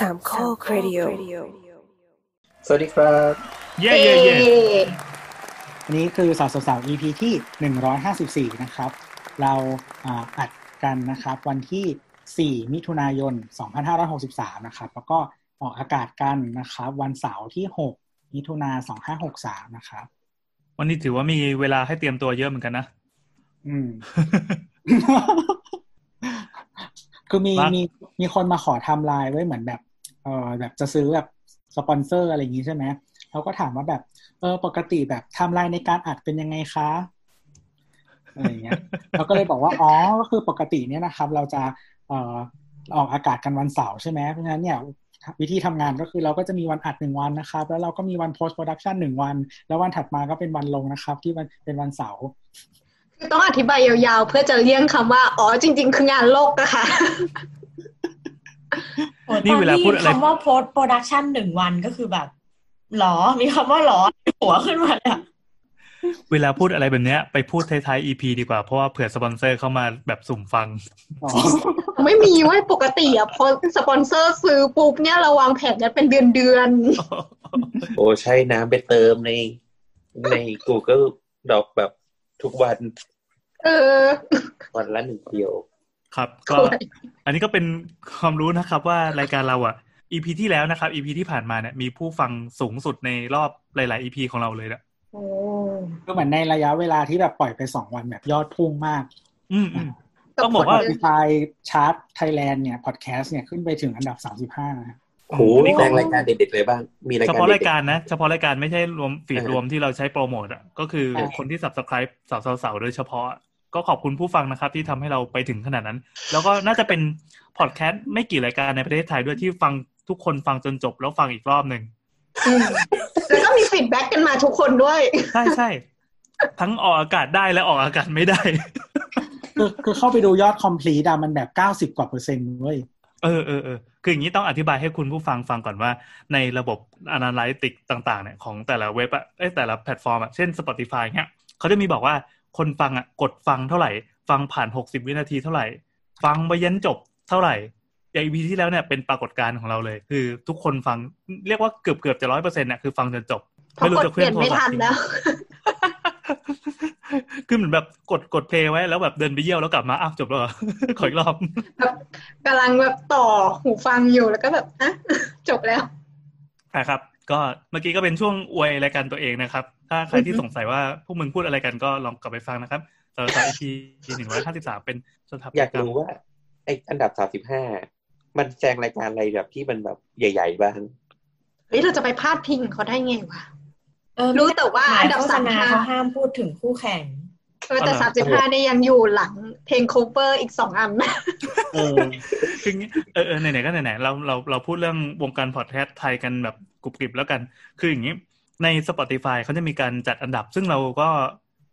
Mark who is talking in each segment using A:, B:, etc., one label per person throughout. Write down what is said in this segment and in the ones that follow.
A: สามข้อครดิโอ
B: สวัสดีครับ
C: เย่เย่เย่
D: อันนี้คือสาวสาว EP ที่ 154 นะครับ เราอ่าอัดกันนะครับ วันที่ 4 มิถุนายน 2563 นะครับ แล้วก็ออกอากาศกันนะครับ วันเสาร์ที่ 6 มิถุนา2563 นะครับ
C: วันนี้ถือว่ามีเวลาให้เตรียมตัวเยอะเหมือนกันนะ
D: อืม คือมี
C: ครับ
D: มีมีคนมาขอไทำลายไว้เหมือนแบบเออแบบจะซื้อแบบสปอนเซอร์อะไรอย่างนี้ใช่ไหมเขาก็ถามว่าแบบ เออปกติแบบไทำลายในการอัดเป็นยังไงคะอะไรอย่างเงี้ยเราก็เลยบอกว่าอ๋อก็คือปกติเนี่ยนะครับ เราจะเอ่อออกอากาศกันวันเสาร์ใช่ไหมเพราะฉะนั้นเนี่ยวิธีทำงานก็คือเราก็จะมีวันอัดหนึ่งวันนะครับ แล้วเราก็มีวัน post production หนึ่งวัน แล้ววันถัดมาก็เป็นวันลงนะครับ ที่มันเป็นวันเสาร์
E: คือต้องอธิบายยาวๆ เพื่อจะเลี่ยงคำว่า อ๋อจริง ๆ คืองานโลกอะค่ะ
F: โอ้
C: นี่เวลาพูดอะไร
F: ตนที่คำว่า post production หนึ่งวันก็คือแบบหรอ มีคำว่าหรอในหัวขึ้นมาเลยอะ
C: เวลาพูดอะไรแบบเนี้ย ไปพูดท้ายๆ EP ดีกว่า เพราะว่าเผื่อสปอนเซอร์เข้ามาแบบสุ่มฟัง
D: อ๋อ
E: ไม่มีเว้ยปกติอะพอสปอนเซอร์ซื้อปุ๊บเนี่ยเราวางแผนกันเป็นเดือน
B: โอ้ใช้น้ำไปเติมในใน Google ดอกแบบ ทุกวัน
E: ๆเออ
B: วันละหนึ่งเดียว
C: ครับ ก็
E: ด้วย
C: อันนี้ก็เป็นความรู้นะครับ ว่ารายการเราอะ EP ที่แล้วนะครับ EP ที่ผ่านมาเนี่ยมีผู้ฟังสูงสุดในรอบหลาย ๆ EP ของเราเลยนะ
F: โอ้
D: ก็เหมือนในระยะเวลาที่แบบปล่อยไปสองวันแบบยอดพุ่งมาก
C: อืมอืมต้องบอกว่า
D: Spotify ชาร์ตไทยแลนด์เนี่ยพอดแคสต์เนี่ยขึ้นไปถึงอันดับสามสิบห้านะ
B: โอ้โหมีแรงรายการเด็ดๆเลยบ้าง มีราย
C: เฉ
B: การ
C: พาะ
B: เด็
C: ราย
B: ด
C: การนะ เฉพาะรายการไม่ใช่รวม feed
B: เออ
C: รวมที่เราใช้โปรโมทอะ ก็คือ
D: ใช่
C: คนที่ subscribe เสาเสาๆโดยเฉพาะ ก็ขอบคุณผู้ฟังนะครับ ที่ทำให้เราไปถึงขนาดนั้น แล้วก็น่าจะเป็นพอดแคสต์ไม่กี่รายการในประเทศไทยด้วยที่ฟังทุกคนฟังจนจบแล้วฟังอีกรอบหนึ่ง
E: อืมแล้วก็มี feed back กันมาทุกคนด้วย
C: ใช่ใช่ทั้งออกอากาศได้และออกอากาศไม่ได้
D: คือคือเข้าไปดูยอด complete อะมันแบบเก้าสิบกว่าเปอร์เซ็นต์เว้ย
C: เออเออเออคืออย่างนี้ต้องอธิบายให้คุณผู้ฟังฟังก่อนว่า ในระบบ a n a l y t i c ต่าง ๆ เนี่ยของแต่ละเว็บอะเอ้ยแต่ละแพลตฟอร์มอะเช่น Spotify เนี่ยเขาจะมีบอกว่าคนฟังอะกดฟังเท่าไหร่ ฟังผ่าน60วินาทีเท่าไหร่ ฟังไปยันจบเท่าไหร่อย่าง EP ที่แล้วเนี่ยเป็นปรากฏการณ์ของเราเลย คือทุกคนฟังเรียกว่าเกือบเกือบจะร้อยเปอร์เซ็นต์เนี่ยคือฟังจนจบ
E: เพราะกดเปลี่ยนไม่ทันแล้ว
C: คือเหมือนแบบกดกด play ไว้แล้วแบบเดินไปเยี่ยวแล้วกลับมาอ้าวจบแล้วเหรอขออีกรอบ
E: แบบกำลังแบบต่อหูฟังอยู่แล้วก็แบบอะจบแล้ว
C: นะครับ ก็เมื่อกี้ก็เป็นช่วงอวยรายการตัวเองนะครับ ถ้าใครที่สงสัยว่าพวกมึงพูดอะไรกันก็ลองกลับไปฟังนะครับสำหรับ EP หนึ่งร้อยห้าสิบสามเป็นสถาปั
B: ๆอยาก
C: ตยกรรม
B: รู้ว่าไออันดับสามสิบห้ามันแซงรายการอะไรแบบที่มันแบบใหญ่ ๆ บ้าง
E: เฮ้ยเราจะไปพาดพิงเขาได้ไงวะ
F: เออ
E: รู้แต่ว่าอันดับ
F: โฆษณา
E: 35
F: เขาห้ามพูดถึงคู่แข่ง
E: เออแต่สามสิบห้าเนี่ยยังอยู่หลังเพลง cover อีกสองอัน
D: เออ
C: คืออย่างงี้เออเออไหนๆก็ไหนๆเราเราเราพูดเรื่องวงการพอดแคสต์ไทยกันแบบกรุบกริบแล้วกัน คืออย่างนี้ใน Spotify เขาจะมีการจัดอันดับ ซึ่งเราก็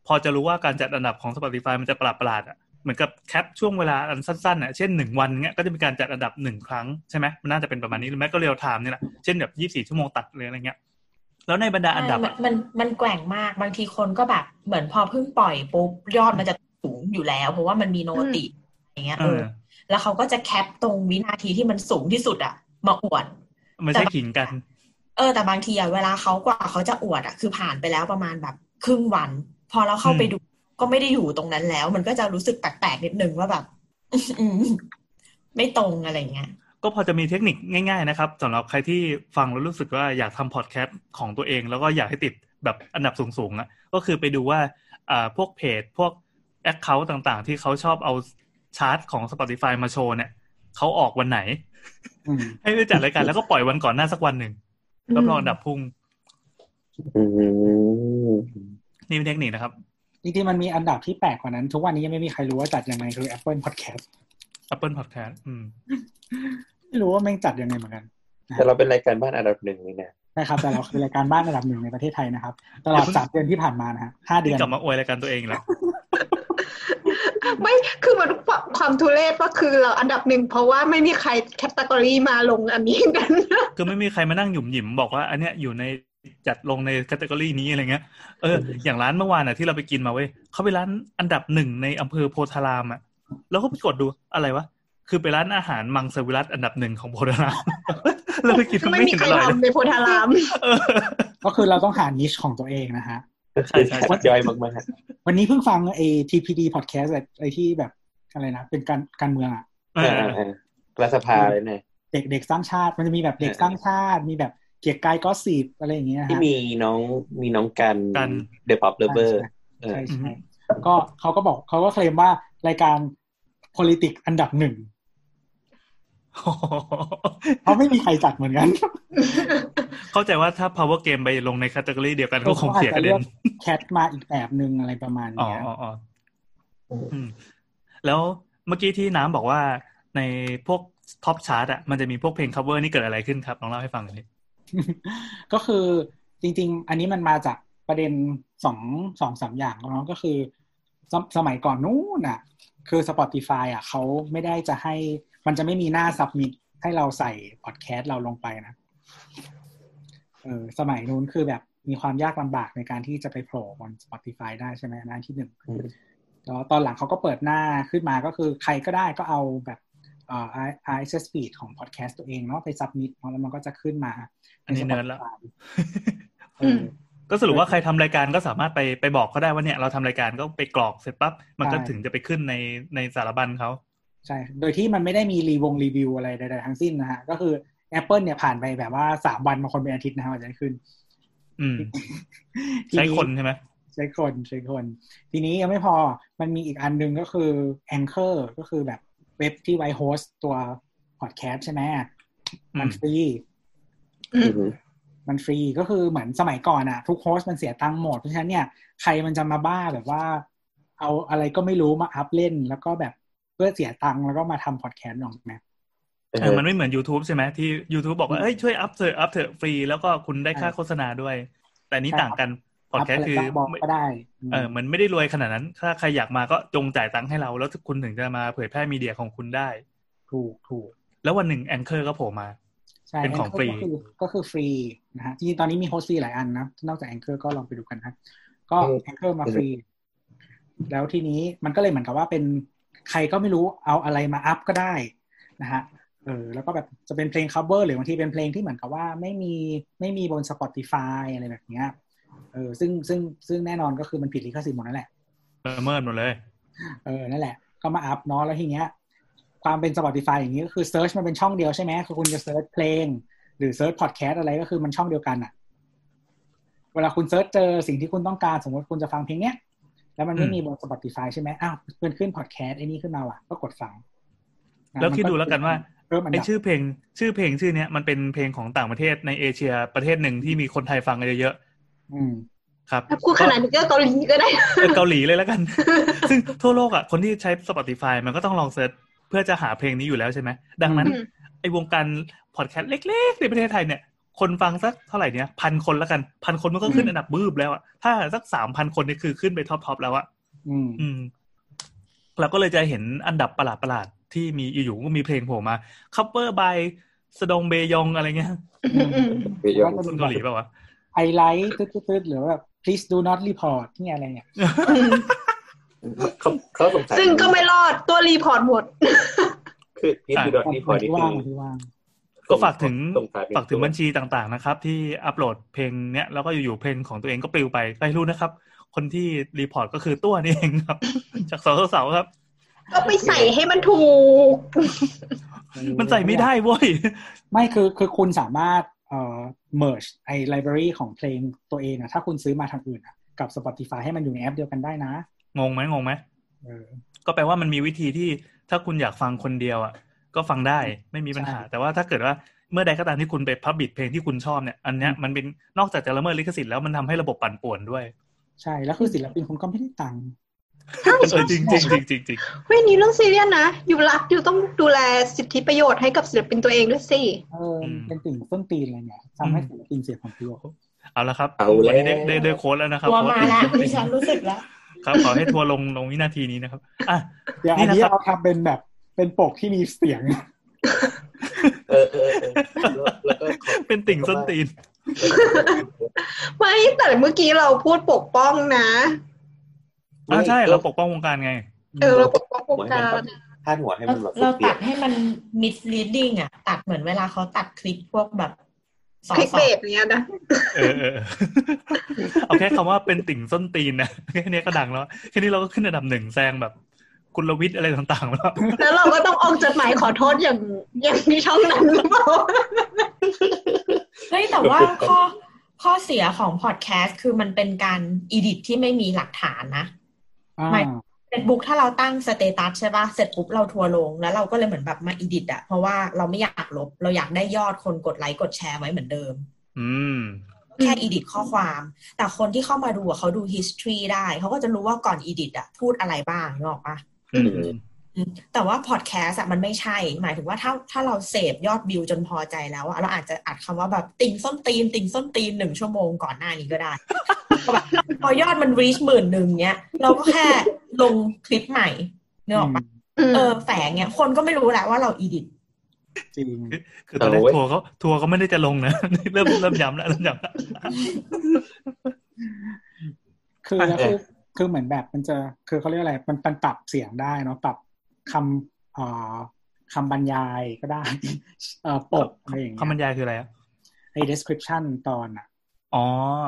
C: พอจะรู้ว่าการจัดอันดับของ Spotify มันจะประหลาดประหลาดๆอะเหมือนกับ cap ช่วงเวลาอันสั้นๆอะเช่นหนึ่งวันเงี้ยก็จะมีการจัดอันดับหนึ่งครั้งใช่ไหมมันน่าจะเป็นประมาณนี้หรือไม่ก็ real time นี่แหละเช่นแบบยี่สิบสี่ชั่วโมงตัดเลยอะไรเงี้ย แล้วในบรรดาอันดับ
F: มั
C: อะ
F: มันมันแกว่งมากบางทีคนก็แบบ เหมือนพอเพิ่งปล่อยปุ๊บยอดมันจะสูงอยู่แล้ว เพราะว่ามันมีโนติอย่างเงี้ย
C: เอ
F: เอ
C: อ
F: อแล้วเขาก็จะแคปตรงวินาทีที่มันสูงที่สุดอะมาอวด
C: ไม่ใช่ขิงกัน
F: เออ แต่บางทีอะเวลาเขากว่าเขาจะอวดอะคือผ่านไปแล้วประมาณแบบครึ่งวัน พอเราเข้าไปดูก็ไม่ได้อยู่ตรงนั้นแล้ว มันก็จะรู้สึกแปลกๆนิดนึงว่าแบบอืมไม่ตรงอะไรเงี้ย
C: ก็พอจะมีเทคนิคง่าย ๆ นะครับสำหรับใครที่ฟังแล้วรู้สึกว่าอยากทำพอดแคสต์ของตัวเอง แล้วก็อยากให้ติดแบบอันดับสูงๆอะก็คือไปดูว่าอ่าพวกเพจ พวก account ต่างๆ ที่เขาชอบเอาชาร์ตของ Spotify มาโชว์เนี่ยเขาออกวันไหน
D: อืม
C: ให้ไปจัดรายการแล้วก็ปล่อยวันก่อนหน้าสักวันหนึ่งรับรองอันดับพุ่ง
B: อืม
C: นี่เป็นเทคนิคนะครับ
D: จริงๆมันมีอันดับที่แปลกกว่านั้น ทุกวันนี้ยังไม่มีใครรู้ว่าจัดยังไงคือ Apple Podcast
C: Apple Podcast อืม
D: ไม่รู้ว่าแม่งจัดยังไงเหมือนกัน
B: แต่เราเป็นรายการบ้านอันดับหนึ่งเลยนะ
D: นะครับแต่เราคือรายการบ้านอันดับหนึ่งในประเทศไทยนะครับตลอดสามเดือนที่ผ่านมานะฮะห้าเดื
C: นี่
D: อน
C: กลับมาอวยรายการตัวเองอีกแล้ว
E: ไม่คือมันความทุเรศก็คือเราอันดับหนึ่งเพราะว่าไม่มีใคร category มาลงอันนี้กัน
C: คือไม่มีใครมานั่งหยุ่มหยิมบอกว่า อันเนี้ยอยู่ในจัดลงใน category นี้อะไรเงี้ยเอออย่างร้านเมื่อวานอะที่เราไปกินมาเว้ยเขาไปร้านอันดับหนึ่งในอำเภอโพธารามอะแล้วก็ไปกดดูอะไรวะ คือไปร้านอาหารมังสวิรัตอันดับหนึ่งของโพธารามแล้วไปกิน
E: ซึ่ง
C: มัน
E: ไม่
C: ไม่
E: มี
C: เห็น
E: ใคร
C: อร่อยเลย
E: ทำในโพธาราม
C: เออ
D: ก็คือเราต้องหานิชของตัวเองนะฮะ
C: ใช่ใช่ใช่
B: ย่อยมาก
D: วันนี้เพิ่งฟังไอ้ TPD podcast อะไอ้ที่แบบอะไรนะ เป็นการการเมืองอะ
B: ๆอ่าอ่าอ่ารัฐสภาเลยเนี่ย
D: เด็กเด็กสร้างชาติมันจะมีแบบเด็ก
B: เออ
D: สร้างชาติ มีแบบเกียร์กายก็สีบอะไรอย่างเงี้ย
B: ที่
D: ฮะ
B: มีน้องมีน้องกัน
C: กัน
B: เดอะป๊อปเลเวอร์
D: ใช่ใช่ใช่ก็เขาก็บอกเขาก็เคลมว่ารายการ politics อันดับหนึ่ง เพราะไม่มีใครจัดเหมือนกัน
C: เข้าใจว่าถ้า power game ไปลงใน c a t e g o r y เดียวกันก็คงเสียคะแนน
D: แคทมาอีกแบบหนึ่งอะไรประมาณ
C: อ๋อ
D: เนี้ย
C: อ๋ออ๋ออืมแล้วเมื่อกี้ที่น้ำบอกว่าในพวก top chart อะมันจะมีพวกเพลง cover นี่เกิดอะไรขึ้นครับลองเล่าให้ฟังหน่อยดิ
D: ก็คือจริง ๆ อันนี้มันมาจากประเด็นสองสองสามอย่างเนาะก็คือ สมสมัยก่อนนู้นอะ คือ Spotify อะเขาไม่ได้จะให้ มันจะไม่มีหน้า submit ให้เราใส่พอดแคสต์เราลงไปนะเออสมัยนู้นคือแบบมีความยากลำบากในการที่จะไปโผล่บน Spotify ได้ใช่ไหมหน้าที่หนึ่ง
B: อืม
D: แล้วตอนหลังเขาก็เปิดหน้าขึ้นมาก็คือใครก็ได้ก็เอาแบบเอ่อ RSS feed ของพอดแคสต์ตัวเองเนาะไป submit เนาะแล้วมันก็จะขึ้นมา
C: อันนี้เนิร์ดแล้ว
D: Spotify เอ
E: อื
D: อ
E: ม
C: ก็สรุปว่าใครทำรายการก็สามารถไปไปบอกเขาได้ว่าเนี่ยเราทำรายการก็ไปกรอกเสร็จปั๊บมันก็
D: ใช่
C: ถึงจะไปขึ้นในในสารบัญเขา
D: ใช่ โดยที่มันไม่ได้มีรีวงรีวิวอะไรใดๆทั้งสิ้นนะฮะ ก็คือ Apple เนี่ยผ่านไปแบบว่าสามวันบางคนเป็นอาทิตย์นะฮะกว่าจะได้ขึ้น
C: อืม
D: ที
C: ใช้คนใช่ไหม
D: ใช้คนใช้คน ทีนี้ยังไม่พอมันมีอีกอันหนึงก็คือ Anchor ก็คือแบบเว็บที่ไว้ host ตัวพอดแคสต์ใช่ไหมมันฟรี
E: อืม
B: อืม
D: มันฟรีก็คือเหมือนสมัยก่อนอะทุก host มันเสียตังค์หมดเพราะฉะนั้นเนี่ยใครมันจะมาบ้าแบบว่า เอาอะไรก็ไม่รู้มาอัพเล่น แล้วก็แบบ เพื่อเสียตังค์แล้วก็มาทำพอดแคสต์หรอกไหม
C: เออมันไม่เหมือน YouTube ใช่ไหมที่ YouTube บอกว่าเอ้ยช่วยอัพเถอะอัพเถอะฟรี แล้วก็คุณได้ค่าโฆษณาด้วย แต่นี้
D: ใช่
C: ต่างกันพอดแคสต์คือ
D: อัพะไรบอกก็ได้
C: เออมันไม่ได้รวยขนาดนั้น ถ้าใครอยากมาก็จงจ่ายตังค์ให้เรา แล้วคุณถึงจะมาเผยแพร่ media ของคุณได้
D: ถูกถูก
C: แล้ววันหนึ่ง Anchor ก็โผล่มา
D: ใช่
C: เป็นของฟรี
D: ก็คือก็คือฟรีนะฮะจริงๆตอนนี้มี host ฟรีหลายอันนะ นอกจาก Anchor ก็ลองไปดูกันนะ ก็ Anchor มาฟรี แล้วทีนี้มันก็เลยเหมือนกับว่าเป็น ใครก็ไม่รู้เอาอะไรมาอัพก็ได้นะฮะเออแล้วก็แบบจะเป็นเพลง cover หรือบางทีเป็นเพลงที่เหมือนกับว่าไม่มีไม่มีบน Spotify อะไรแบบเนี้ยเออซึ่งซึ่งซึ่งแน่นอนก็คือมันผิดลิขสิทธิ์หมดนั่นแหละ
C: ละเมิดหมดเลย
D: เออนั่นแหละ ก็มาอัพเนาะแล้วทีเนี้ย ความเป็น Spotify อย่างนี้ก็คือ search มันเป็นช่องเดียวใช่ไหมคือคุณจะ search เพลง หรือ search พอดแคสต์อะไรก็คือมันช่องเดียวกันอะเวลาคุณ search เจอสิ่งที่คุณต้องการสมมติคุณจะฟังเพลงเนี้ย แล้วมันไม่
C: อืม
D: มีบน Spotify ใช่ไหมอ้าวเพื่อนขึ้นพอดแคสต์ไอ้นี่ขึ้นมาว่ะ ก็กดฟังนะ
C: แล้วคิดดูแล้วกันว่า
D: เริ่มอัน
C: ไอ
D: ดับ
C: ชื่อเพลง ชื่อเพลงชื่อเนี้ยมันเป็นเพลงของต่างประเทศในเอเชียประเทศหนึ่งที่มีคนไทยฟังกันเยอะ
D: อืม
C: ๆครับ
E: ถ้าพูดขนาดนี้ก็เกาหลีก็ได้
C: เออเกาหลีเลยแล้วกัน ซึ่งทั่วโลกอะคนที่ใช้ Spotify มันก็ต้องลอง search เพื่อจะหาเพลงนี้อยู่แล้วใช่ไหมดังนั้น
E: อืม
C: ไอวงการพอดแคสต์เล็ก ๆ ในประเทศไทยเนี่ย คนฟังสักเท่าไหร่เนี่ยพันคนแล้วกันพันคนมันก็ขึ้นอันดับบืบแล้วอะถ้าสักสามพันคนนี่คือขึ้นไป top top แล้วอะ
D: อืม
C: อืมเราก็เลยจะเห็นอันดับประหลาดประหลาดๆที่มีอยู่ๆก็มีเพลงโผล่มา cover by สดงเบยองอะไรเงี้ย
E: อืมอืม
B: เบยอง
C: คนเกาหลีเปล่าวะ
D: ไอไลท์ตึ๊ดตึ๊ดตึ๊ดหรือว่าแบบ please do not report นี่อะไรเนี่ย
B: เขาเขาสงสัย
E: ซึ่งก็ไม่รอดตัวรีพอร์ตหมด
B: คือที่ดูดอทนี่พอดี
D: ที่
B: คื
D: ว่าง
B: อ
D: ที่ว่าง
C: ก็ฝากถึง
B: ส่สยเป็น
C: ฝากถึงบัญชีต่างๆนะครับ ที่อัปโหลดเพลงเนี้ยแล้วก็อยู่ๆเพลงของตัวเองก็ปลิวไปไปรู้นะครับ คนที่ report ก็คือตัวนี่เองครับ จากเสาเสาๆครับ
E: ก็ไปใส่ให้มันถูก
C: มันใส่ไม่ได้เว้ย
D: ไม่คือคือคุณสามารถเอ่อ merge ไอ้ library ของเพลงตัวเองอะถ้าคุณซื้อมาทางอื่นอะกับ Spotify ให้มันอยู่ในแอปเดียวกันได้นะ
C: งงไหมงงไหม
D: เออ
C: ก็แปลว่ามันมีวิธีที่ถ้าคุณอยากฟังคนเดียวอะ ก็ฟังได้ไม่มีปัญหา
D: ใช่
C: แต่ว่าถ้าเกิดว่าเมื่อใดก็ตามที่คุณไปพับบิดเพลงที่คุณชอบเนี่ย อันเนี้ยมันเป็นนอกจากจะละเมิดลิขสิทธิ์แล้วมันทำให้ระบบปั่นป่วนด้วย
D: ใช่แล้วคือศิลปินคุณก็ไม่ได้ตังค์
E: ใช่
C: เอ
E: ใช่
C: อจริงจริงจริงจริงจริง
E: เฮ้ยนี่เรื่องซีเรียสนะ อยู่รักอยู่ต้องดูแลสิทธิประโยชน์ให้กับศิลปินตัวเองด้วยสิ
D: เอออเป็นติ่งส้นตีนอะไรเนี่ยทำให้ศิลปินเสียผลประโยชน์
C: เอาละครับ
B: เอาแล้ว
C: วันนี้ได้ได้ได้โค้ดแล้วนะครับ
F: ตัว
C: โค้ด
F: มาแล้วดิฉันรู้สึกแล้ว
C: ครับขอให้ทัวร์ลงลงวินาทีนี้นะครับอะ
D: เดี๋ยว
C: นี่
D: อัน
C: นะครับ
D: นี้เอาทำเป็นแบบ เป็นปกที่มีเสียง
B: เออเออเออแล้วแล้วก็ขอ
C: เป็นติ่งส้นตีน
E: ไม่แต่เมื่อกี้เราพูดปกป้องนะ
C: อ่าใช่เราปกป้องวงการไง
E: เออเราปกป้องวงการ
B: พาดหัวให้
F: เรา
B: มันแบบ
F: เรา
B: เปลี่
F: ตั
B: ย
F: ด
B: น
F: ให้มัน misleading อะ ตัดเหมือนเวลาเขาตัดคลิปพวกแบบสอ
E: คลิก
F: สอ
E: เบสเนี้ยนะ
C: เออเออเออเอาแค่คำว่าเป็นติ่งส้นตีนนะแค่นี้ก็ดังแล้วแค่นี้เราก็ขึ้นอันดับหนึ่งแซงแบบ คุณลวิทย์อะไรต่างๆแล้ว
E: แล้วเราก็ต้องออกจดหมายขอโทษอย่างอย่างที่ช่องนั้นหรือเปล่า
F: เฮ้ยแต่ว่าข้อข้อเสียของพอดแคสต์คือมันเป็นการ edit ที่ไม่มีหลักฐานนะ
D: อ่า
F: ไม่เฟซบุ๊กถ้าเราตั้ง status ใช่ปะเสร็จปุ๊บเราทัวร์ลง แล้วเราก็เลยเหมือนแบบมา edit อะเพราะว่าเราไม่อยากลบ เราอยากได้ยอดคนกดไลค์กดแชร์ไว้เหมือนเดิม
C: อืม
F: แค่ edit ข้อความ แต่คนที่เข้ามาดูอะเขาดู history ได้ เขาก็จะรู้ว่าก่อน edit อะพูดอะไรบ้างนึกออกปะ
C: อืม
F: อืม แต่ว่าพอดแคสต์อะมันไม่ใช่ หมายถึงว่าถ้าถ้าเราเสพยอดวิวจนพอใจแล้วอะเราอาจจะอัดคำว่าแบบติงส้นตีน ติงส้นตีนหนึ่งชั่วโมงก่อนหน้านี้ก็ได้พอแบบพอยอดมัน reach หมื่นหนึ่งเนี้ย เราก็แค่ลงคลิปใหม่นึกออกปะ
E: อืม
F: เออแฝงเนี้ยคนก็ไม่รู้แหละว่าเราอีดิท
D: จริง
C: คือตอนแรก
B: เอาเว้ย
C: ทัวร์เขาทัวร์เขาไม่ได้จะลงนะเริ่มเริ่มย้ำแล้วเริ่มย้ำแล้ว
D: คือ
C: อะ
D: แล้ว คือคือเหมือนแบบมันจะคือเขาเรียกอะไรมันมันปรับเสียงได้เนาะปรับคำเอ่อคำบรรยายก็ได้เอ่อปกอะไรอย่างเงี้ย
C: คำบรรยายคืออะไรอะ
D: ไอ้ description ตอนอะ
C: อ๋อ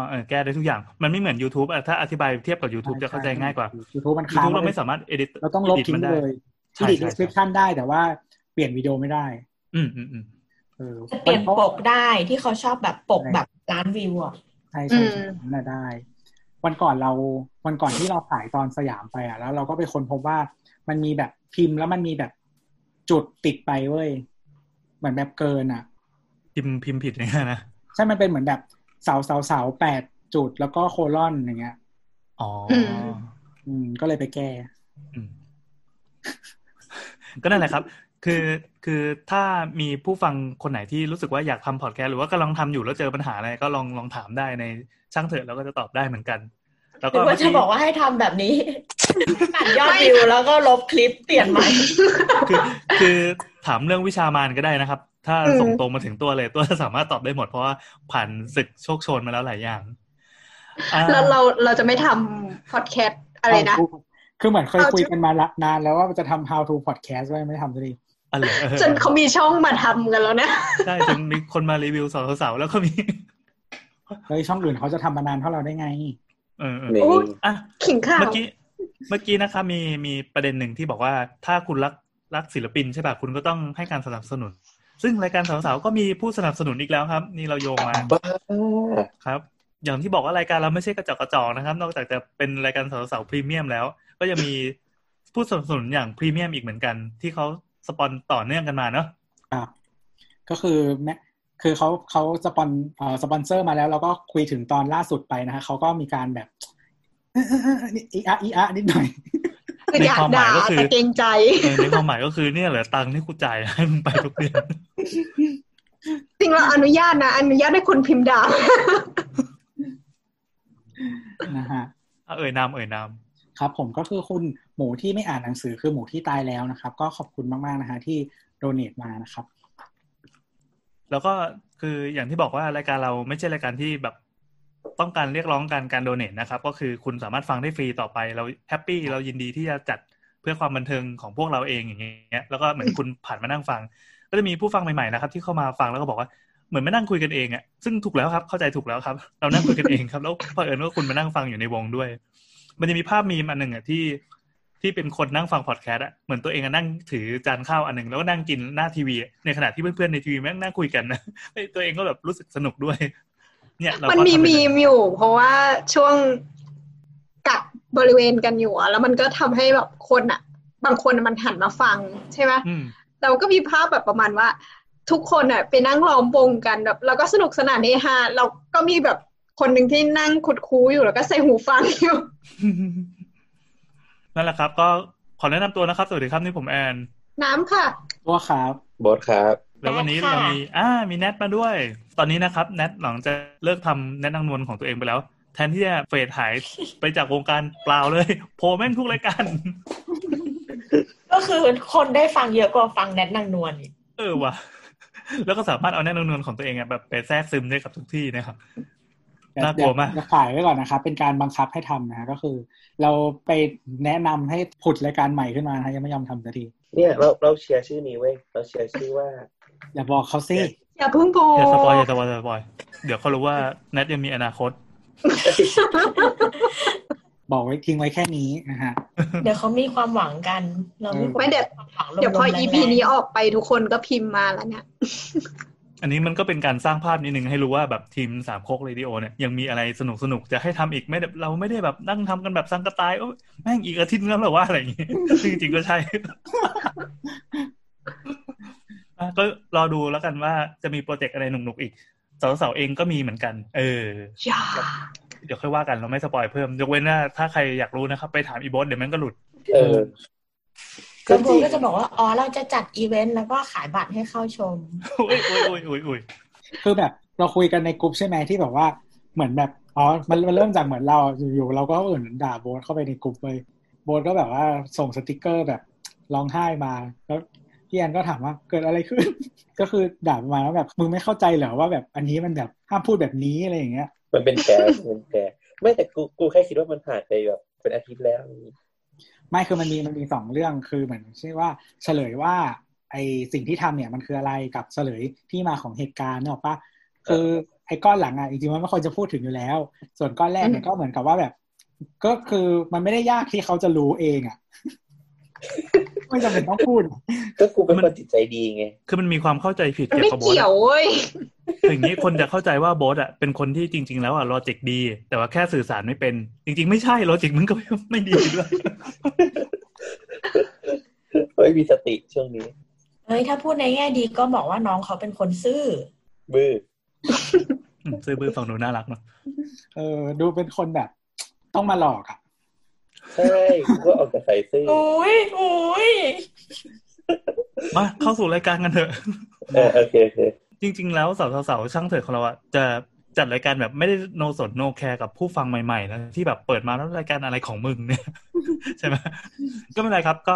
C: เออแก้ได้ทุกอย่าง มันไม่เหมือน YouTube อะถ้าอธิบายเทียบกับ YouTube จะเข้าใจง่ายกว่า
D: ยูทูบมันค้าง
C: YouTube เราไม่สามารถ edit
D: เราต้องลบ
C: edit
D: ทิ้ง
C: มันได้
D: เลย
C: ใช่
D: edit
C: ใช่
D: description ได้แต่ว่าเปลี่ยนวิดีโอไม่ได้
C: อืมอืมอืม
D: เออ
F: จะเปลี่ยนปกได้ที่เขาชอบแบบปกแบบล้านวิวอะ
D: ใช่ใช่ใช่นั่นนะได้ วันก่อนเราวันก่อนที่เราถ่ายตอนสยามไปอะแล้วเราก็ไปค้นพบว่ามันมีแบบพิมพ์แล้วมันมีแบบจุดติดไปเว้ยเหมือนแบบเกินอะ
C: พิมพ์พิมพ์ผิดเนี่ยนะ
D: ใช่มันเป็นเหมือนแบบเสาเสาเสาแปดจุดแล้วก็โคลอนอย่างเงี้ย
C: อ๋อ
D: อืม ก็เลยไปแก้
C: อืมก็นั่นแหละครับ คือคือถ้ามีผู้ฟังคนไหนที่รู้สึกว่าอยากทำพอดแคสต์หรือว่ากำลังทำอยู่แล้วเจอปัญหาอะไรก็ลองลองถามได้ในช่างเถอะเราก็จะตอบได้เหมือนกัน แล้ว
F: ห
C: ก็
F: รือว่าจะบอกว่าให้ทำแบบนี้ตัดยอดวิวแล้วก็ลบคลิปเปลี่ยนใหม่
C: คือคือถามเรื่องวิชามานก็ได้นะครับ ถ้า
E: อืม
C: ส่งตรงมาถึงตัวเลยตัวสามารถตอบได้หมดเพราะว่าผ่านศึกโชคโชนมาแล้วหลายอย่างอ่า
E: แล้วเราเราจะไม่ทำพอดแคสต์อะไรนะ
D: คือเหมือนเคย
E: How to
D: คุยกันมาละนานแล้วว่าจะทำ how to podcast ไว้ไม่ทำสักที
C: อะไรเออ
E: จนเขามีช่องมาทำกันแล้วนะ
C: ใช่จนมีคนมารีวิวสาวๆแล้วก็มี
D: เฮ้ยช่องอื่นเขาจะทำมานานเท่าเราได้ไง
C: เออเออ
B: นี่
E: โอ้
C: อะ
E: ขิงข่าว
C: เมื่อกี้เมื่อกี้นะครับมีมีประเด็นหนึ่งที่บอกว่าถ้าคุณรักรักศิลปินใช่ป่ะคุณก็ต้องให้การสนับสนุน ซึ่งรายการสาวๆก็มีผู้สนับสนุนอีกแล้วครับ นี่เราโยงมา
B: บ้า
C: ครับ อย่างที่บอกว่ารายการเราไม่ใช่กระจอกกระจอกนะครับ นอกจากจะเป็นรายการสาวๆพรีเมียมแล้ว ก็ยังมีผู้สนับสนุนอย่างพรีเมียมอีกเหมือนกัน ที่เขาสปอนต่อเนื่องกันมาเนาะ
D: ครับก็คือแม่ คือเขาเขาสปอนเอ่อสปอนเซอร์มาแล้วเราก็คุยถึงตอนล่าสุดไปนะฮะเขาก็มีการแบบเออเออเอออีอะอีอะนิดหน่อย
E: คืออยากด่าแต่เกรงใจ
C: เออในความหมายก็คือเนี่ยเหลือตังค์ที่กูจ่ายให้มึงไปทุกเดือน
E: จริงเราอนุญาตนะ อนุญาตให้คนพิมพ์ด่า
D: นะฮะ
C: อะเอ่ยนามเอ่ยนาม
D: ครับ ผมก็คือคุณหมูที่ไม่อ่านหนังสือคือหมูที่ตายแล้วนะครับ ก็ขอบคุณมากๆนะฮะที่ donate มานะครับ
C: แล้วก็คืออย่างที่บอกว่ารายการเราไม่ใช่รายการที่แบบต้องการเรียกร้องการการ donate นะครับ ก็คือคุณสามารถฟังได้ฟรีต่อไป เรา happy เรายินดีที่จะจัดเพื่อความบันเทิงของพวกเราเองอย่างเงี้ยแล้วก็เหมือนคุณผ่านมานั่งฟัง ก็จะมีผู้ฟังใหม่ๆนะครับ ที่เข้ามาฟังแล้วก็บอกว่าเหมือนมานั่งคุยกันเองอะซึ่งถูกแล้วครับเข้าใจถูกแล้วครับ เรานั่งคุยกันเองครับ แล้วเผอิญว่าคุณมานั่งฟังอยู่ในวงด้วย มันจะมีภาพมีมอันหนึ่งอะที่ ที่เป็นคนนั่งฟังพอดแคสต์อะเหมือนตัวเองอะนั่งถือจานข้าวอันหนึ่งแล้วก็นั่งกินหน้าทีวีอะในขณะที่เพื่อนๆในทีวีแม่งนั่งคุยกันนะเฮ้ยตัวเองก็แบบรู้สึกสนุกด้วย เนี่ยเรา
E: มัน
C: ก็
E: มี
C: ทำเป็น
E: มีมอยู่ เพราะว่าช่วงกักบริเวณกันอยู่อะแล้วมันก็ทำให้แบบคนอะบางคนอะมันหันมาฟังใช่ไหม
C: อืม
E: เราก็มีภาพแบบประมาณว่า ทุกคนอะไปนั่งล้อมวงกันแบบแล้วก็สนุกสนานเฮฮาเราก็มีแบบคนหนึ่งที่นั่งคุดคู้อยู่แล้วก็ใส่หูฟังอยู่
C: นั่นแหละครับ ก็ขอแนะนำตัวนะครับ สวัสดีครับนี่ผมแอน
E: น้ำค่ะ
D: ตัวครับ
B: บอสครับ
C: แล้ววันนี้
F: แนทค่ะ
C: เรามีอ่ามีแนทมาด้วย ตอนนี้นะครับแนทหลังจะเลิกทำแนทนางนวลของตัวเองไปแล้ว แทนที่จะเฟดหายไปจากวงการเปล่าเลยโผล่แม่งทุกรายการ
F: ก็คือคนได้ฟังเยอะกว่าฟังแนทนางนวลอีก
C: เออว่ะแล้วก็สามารถเอาแนทนางนวลของตัวเองอะแบบไปแทรกซึมได้กับทุกที่นะครับ น่ากลัวมาก
D: จะขายไว้ก่อนนะครับ เป็นการบังคับให้ทำนะฮะก็คือ เราไปแนะนำให้ผุดรายการใหม่ขึ้นมานะฮะยังไม่ยอมทำสักที
B: เนี่ยเราเราเชียร์ชื่อนี้เว้ยเราเชียร์ชื่อว่า
D: อย่าบอกเขาสิ
E: อย่าเพิ่งโพ
C: อย่า spoil อย่า spoil อย่า spoil เดี๋ยวเขารู้ว่าแนทยังมีอนาคต
D: บอกไว้ทิ้งไว้แค่นี้นะฮะ
F: เดี๋ยวเขามีความหวังกัน เราไม่
E: ไม่เดี๋ยว
F: ความหวัง
E: เดี๋ยวพอ
F: รวมๆ
E: EP
F: แรงๆ
E: นี้ออกไปทุกคนก็พิมพ์มาแล้วเนี่ย
C: อันนี้มันก็เป็นการสร้างภาพนิดนึงให้รู้ว่าแบบทีมสามโคกเรดิโอเนี่ยยังมีอะไรสนุกสนุกๆจะให้ทำอีกไม่ได้เราไม่ได้แบบนั่งทำกันแบบสังกะตายโอ้ยแม่งอีกอาทิตย์นึงแล้วเหรอว่าอะไรอย่างงี้ซึ่งจริงๆก็ใช่อะก็รอดูแล้วกันว่าจะมีโปรเจกต์อะไรหนุกๆอีกสาวๆเองก็มีเหมือนกัน เออ
E: อย่า
C: เดี๋ยวค่อยว่ากันเราไม่ spoil เพิ่ม ยกเว้นว่าถ้าใครอยากรู้นะครับ ไปถามอีโบสเดี๋ยวแม่งก็หลุด
B: เออ
F: แล้วโบก็จะบอกว่า อ๋อ เราจะจัดอีเวนต์แล้วก็ขายบัตรให้เข้าชม
C: อุ้ยอุ้ยอุ้ยอุ้ยอุ้ย
D: คือแบบเราคุยกันในกลุ่มใช่ไหมที่แบบว่าเหมือนแบบอ๋อมันมันเริ่มจากเหมือนเราอยู่ๆเราก็เหมือนด่าโบสเข้าไปในกลุ่มเลยโบสก็แบบว่าส่งสติกเกอร์แบบร้องไห้มาแล้วพี่แอนก็ถามว่าเกิดอะไรขึ้น ก็คือด่าประมาณว่าแบบมึงไม่เข้าใจเหรอว่าแบบอันนี้มันแบบห้ามพูดแบบนี้อะไรอย่างเงี้ย
B: มันเป็นแกสมันเป็นแกสไม่แต่กูกูแค่คิดว่ามันผ่านไปแบบเป็นอาทิตย์แล้ว
D: ไม่คือมันมีมันมีสองเรื่องคือเหมือนใช่อว่าเฉลยว่าไอสิ่งที่ทำเนี่ยมันคืออะไรกับเฉลยที่มาของเหตุการณ์เนอะปะคือไอ้ก้อนหลังอะจริงๆมันไม่ควรจะพูดถึงอยู่แล้ว ส่วนก้อนแรกเนี่ยก็เหมือนกับว่าแบบ ก็คือมันไม่ได้ยากที่เขาจะรู้เองอะ ไม่จำเป็นต้องพูด
B: ก็กูเป็นคนจิตใจดีไง
C: คือมันมีความเข้าใจผิด
E: มัน
C: เกี่ยว
E: ไม่
C: กับโบส
E: เกี่ยวเว้ย
C: คืออย่างนี้คนจะเข้าใจว่าโบสอะเป็นคนที่จริง ๆ แล้วอะลอจิกดี แต่ว่าแค่สื่อสารไม่เป็น จริง ๆ ไม่ใช่ลอจิกมันก็ไม่ไม่ดีด้วย
B: เฮ้ยมีสติช่วงนี้
F: เฮ้ยถ้าพูดในแง่ดีก็บอกว่าน้องเขาเป็นคนซื่อ
B: บื้อ
C: อืมซื้อบื้อฝั่งหนูน่ารักเนาะ
D: เออ ดูเป็นคนแบบ ต้องมาหลอกอะ
B: ใช่กูก็ออกจากใส่ซื่อ
F: โอ้ยโอ้ย
C: มาเข้าสู่รายการกันเถอะ
B: เออโอเคโอเค
C: จริง ๆ แล้วสาวๆๆช่างเถิดของเราอะจะจัดรายการแบบไม่ได้โนสนโนแคร์กับผู้ฟังใหม่ๆนะที่แบบเปิดมาแล้วรายการอะไรของมึงเนี่ยใช่ไหมก็ไม่เป็นไรครับ ก็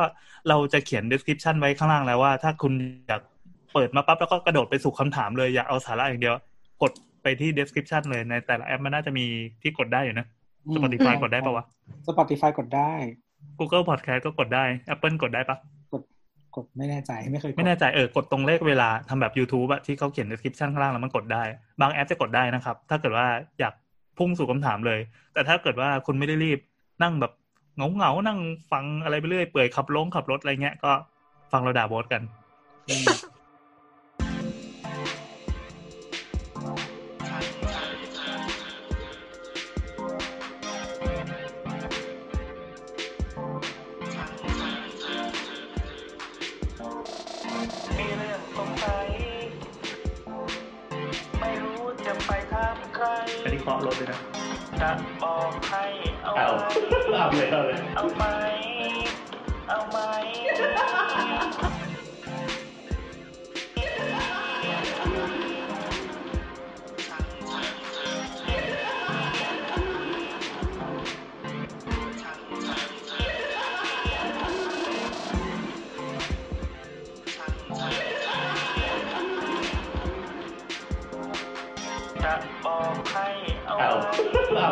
C: เราจะเขียน description ไว้ข้างล่างแล้วว่า ถ้าคุณอยากเปิดมาปั๊บแล้วก็กระโดดไปสู่คำถามเลยอยากเอาสาระอย่างเดียว กดไปที่ description เลยในแต่ละแอปมันน่าจะมีที่กดได้อยู่นะ
D: อืม
C: Spotify กดได้ปะวะ
D: Spotify กดได้
C: Google Podcast ก็กดได้ Apple กดได้ปะ
D: กดไม่แน่ใจไม่เคยกด
C: ไม่แน่ใจเออกดตรงเลขเวลาทำแบบ YouTube อะที่เขาเขียน description ข้างล่างแล้วมันกดได้ บางแอปจะกดได้นะครับ ถ้าเกิดว่าอยากพุ่งสู่คำถามเลย แต่ถ้าเกิดว่าคุณไม่ได้รีบนั่งแบบเหงาเงาๆนั่งฟังอะไรไปเรื่อยเปื่อยขับลงขับรถอะไรเงี้ยก็ฟังเราด่าโบสกัน ถเลยนะจะบอกให้เอา
B: เอาเอาเลยเอาเลย
C: เอาไหม
B: เอา
C: ไหม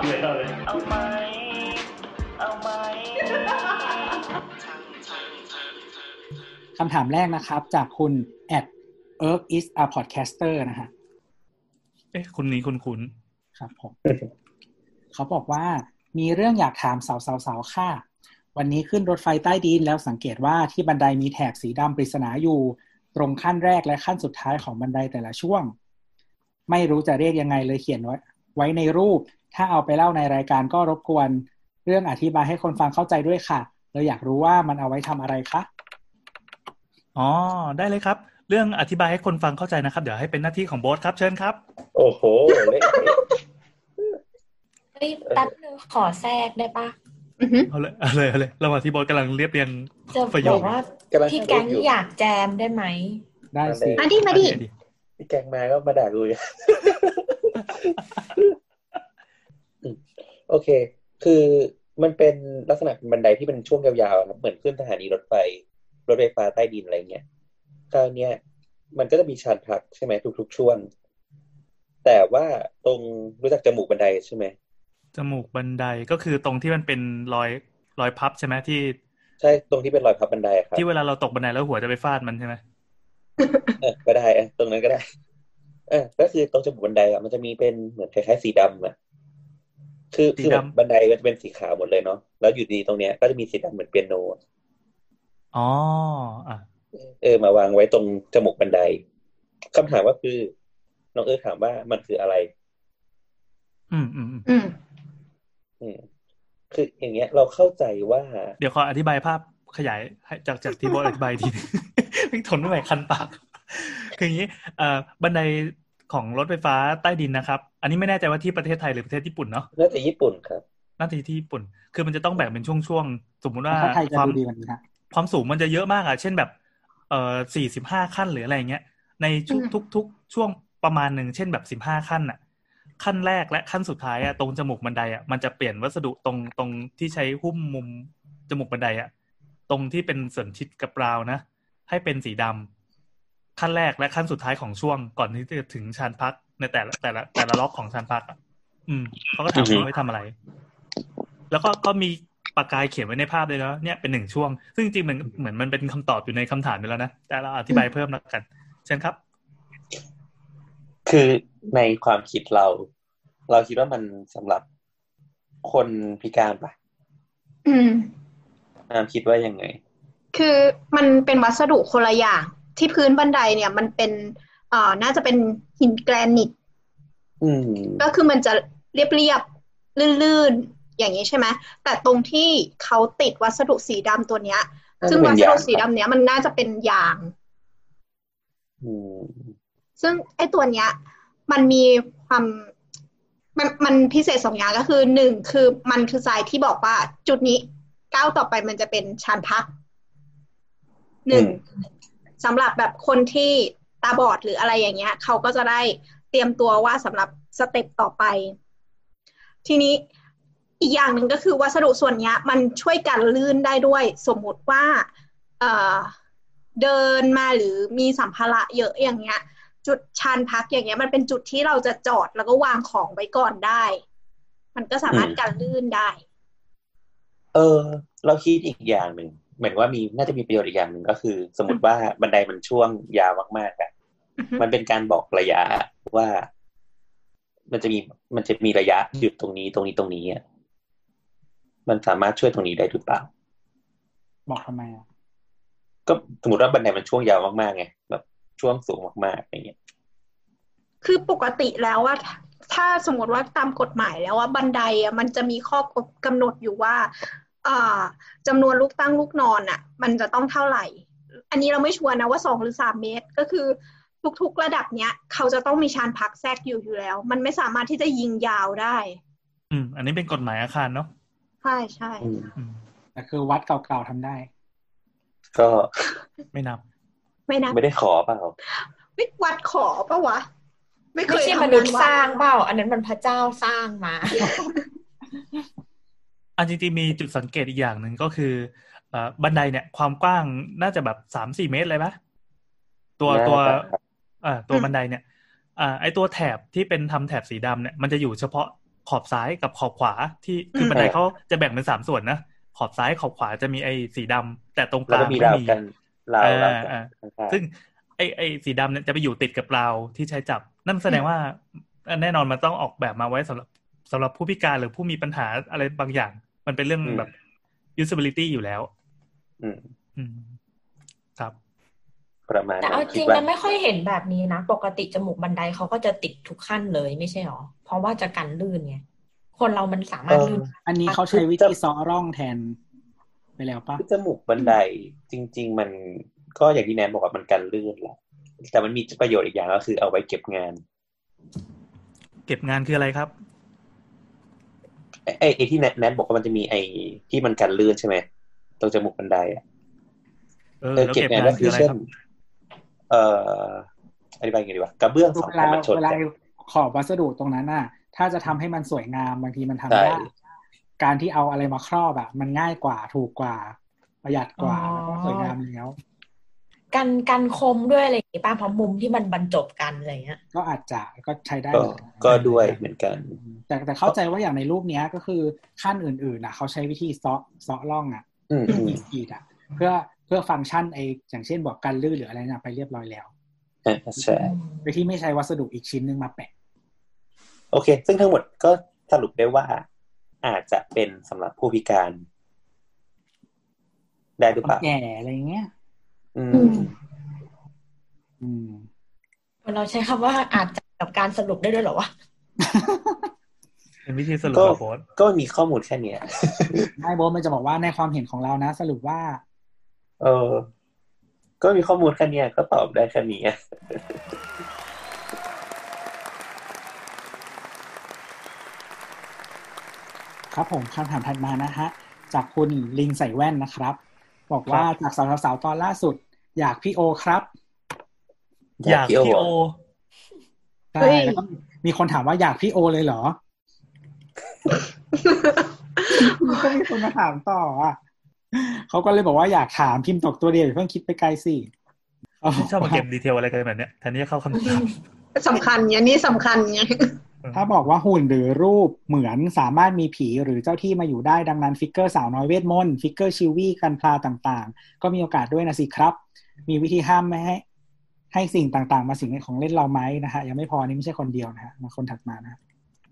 B: เอาเลยเอาเลย
C: เอาไหมเอาไหม
D: คำถามแรกนะครับ จากคุณ at erk is a podcaster นะฮะ
C: เอ๊ะคุณนี้คุณคุณ
D: ครับผม เขาบอกว่ามีเรื่องอยากถามสาวๆๆค่ะ วันนี้ขึ้นรถไฟใต้ดินแล้วสังเกตว่าที่บันไดมีแถบสีดำปริศนาอยู่ ตรงขั้นแรกและขั้นสุดท้ายของบันไดแต่ละช่วง ไม่รู้จะเรียกยังไงเลยเขียนไว้ ไว้ในรูป ถ้าเอาไปเล่าในรายการก็รบกวนเรื่องอธิบายให้คนฟังเข้าใจด้วยค่ะเราอยากรู้ว่ามันเอาไว้ทำอะไรคะ
C: อ๋อได้เลยครับ เรื่องอธิบายให้คนฟังเข้าใจนะครับ เดี๋ยวให้เป็นหน้าที่ของโบ๊ทครับ เชิญครับ
B: โอ้โหเละ
F: เฮ้ยแป๊บนึงขอแทรกได้ปะ
E: อือหือ
C: เอาเลยเอาเลยเอาเลยระหว่างที่โบ๊ทกำลังเรียบเรียง
F: จะ
C: ประโย
F: บ
C: ค
F: อกว่า
B: ๆกำลัง
F: พี่แก๊ง
B: อยู่
F: อยากแจมได้ไหม
D: ได้สิ
E: มาดิมาดิ
C: อันนี้
B: พี่แกงมาก็มาด่ากูอยู่อืม โอเค คือมันเป็นลักษณะเป็นบันไดที่เป็นช่วงยาวๆครับเหมือนขึ้นสถานีรถไฟ รถไฟฟ้าใต้ดินอะไรเงี้ยคราวเนี้ยมันก็จะมีชานพักใช่ไหมทุก ๆ ช่วงแแต่ว่าตรงรู้จักจมูกบันไดใช่ไหม
C: จมูกบันไดก็คือตรงที่มันเป็นรอยรอยพับใช่ไหมที่
B: ใช่ตรงที่เป็นรอยพับบันไดครับ
C: ที่เวลาเราตกบันไดแล้วหัวจะไปฟาดมันใช่ไหม
B: เออก็ได้เออตรงนั้นก็ได้ เออก็คือตรงจมูกบันไดอะมันจะมีเป็นเหมือนคล้ายๆสีดำอะคือคือแบบบันไดก็จะเป็นสีขาวหมดเลยเนาะแล้วอยู่ดีตรงเนี้ย ก็จะมีสีดำเหมือนเปียโนอะ
C: อ๋ออะ
B: เออ มาวางไว้ตรงจมูกบันไดคำถามก็คือน้องเออถามว่ามันคืออะไร
C: อืมอืมอืม
E: อืม
B: อืมคืออย่างเงี้ย เราเข้าใจว่า
C: เดี๋ยวขออธิบายภาพขยายให้จากจากที่โบทอธิบายอีกทีไม่ทนไม่ไหวคันปาก คืออย่างนี้เอ่อบันไดของรถไฟฟ้าใต้ดินนะครับ อันนี้ไม่แน่ใจว่าที่ประเทศไทยหรือประเทศญี่ปุ่นเนาะ
B: น่าจะญี่ปุ่นครับ
C: น่าจะที่ญี่ปุ่น คือมันจะต้องแบ่งเป็นช่วงๆ สมมุติว่า
D: ถ้าไทยจะ
C: ความ
D: ดูดีกว่านี้นะ
C: ความสูงมันจะเยอะมากอะ เช่นแบบเอ่อสี่สิบห้าขั้นหรืออะไรเงี้ย ในทุก
E: อืม
C: ทุกทุกช่วงประมาณหนึ่ง เช่นแบบสิบห้าขั้นอะ ขั้นแรกและขั้นสุดท้ายอะตรงจมูกบันไดอะมันจะเปลี่ยนวัสดุตรงตรงที่ใช้หุ้มมุมจมูกบันไดอะ ตรงที่เป็นส่วนชิดกับราวนะ ให้เป็นสีดำ ขั้นแรกและขั้นสุดท้ายของช่วงก่อนที่จะถึงชานพักในแต่ละแต่ละแต่ละล็อกของชานพักอะอืมเขาก็ถาม
B: อือฮึ
C: ว่าไว้ทำอะไร แล้วก็ก็มีปากกายเขียนไว้ในภาพเลยนะเนี่ยเป็นหนึ่งช่วง ซึ่งจริงๆมันเหมือนมันเป็นคำตอบอยู่ในคำถามไปแล้วนะแต่เราอธิบายเพิ่มแล้วกันเช่นครับ
B: คือในความคิดเรา เราคิดว่ามันสำหรับคนพิการปะ
E: อืม
B: อามคิดว่ายังไง
E: คือมันเป็นวัสดุคนละอย่าง ที่พื้นบันไดเนี่ย มันเป็นเอ่อน่าจะเป็นหินแกรนิต
B: อืม
E: ก็คือมันจะเรียบๆลื่นๆ อย่างนี้ใช่ไหมแต่ตรงที่เขาติดวัสดุสีดำตัวเนี้ย
B: น่าจะ
E: ซึ่ง
B: เป็น
E: วัสดุ
B: ยาง
E: สีดำเนี้ยมันน่าจะเป็นยาง
B: อืม
E: ซึ่งไอ้ตัวเนี้ย มันมีความมันมันพิเศษสองอย่างก็คือหนึ่งคือมันคือทรายที่บอกว่าจุดนี้ก้าวต่อไปมันจะเป็นชานพักหนึ่ง สำหรับแบบคนที่ตาบอดหรืออะไรอย่างเงี้ยเขาก็จะได้เตรียมตัวว่าสำหรับสเต็ปต่อไป ทีนี้อีกอย่างหนึ่งก็คือวัสดุส่วนเนี้ยมันช่วยกันลื่นได้ด้วย สมมุติว่าเอ่อเดินมาหรือมีสัมภาระเยอะอย่างเงี้ย จุดชานพักอย่างเงี้ย มันเป็นจุดที่เราจะจอดแล้วก็วางของไว้ก่อนได้ มันก็สามารถ
B: อืม
E: กันลื่นได้
B: เออ เราคิดอีกอย่างหนึ่ง เหมือนว่ามีน่าจะมีประโยชน์อีกอย่างหนึ่งก็คือ สมมติว่าบันไดมันช่วงยาวมากๆอะ
E: อือฮึ
B: มันเป็นการบอกระยะว่า มันจะมีมันจะมีระยะหยุดตรงนี้ตรงนี้ตรงนี้อะมันสามารถช่วยตรงนี้ได้หรือเปล่า
D: บอกทำไมอะ
B: ก็สมมติว่าบันไดมันช่วงยาวมากๆไงแบบช่วงสูงมากๆอย่างเงี้ย
E: คือปกติแล้วว่าถ้าถ้าสมมติว่าตามกฎหมายแล้วว่าบันไดอะมันจะมีข้อกำหนดอยู่ว่าอ่า จำนวนลูกตั้งลูกนอนอะ มันจะต้องเท่าไหร่ อันนี้เราไม่ชัวร์นะว่าสองหรือสามเมตร ก็คือทุกๆระดับเนี้ย เขาจะต้องมีชานพักแทรกอยู่อยู่แล้ว มันไม่สามารถที่จะยิงยาวได้
C: อืม อันนี้เป็นกฎหมายอาคารเนาะ
E: ใช่ใช่
B: อืม
C: อืม
D: แต่คือวัดเก่าๆทำได้
B: ก็
C: ไม่นับ
E: ไม่นะ
B: ไม่ได้ขอเปล่า
E: ไม่วัดขอปะวะไม่เค
F: ไม่
E: ย
F: ใช่
E: ทำ
F: มนุษย์
E: วัด
F: สร้างเปล่า อันนั้นมันพระเจ้าสร้างมา
C: อันจริงๆมีจุดสังเกตอีกอย่างหนึ่งก็คือเอ่อบันไดเนี่ย ความกว้างน่าจะแบบสามสี่เมตรเลยปะตัว
B: น่าจะ
C: ตัว
B: ครับ
C: เอ่อตัวบันไดเนี่ยอ่าไอตัวแถบที่เป็นทำแถบสีดำเนี่ยมันจะอยู่เฉพาะขอบซ้ายกับขอบขวาที่คือบันไดเขาจะแบ่งเป็นสามส่วนนะขอบซ้ายขอบขวาจะมีไอสีดำแต่ตรงก
B: แล้ว
C: ลา
B: ก็
C: ง
B: มี
C: ไม่
B: ราว
C: มี
B: กันราว
C: เออ
B: ราวกัน
C: เออ
B: ข้างๆ
C: ซึ่งไอไอสีดำเนี่ยจะไปอยู่ติดกับราวที่ใช้จับ นั่นแสดงว่าแน่นอนมันต้องออกแบบมาไว้สำหรับสำหรับผู้พิการหรือผู้มีปัญหาอะไรบางอย่าง มันเป็นเรื่อง
B: อืม
C: แบบ usability อยู่แล้ว
B: อืม
C: อืมครับ
B: ประมาณ
F: แต่เอา
B: นั้น
F: จริง
B: คิดว่า
F: มันไม่ค่อยเห็นแบบนี้นะ ปกติจมูกบันไดเขาก็จะติดทุกขั้นเลยไม่ใช่หรอ เพราะว่าจะกันลื่นไงคนเรามันสามารถลื่น
D: อันนี้เขาใช้วิธีซ้อร่องแทนไปแล้วปะ
B: คือจมูกบันไดจริง ๆ มันก็อย่างที่แนนบอกว่ามันกันลื่นแหละแต่มันมีประโยชน์อีกอย่างก็คือเอาไว้เก็บงาน
C: เก็บงานคืออะไรครับ
B: ไอ้ไอ้ไอ้ที่แนนแนนบอกว่ามันจะมีไอ้ที่มันกันลื่นใช่ไหมตรงจมูกบันไดอะ
C: เออ
B: เออ
C: แล้ว
B: เก็บ
C: เก็บ
B: งาน
C: งาน
B: ก็
C: คื
B: คืออ
C: อะไร
B: เช่
C: คนรับ
B: เอ่ออธิบายยังไงดีวะกระเบื้องสอง
D: เว
B: แผ่
D: ลาน
B: มันชน
D: เวลา
B: กัน
D: ขอบวัสดุตรงนั้นน่ะ ถ้าจะทำให้มันสวยงามบางทีมันทำ
B: ใช่
D: ยากการที่เอาอะไรมาครอบอะมันง่ายกว่าถูกกว่า ประหยัดกว่า
F: อ๋อ
D: แล้วก็สวยงามแล้ว
F: กันกันคมด้วยอะไรอย่างงี้ป้าเพราะมุมที่มันบรรจบกันอะไรเงี้ย
D: ก็อาจจะก็ใช้ได้
B: ก็
D: เหมือนน
B: ก็ด้วยเหมือนกัน
D: แต่แต่เข้าใจว่าอย่างในรูปเนี้ยก็คือขั้นอื่นๆอะเขาใช้วิธีเซาะเซาะร่องอะ
B: อืมอืม
D: ขีดอะ เพื่อเพื่อฟังก์ชันไออย่างเช่นบอกกันลื่นหรืออะไรน่ะไปเรียบร้อยแล้ว
B: อ่าใช่
D: โดยที่ไม่ใช้วัสดุอีกชิ้นหนึ่งมาแปะ
B: โอเค ซึ่งทั้งหมดก็สรุปได้ว่า อาจจะเป็นสำหรับผู้พิการ ได้หรือ
D: คน
B: เปล่า
D: แก่อะไรเงี้ย
B: อื
E: อื
B: ม
E: ม
D: อืม
F: เราใช้คำว่าอาจจะกับการสรุปได้ด้วยเหรอวะ
C: เป็นวิธีสรุป
B: ก็
C: แบบโพสต์
B: ก็มีข้อมูลแค่เนี้ย
D: ไม่โบทมันจะบอกว่าในความเห็นของเรานะ สรุปว่า
B: เออ ก็มีข้อมูลแค่เนี้ยก็ตอบได้แค่นี้
D: ครับผมคำถามถัดมานะฮะ จากคุณลิงใส่แว่นนะครับ บอกว่าจากสาวๆตอนล่าสุด อยากพี่โอครับ
C: อยากพี่โอ
D: ใช่
E: เฮ้ย
D: แล้วก็มีคนถามว่าอยากพี่โอเลยเหรอก็มีคนมาถามต่ออะเขาก็เลยบอกว่าอยากถามพิมพ์ตกตัวเดียวอย่าเพิ่งคิดไปไกลสิ
C: ไม่ชอบมาเก็บดีเทลอะไรกันแบบเนี้ยแทนที่จะเข้าคำถาม
E: สำคัญไงนี่สำคัญไง
D: ถ้าบอกว่าหุ่นหรือรูปเหมือนสามารถมีผีหรือเจ้าที่มาอยู่ได้ดังนั้น figure สาวน้อยเวทมนต์ figure ชิวี่กันพลาต่างๆ ก็มีโอกาสด้วยนะสิครับ มีวิธีห้ามไม่ให้ ให้สิ่งต่างๆ มาสิงในของเล่นเราไหมนะฮะยังไม่พอนี่ไม่ใช่คนเดียวนะฮะมาคนถัดมานะ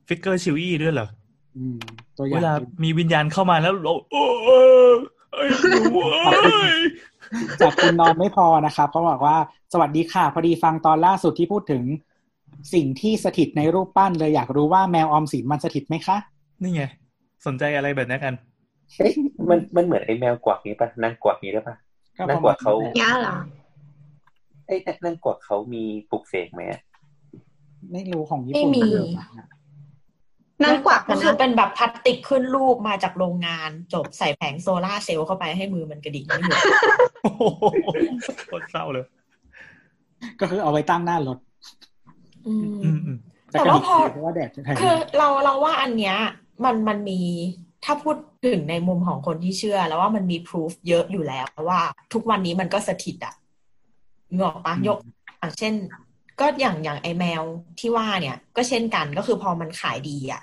C: figure ชิวี่ด้วยเหรอ
D: อืมตัวอ
C: เว
D: ย่าง
C: ลามีวิญญาณเข้ามาแล้วเราโอ้ยไอ้หนูเอ้ย
D: จากคุณนอนไม่พอนะครับเขาบอกว่าสวัสดีค่ะ พอดีฟังตอนล่าสุดที่พูดถึง สิ่งที่สถิตในรูปปั้นเลยอยากรู้ว่าแมวออมสินมันสถิตไหมคะ
C: นี่ไง สนใจอะไรแบบนี้กัน
B: เอ๊ะมันมันเหมือนไอ้แมวกวักนี้ปะนางกวักนี้ได้ปะ
D: ก็
B: น่า
D: ประ
B: ก
D: มา
B: ว่า
D: ณ
B: เขา
D: นั้นแหละ
E: ย่าเหรอ
B: ไอ้นางกวักเขามีปลุกเสกไหมอะ
D: ไม่รู้ของญี่
F: ไม่
D: ปุ่น
F: มี
D: หรือเปล่านะ
E: นั่งกวักกั
F: ก็
E: น
F: คือ
E: นะ
F: เป็นแบบพลาสติกขึ้นรูปมาจากโรงงาน จบใส่แผงโซล่าร์เซลล์เข้าไปให้มือมันกระดิกไม่หยุด
C: โอ้โหโคตรเศร้าเลย
D: ก็คือเอาไว้ตั้งหน้ารถ
F: อืม
C: อืมอืม
F: แต่ว่าพอ
D: เพราะว่าแดดแทน
F: คือเราเราว่าอันเนี้ย มันมันมี ถ้าพูดถึงในมุมของคนที่เชื่อ แล้วว่ามันมี proof เยอะอยู่แล้วว่า ทุกวันนี้มันก็สถิตอะนึกออกปะยกอย่างเช่น ก็อย่างอย่างไอแมวที่ว่าเนี่ย ก็เช่นกันก็คือพอมันขายดีอะ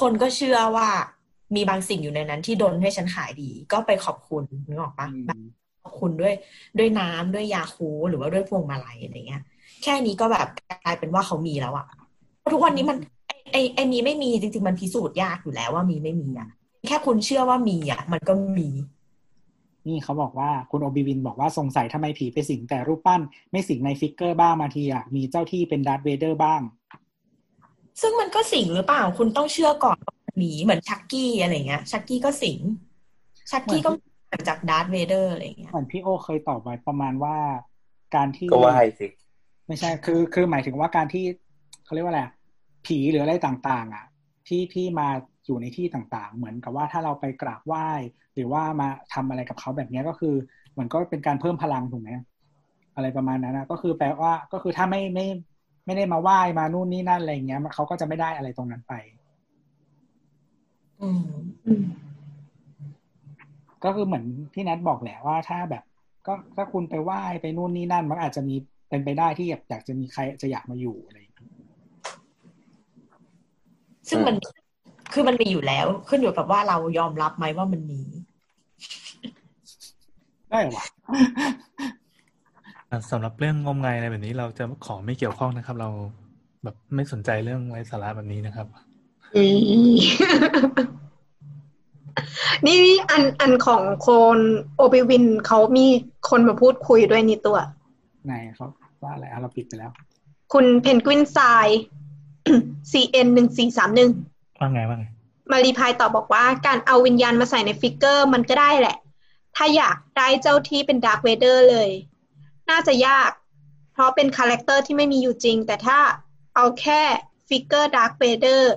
F: คนก็เชื่อว่ามีบางสิ่งอยู่ในนั้นที่ดลให้ฉันขายดี ก็ไปขอบคุณนึกออกปะ
D: อืม
F: แบบขอบคุณด้วยด้วยน้ำด้วยยาคูหรือว่าด้วยพวงมาลัยอะไรเงี้ย แค่นี้ก็แบบกลายเป็นว่าเขามีแล้วอะเพราะทุกวันนี้มันไอไอไอมีไม่มีจริง ๆ มันพิสูจน์ยากอยู่แล้วว่ามีไม่มีอะ แค่คุณเชื่อว่ามีอะมันก็มี
D: นี่เขาบอกว่าคุณโอบิวินบอกว่าสงสัยทำไมผีไปสิงแต่รูปปั้น ไม่สิงใน figure บ้างบางทีอะมีเจ้าที่เป็นดาร์ธเวเดอร์บ้าง
F: ซึ่งมันก็สิงหรือเปล่า คุณต้องเชื่อก่อนว่ามันมีเหมือนชักกี้อะไรเงี้ยชักกี้ก็สิงชักกี้ก็มาจากดาร์ธเวเดอร์อะไรเงี้ย
D: เหมือนพี่โอเคยตอบไว้ประมาณว่า การที่
B: ก็ไหว้สิ
D: ไม่ใช่คือคือหมายถึงว่าการที่เขาเรียกว่าอะไรอะผีหรืออะไรต่าง ๆ อะ ที่ที่มา อยู่ในที่ต่างๆ เหมือนกับว่าถ้าเราไปกราบไหว้ หรือว่ามาทำอะไรกับเขาแบบเนี้ยก็คือเหมือนก็เป็นการเพิ่มพลังถูกไหมอะไรประมาณนั้นนะก็คือแปลว่าก็คือถ้าไม่ไม่ไม่ได้มาไหว้มานู่นนี่นั่นอะไรอย่างเงี้ยเขาก็จะไม่ได้อะไรตรงนั้นไป
F: อืม
E: อืม
D: ก็คือเหมือนพี่นัทบอกแหละว่าถ้าแบบ ก็ถ้าคุณไปไหว้ไปนู่นนี่นั่น มันอาจจะมีเป็นไปได้ที่อยากอยากจะมีใครจะอยากมาอยู่อะไรอย่างเงี้ย
F: ซึ่งมัน คือมันมีอยู่แล้วขึ้นอยู่กับว่าเรายอมรับไหมว่ามันมี
D: ได้เหรอวะ
C: อะสำหรับเรื่องงมงายอะไรแบบนี้ เราจะขอไม่เกี่ยวข้องนะครับ เราแบบไม่สนใจเรื่องไร้สาระแบบนี้นะครับ
E: อีนี่อันอันของคุณโอบิวินเขามีคนมาพูดคุยด้วยนี่ตัว
D: ไหนเขาว่าอะไรอะเราปิดไปแล้ว
E: คุณเพนกวินทราย CN หนึ่งสี่สามหนึ่ง
C: ว่าไงว่าไง
E: มารีพายตอบบอกว่าการเอาวิญญาณมาใส่ใน figure มันก็ได้แหละ ถ้าอยากได้เจ้าที่เป็นดาร์ v เวเดอร์เลย น่าจะยาก เพราะเป็น character ที่ไม่มีอยู่จริง แต่ถ้าเอาแค่ฟิกเกอร์ดาร์ v เวเดอร์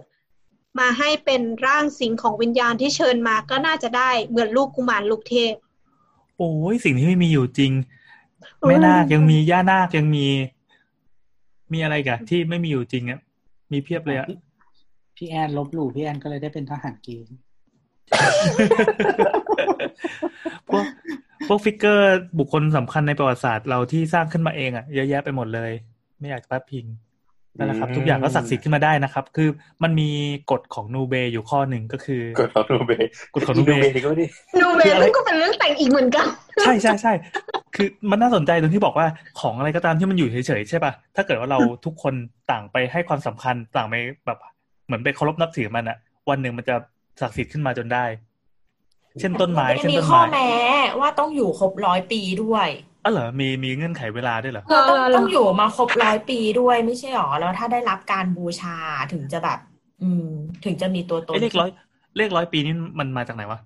E: มาให้เป็นร่างสิงของวิญญาณที่เชิญมาก็น่าจะได้เหมือนลูกกุมารลูกเทพ
C: โอ้ยสิ่งที่ไม่มีอยู่จริงแม่นาคยังมีย่านาคยังมี มีอะไรกันที่ไม่มีอยู่จริงอะมีเพียบเลยอะ
D: พี่แอนลบหลู่พี่แอนก็เลยได้เป็นทหารเกณฑ์
C: พวกพวกฟิกเกอร์บุคคลสำคัญในประวัติศาสตร์เราที่สร้างขึ้นมาเองอะเยอะแยะไปหมดเลย ไม่อยากจะพาดพิงนั่นแหละครับ ทุกอย่างก็ศักดิ์สิทธิ์ขึ้นมาได้นะครับ คือมันมีกฎของนูเบอยู่ข้อหนึ่งก็คือก
B: ดของนูเบ
C: กฎของนูเบ
B: นี่ก็ไม่ได้
E: นูเบนั่นก็เป็นเรื่องแต่งอีกเหมือนกัน
C: ใช่ใช่ใช่คือมันน่าสนใจตรงที่บอกว่าของอะไรก็ตามที่มันอยู่เฉยๆใช่ป่ะถ้าเกิดว่าเราทุกคนต่างไปให้ความสำคัญต่างไปแบบ เหมือนไปเคารพนับถือมันอะวันหนึ่งมันจะศักดิ์สิทธิ์ขึ้นมาจนได้ เช่นต้นไม้
F: ยัง
C: เช่น
F: มี
C: ต้น
F: ข้อ
C: ไม้
F: แม้ว่าต้องอยู่ครบร้อยปีด้วย
C: อ๋อเหรอมีมีเงื่อนไขเวลาด้วยเหรอ
F: เออต้อง
E: เออ
F: ต้องอยู่มาครบร้อยปีด้วยไม่ใช่หรอแล้วถ้าได้รับการบูชาถึงจะแบบ อืม ถึงจะมีตัวตน
C: ไอ้เลขร้อยเลขร้อยปีนี่มันมาจากไหนวะ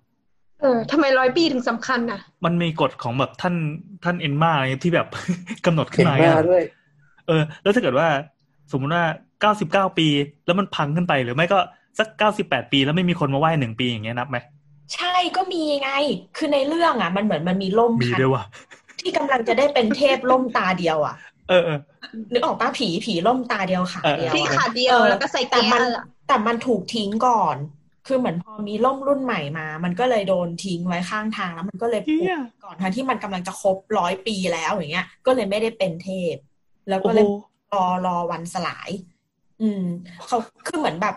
E: เออทำไมร้อยปีถึงสำคัญน่ะ
C: มันมีกฎของแบบท่านท่านเอ็นมาอะไรที่แบบกำหนดขึ้
B: เห็
C: น
B: น
C: มา
B: หน้า
C: อะ
B: ด้วย
C: เออ แล้วถ้าเกิดว่า สมมุติว่า เก้าสิบเก้าปี แล้วมันพังขึ้นไปหรือไม่ก็สักเก้าสิบแปดปี แล้วไม่มีคนมาไหว้หนึ่งปีอย่างเงี้ยนับไหม
F: ใช่ก็มีไง คือในเรื่องอะ มันเหมือนมันมีล่ม
C: มี
F: พัน
C: ด้วยว่ะ
F: ที่กำลังจะได้เป็นเทพล่มตาเดียวอะ
C: เออเออ
F: นึกออกปะผีผีล่มตาเดียวขา
C: เออ
F: เดียว
E: ที่
F: อะ
E: ขาเดียว
F: เออ
E: แล้วก็ใส่
F: แต่
E: เกีย
F: มัน
E: ร์อะ
F: แต่มันถูกทิ้งก่อน คือเหมือนพอมีล่มรุ่นใหม่มา มันก็เลยโดนทิ้งไว้ข้างทางแล้วมันก็เลย
C: เหี้ย
F: ก่อนทั้งที่มันกำลังจะครบร้อยปีแล้วอย่างเงี้ย ก็เลยไม่ได้เป็นเทพ แล้ว
C: โอ้
F: ก็
C: โห
F: เลยรอรอวันสลาย อืมเขาคือเหมือนแบบ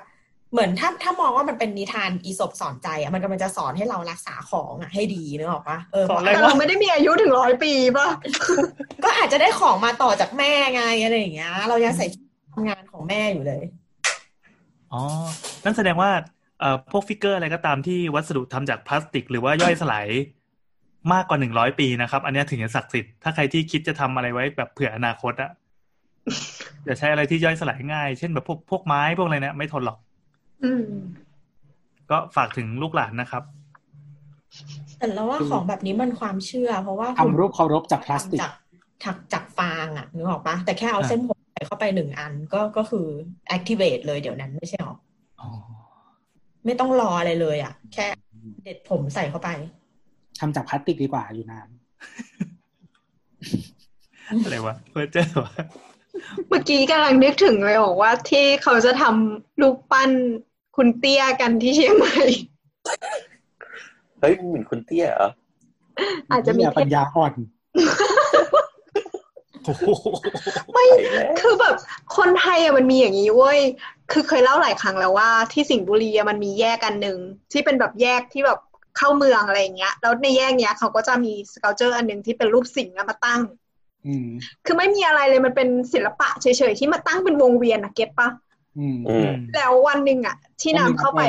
F: เหมือนถ้าถ้ามองว่ามันเป็นนิทานอีสปสอนใจอะมันกำลังจะสอนให้เรารักษาของอะให้ดีนึกออกปะเออ
C: สอนอะไร
E: แต่
C: วะ
E: เราไม่ได้มีอายุถึงร้อยปีป่ะ
F: ก็อาจจะได้ของมาต่อจากแม่ไงอะไรอย่างเงี้ย เรายังใส่ชุดทำงานของแม่อยู่เลย
C: อ๋อนั่นแสดงว่าเอ่อพวก figure อะไรก็ตามที่วัสดุทำจากพลาสติก หรือว่าย่อยสลายมากกว่าหนึ่งร้อยปีนะครับ อันเนี้ยถึงจะศักดิ์สิทธิ์ถ้าใครที่คิดจะทำอะไรไว้แบบเผื่ออนาคตอะ อย่าใช้อะไรที่ย่อยสลายง่าย เช่นแบบพวกพวกไม้พวกอะไรเนี่ยไม่ทนหรอก
E: อืม
C: ก็ฝากถึงลูกหลานนะครับ
F: แต่เราว่าของแบบนี้มันความเชื่อ เพราะว่า
D: ทำรูปเคารพจากพลาสติก
F: จากจากจากฟางอะนึกออกปะแต่แค่เอา
C: อ่า
F: เส้นผมใส่เข้าไปหนึ่งอันก็ก็คือ activate เลยเดี๋ยวนั้นไม่ใช่หรอ
C: อ๋อ
F: ไม่ต้องรออะไรเลย อะ แค่เด็ดผมใส่เข้าไป
D: ทำจากพลาสติกดีกว่าอยู่นาน
C: อะไรวะเพอเจอวะ
E: เมื่อกี้กำลังนึกถึงเลยบอกว่าที่เขาจะทำรูปปั้นคุณเตี้ยกันที่เชียงใหม่
B: เฮ้ยเหมือนคุณเตี้ยเหรอ
E: อาจจะมี
D: เนี่ย
E: เท
D: ปั
E: พ
D: ญญาอ่อน
C: โอ้โห
E: ไม่
B: ไปแล้ว
E: คือแบบคนไทยอะมันมีอย่างนี้เว้ยคือเคยเล่าหลายครั้งแล้วว่า ที่สิงห์บุรีอะมันมีแยกอันหนึ่งที่เป็นแบบแยกที่แบบเข้าเมืองอะไรอย่างเงี้ย แล้วในแยกเนี้ยเขาก็จะมี sculpture อันหนึ่งที่เป็นรูปสิงห์อะมาตั้ง
D: อืม
E: คือไม่มีอะไรเลยมันเป็นศิลปะเฉยๆที่มาตั้งเป็นวงเวียนอะ get ปะ
D: อืม
B: อืม
E: แล้ววันหนึ่งอะที่นำเข้าไป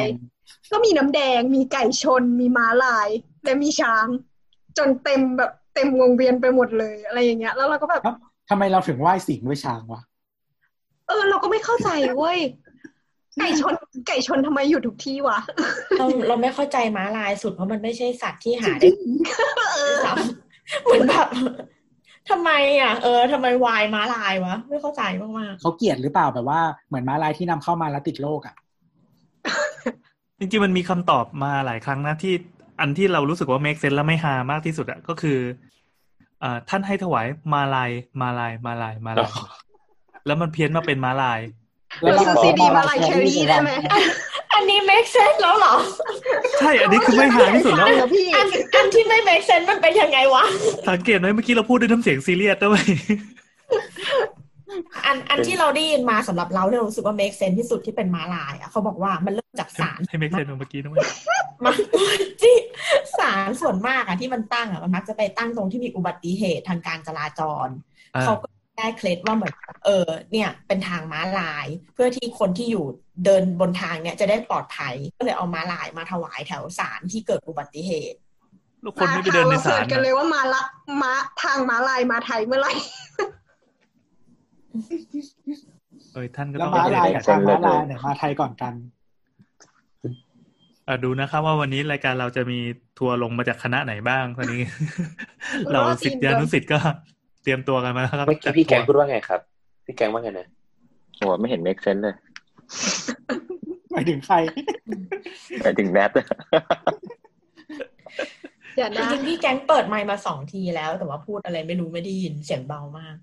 E: ก็มีน้ำแดง มีไก่ชน มีม้าลาย และมีช้าง จนเต็มแบบเต็มวงเวียนไปหมดเลยอะไรอย่างเงี้ย แล้วเราก็แบบ
D: ครับทำไมเราถึงไหว้สิงห์ด้วยช้างวะ
E: เออ เราก็ไม่เข้าใจเว้ยไก่ชนไก่ชนทำไมอยู่ทุกที่วะ
F: เราเราไม่เข้าใจม้าลายสุดเพราะมันไม่ใช่สัตว์ที่หาได้
E: เออ
F: ซ้ำเหมือนแบบ ทำไมอะเออทำไมวายม้าลายวะ ไม่เข้าใจมาก
D: เขาเกลียดหรือเปล่าแบบว่าเหมือนม้าลายที่นำเข้ามาแล้วติดโรคอะ
C: จริงๆมันมีคำตอบมาหลายครั้งนะที่อันที่เรารู้สึกว่า make sense และไม่ฮามากที่สุดอะก็คืออ่าท่านให้ถวายมาลายมาลายมาลายมาลายแล้วมันเพี้ยนมาเป็นม้าลาย
E: เราซื้อซีดีมารายห์ แครีได้ไหม
F: ๆ อันนี้ make sense แล้วเหรอ
C: ใช่ อันนี้คือไม่ฮาที่สุดแล้ว
E: ใช่เหรอพี่
F: อันอันที่ไม่ make sense มันเป็นยังไงวะ
C: สังเกตไหมเมื่อกี้เราพูดด้วยน้ำเสียงซีเรียสด้วย
F: อันอันที่เราได้ยินมาสำหรับเราเนี่ยเรารู้สึกว่า make sense ที่สุดที่เป็นม้าลายอะเขาบอกว่ามันเริ่มจากสาร
C: ให้ make sense เมื่อกี้ด้วย
F: มันที่สารส่วนมากอะที่มันตั้งอะมันมักจะไปตั้งตรงที่มีอุบัติเหตุทางการจราจร
C: อ่า
F: เขาก็ ได้เคล็ดว่าเหมือนเออเนี่ยเป็นทางม้าลาย เพื่อที่คนที่อยู่เดินบนทางเนี่ยจะได้ปลอดภัยก็เลยเอาม้าลายมาถวายแถวสารที่เกิดอุบัติเหตุ
C: แล้วคนไม่ไปเดินในศาล
E: เรเสิร์ชกันเลยว่ามาละมาทางมาลายมาไทยเมื่อไหร่
C: เอยท่านก็
D: แล้ว
C: ต้อง
D: ม้าลาย
C: ไป
D: กับทางม้าลายเนี่ยมาไทยก่อนกัน
C: เอ่อดูนะครับว่าวันนี้รายการเราจะมีทัวร์ลงมาจากคณะไหนบ้างตอนนี้ เราสิทธิานุสิทธิ์ก็ เตรียมตัวกันมาแล้วครับ
B: เมื่อกี้พี่แกงพูดว่าไงครับ พี่แกงว่าไงนะ
A: โหไม่เห็นเมกเซนเลย
D: หมายถึงใคร
A: หมายถึงแนท
E: เดี๋ยว
F: จ
E: นะ
F: ริงๆพี่แก๊งเปิดไมค์มาสองทีแล้ว แต่ว่าพูดอะไรไม่รู้ไม่ได้ยินเสียงเบามาก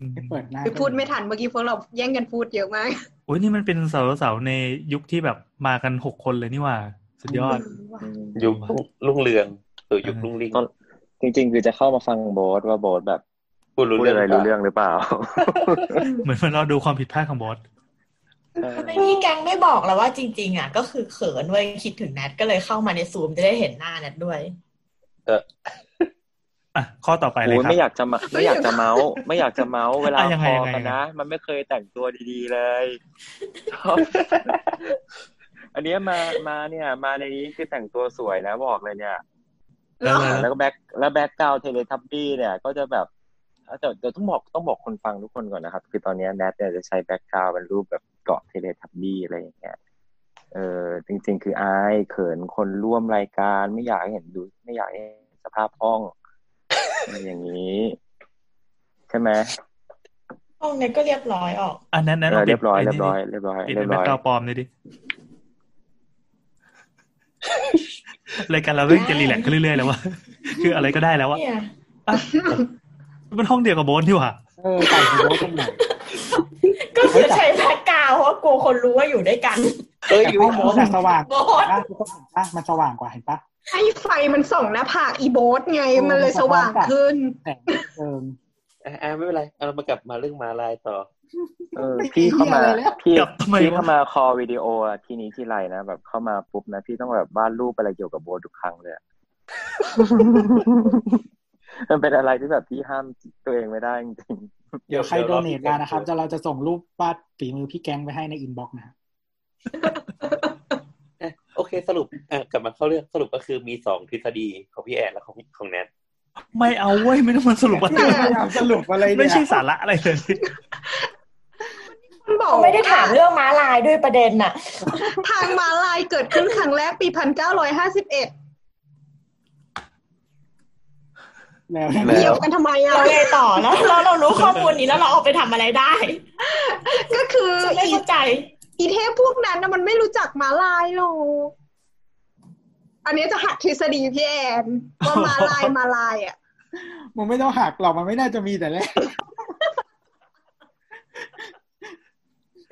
C: อืม
D: เปิดหน้า
E: ไปพูดไม่ทันเมื่อกี้พวกเราแย่งกันพูดเยอะมาก
C: โอ้ยนี่มันเป็นสาวๆในยุคที่แบบมากันหกคนเลยนี่หว่า สุดยอด
B: ยุครุ่งเรืองสู่ยุครุ่งริ่ง
A: ตอนจริง ๆ คือจะเข้ามาฟังโบสว่าโบสแบบ
B: พูดรู้
A: พูด
B: เรื่อง
A: อะไร
B: ห
A: รู้
B: เป
A: เรื่
B: ล่า
A: องหรือเปล่า
C: เหมือนเราดูความผิดพลาดของบอส
F: ทำไมพี่แกงไม่บอกแล้วว่าจริง ๆ อะ ก็คือเขินเว้ยคิดถึงแนทก็เลยเข้ามาในซูมจะได้เห็นหน้าแนทด้วย
C: อะข้อต่อไปเลย
A: โอ้ย
C: ครับ
A: ไม่อยากจะมาไม่อยากจะเมาส์ไม่อยากจะเมาส์เวลา
C: อะยัง
A: ค
C: ไง
A: อ
C: ยังไง
A: กันนะ มันไม่เคยแต่งตัวดีๆเลยชอบอันเนี้ยมามาเนี่ย มาในนี้คือแต่งตัวสวยนะบอกเลยเนี่ย
C: แล้วแล้ว
A: แล้วก็ back แล้ว background เทเลทับบี้เนี่ย ก็จะแบบ แต่เดี๋ยวต้องบอกต้องบอกคนฟังทุกคนก่อนนะครับ คือตอนเนี้แนทเนี่ยจะใช้ background เป็นรูปแบบเกาะเทเลทับบี้อะไรอย่างเงี้ยเออจริง ๆ คืออายเขินคนร่วมรายการไม่อยากให้เห็นดู ไม่อยากให้เห็นสภาพห้องอะไรอย่างนี้ ใช่ไหม
F: ห้องแนทก็เรียบร้อยออก
C: อันนั้น
A: เอ
C: นั้น
A: อ
C: ปิด
A: เรียบร้อย
C: ไเรี
A: ยบร้อยเรียบร้อย
C: ปิด
A: เรียบ
C: แบ็
A: ร้
C: ค
A: อย
C: กราวด์ปลอมเลยดิรายการเราเริ่มจะรีแลกซ์ขึ้นเรื่อยๆแล้วว่าคืออะไรก็ได้แล้วว่า
F: เนี่ย
C: เป็นห้องเดียวกับโบนที่หว่า
D: เออต่างกันโบสตรงไหน
F: ก็คือใช้แบ็คกราวด์เพราะว่ากลัวคนรู้ว่าอยู่ด้วยกัน
B: เอ้ย
D: แต่
B: อยู่
D: ห้องโบสอะสว่าง
F: โบส
D: อะทุกคนเห็นปะมันสว่างกว่าเห็นปะ
E: ให้ไฟมันส่องหน้าผากอีโบสไงมันเลยสว่างขึ้น
D: แต่เอิง
B: อะอะไม่เป็นไรเอามากลับมาเรื่องมาลายต่อ
A: เออ พี่เข้ามา
D: ไม่มีอะไรแล้ว
A: พี่
C: กลับทำไม
A: พี่
C: วะ
A: เข้ามา call วิดีโออะทีนี้ที่ไรนะแบบเข้ามาปุ๊บนะพี่ต้องแบบวาดรูปอะไรเกี่ยวกับโบสทุกครั้งเลยอะ มันเป็นอะไรที่แบบพี่ห้ามตัวเองไม่ได้จริง
D: เดี๋ยวใคร donate มานะครับจะเราจะส่งรูปวาดฝีมือพี่แกงไปให้ใน inbox นะ
B: อะโอเคสรุปอะกลับมาเข้าเรื่องสรุปก็คือมีสองทฤษฎีของพี่แอนและของของแนท
C: ไม่เอาเว้ยไม่ต้องมาสรุปอะไร
D: พยายามสรุปอะไรเนี่ย
C: ไม่ใช่สาระอะไรเลย
E: มันบอก
F: เขาไม่ได้ถามเรื่องม้าลายด้วยประเด็นน่ะ
E: ทางม้าลายเกิดขึ้นครั้งแรกปีพันเก้าร้อยห้าสิบเอ็ด
D: แล้ว
E: เกี่ยวกันทำไมอะ
F: เราไงต่อแล้วเราเรารู้ข้อมูลนี้แล้วเราเอาไปทำอะไรได้
E: ก็คือ
F: ฉันไม่
E: อี
F: เข้าใจ
E: อีเทพพวกนั้นนะมันไม่รู้จักม้าลายหรอกอันนี้จะหักทฤษฎีพี่แอนว่าม้าลายม้าลายอะ
D: มึงไม่ต้องหักหรอกมันไม่น่าจะมีแต่แรก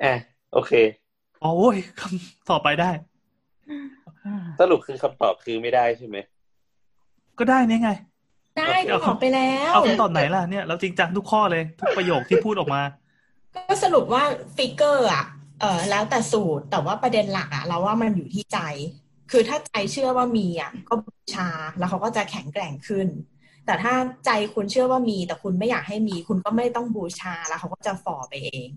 B: อะโอเค
C: โอ้ยคำต่อไปได้
B: สรุปคือคำตอบคือไม่ได้ใช่ไหม
C: ก็ได้นี่ไง
F: ได้ก็บอกไปแล้ว
C: เอาคำตอบไหนล่ะเนี่ยเราจริงจังทุกข้อเลย ทุกประโยคที่พูดออกมา
F: ก็สรุปว่า figure อะเออแล้วแต่สูตรแต่ว่าประเด็นหลักอะเราว่ามันอยู่ที่ใจ คือถ้าใจเชื่อว่ามีอะก็บูชาแล้วเขาก็จะแข็งแกร่งขึ้น แต่ถ้าใจคุณเชื่อว่ามี แต่คุณไม่อยากให้มี คุณก็ไม่ต้องบูชาแล้วเขาก็จะฝ่อไปเอง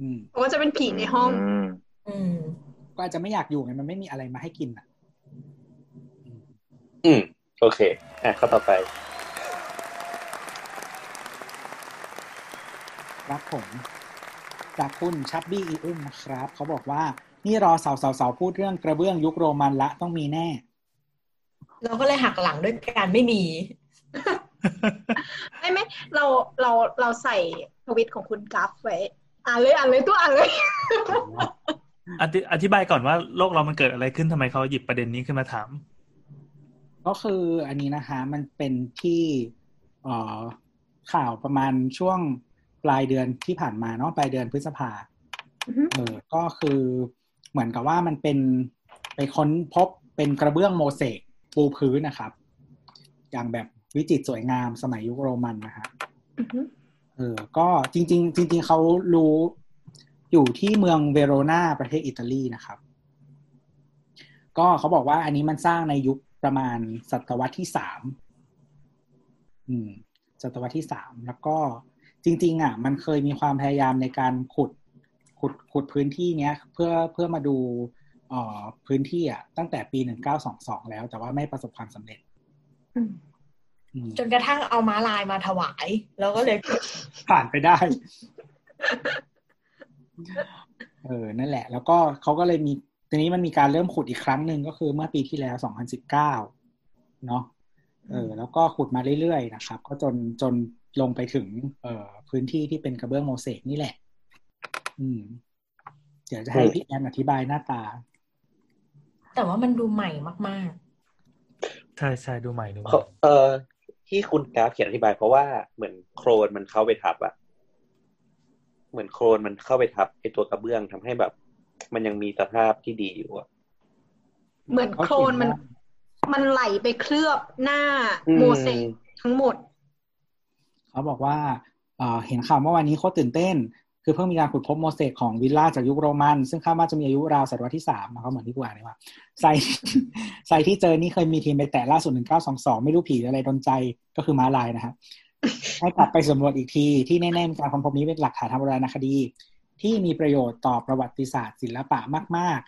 D: อืม
E: เพราะว่าจะเป็นผีในห้อง
A: อืม
F: อืม
D: ก็อาจจะไม่อยากอยู่ไงมันไม่มีอะไรมาให้กินอะ
B: อืม โอเคอะข้อต่อไป
D: ครับผม จากคุณชับบี้อีอึ้มนะครับ เขาบอกว่า นี่รอสาวสาวสาวพูดเรื่องกระเบื้องยุคโรมันละต้องมีแน่
F: เราก็เลยหักหลังด้วยการไม่มี
E: ไม่ไม่เราเราเราใส่ทวิตของคุณกราฟไว้อ่านเลยอ่านเลยตัวอ่านเลย
C: อธิอธิบายก่อนว่าโลกเรามันเกิดอะไรขึ้นทำไมเขาหยิบประเด็นนี้ขึ้นมาถาม
D: ก็คืออันนี้นะคะ มันเป็นที่เอ่อข่าวประมาณช่วง ปลายเดือนที่ผ่านมาเนาะปลายเดือนพฤษภา
E: อือฮึ
D: เออก็คือเหมือนกับว่ามันเป็นไปค้นพบเป็นกระเบื้องโมเสกปูพื้นนะครับ อย่างแบบวิจิตรสวยงามสมัยยุคโรมันนะฮะ
E: อือฮึ
D: เออ ก็จริง ๆ จริง ๆเขารู้อยู่ที่เมืองเวโรนาประเทศอิตาลีนะครับ ก็เขาบอกว่าอันนี้มันสร้างในยุคประมาณศตวรรษที่สามอืมศตวรรษที่สามแล้วก็ จริง ๆ อะ มันเคยมีความพยายามในการขุดขุดขุดพื้นที่เนี้ย เพื่อเพื่อมาดูเอ่อพื้นที่อะตั้งแต่ปีหนึ่งเก้าสองสองแล้ว แต่ว่าไม่ประสบความสำเร็จ
E: อืม
D: อืม
F: จนกระทั่งเอาม้าลายมาถวาย แล้วก็เลย
D: ผ่านไปได้ เออ นั่นแหละ แล้วก็เขาก็เลยมีทีนี้มันมีการเริ่มขุดอีกครั้งหนึ่งก็คือเมื่อปีที่แล้ว2019เนาะเออ แล้วก็ขุดมาเรื่อยๆนะครับ ก็จนจน ลงไปถึงเอ่อพื้นที่ที่เป็นกระเบื้องโมเสกนี่แหละ อืม เดี๋ยวจะให้พี่แอนอธิบายหน้าตา
F: แต่ว่ามันดูใหม่มาก
C: ใช่ใช่ดูใหม่ดูใหม่
B: เขาเอ่อที่คุณกราฟเขียนอธิบายเพราะว่าเหมือนโครนมันเข้าไปทับอะเหมือนโครนมันเข้าไปทับไอตัวกระเบื้องทำให้แบบ มันยังมีสภาพที่ดีอยู่อะ
E: เหมือนโครนมัน มันไหลไปเคลือบหน้า
B: อืม
E: โมเสกทั้งหมด
D: เขาบอกว่าเห็นข่าวเมื่อวานนี้โคตรตื่นเต้น คือเพิ่งมีการขุดพบโมเสกของวิลล่าจากยุคโรมัน ซึ่งคาดว่าจะมีอายุราวศตวรรษที่สามนะครับเหมือนที่กูอ่านเลยว่าไซไซที่เจอนี่เคยมีทีมไปแตะล่าสุดหนึ่งเก้าสองสองไม่รู้ผีอะไรโดนใจก็คือม้าลายนะครับให้กลับไปสำรวจอีกที ที่แน่ๆการค้นพบนี้เป็นหลักฐานทางโบราณคดี ที่มีประโยชน์ต่อประวัติศาสตร์ศิลปะมาก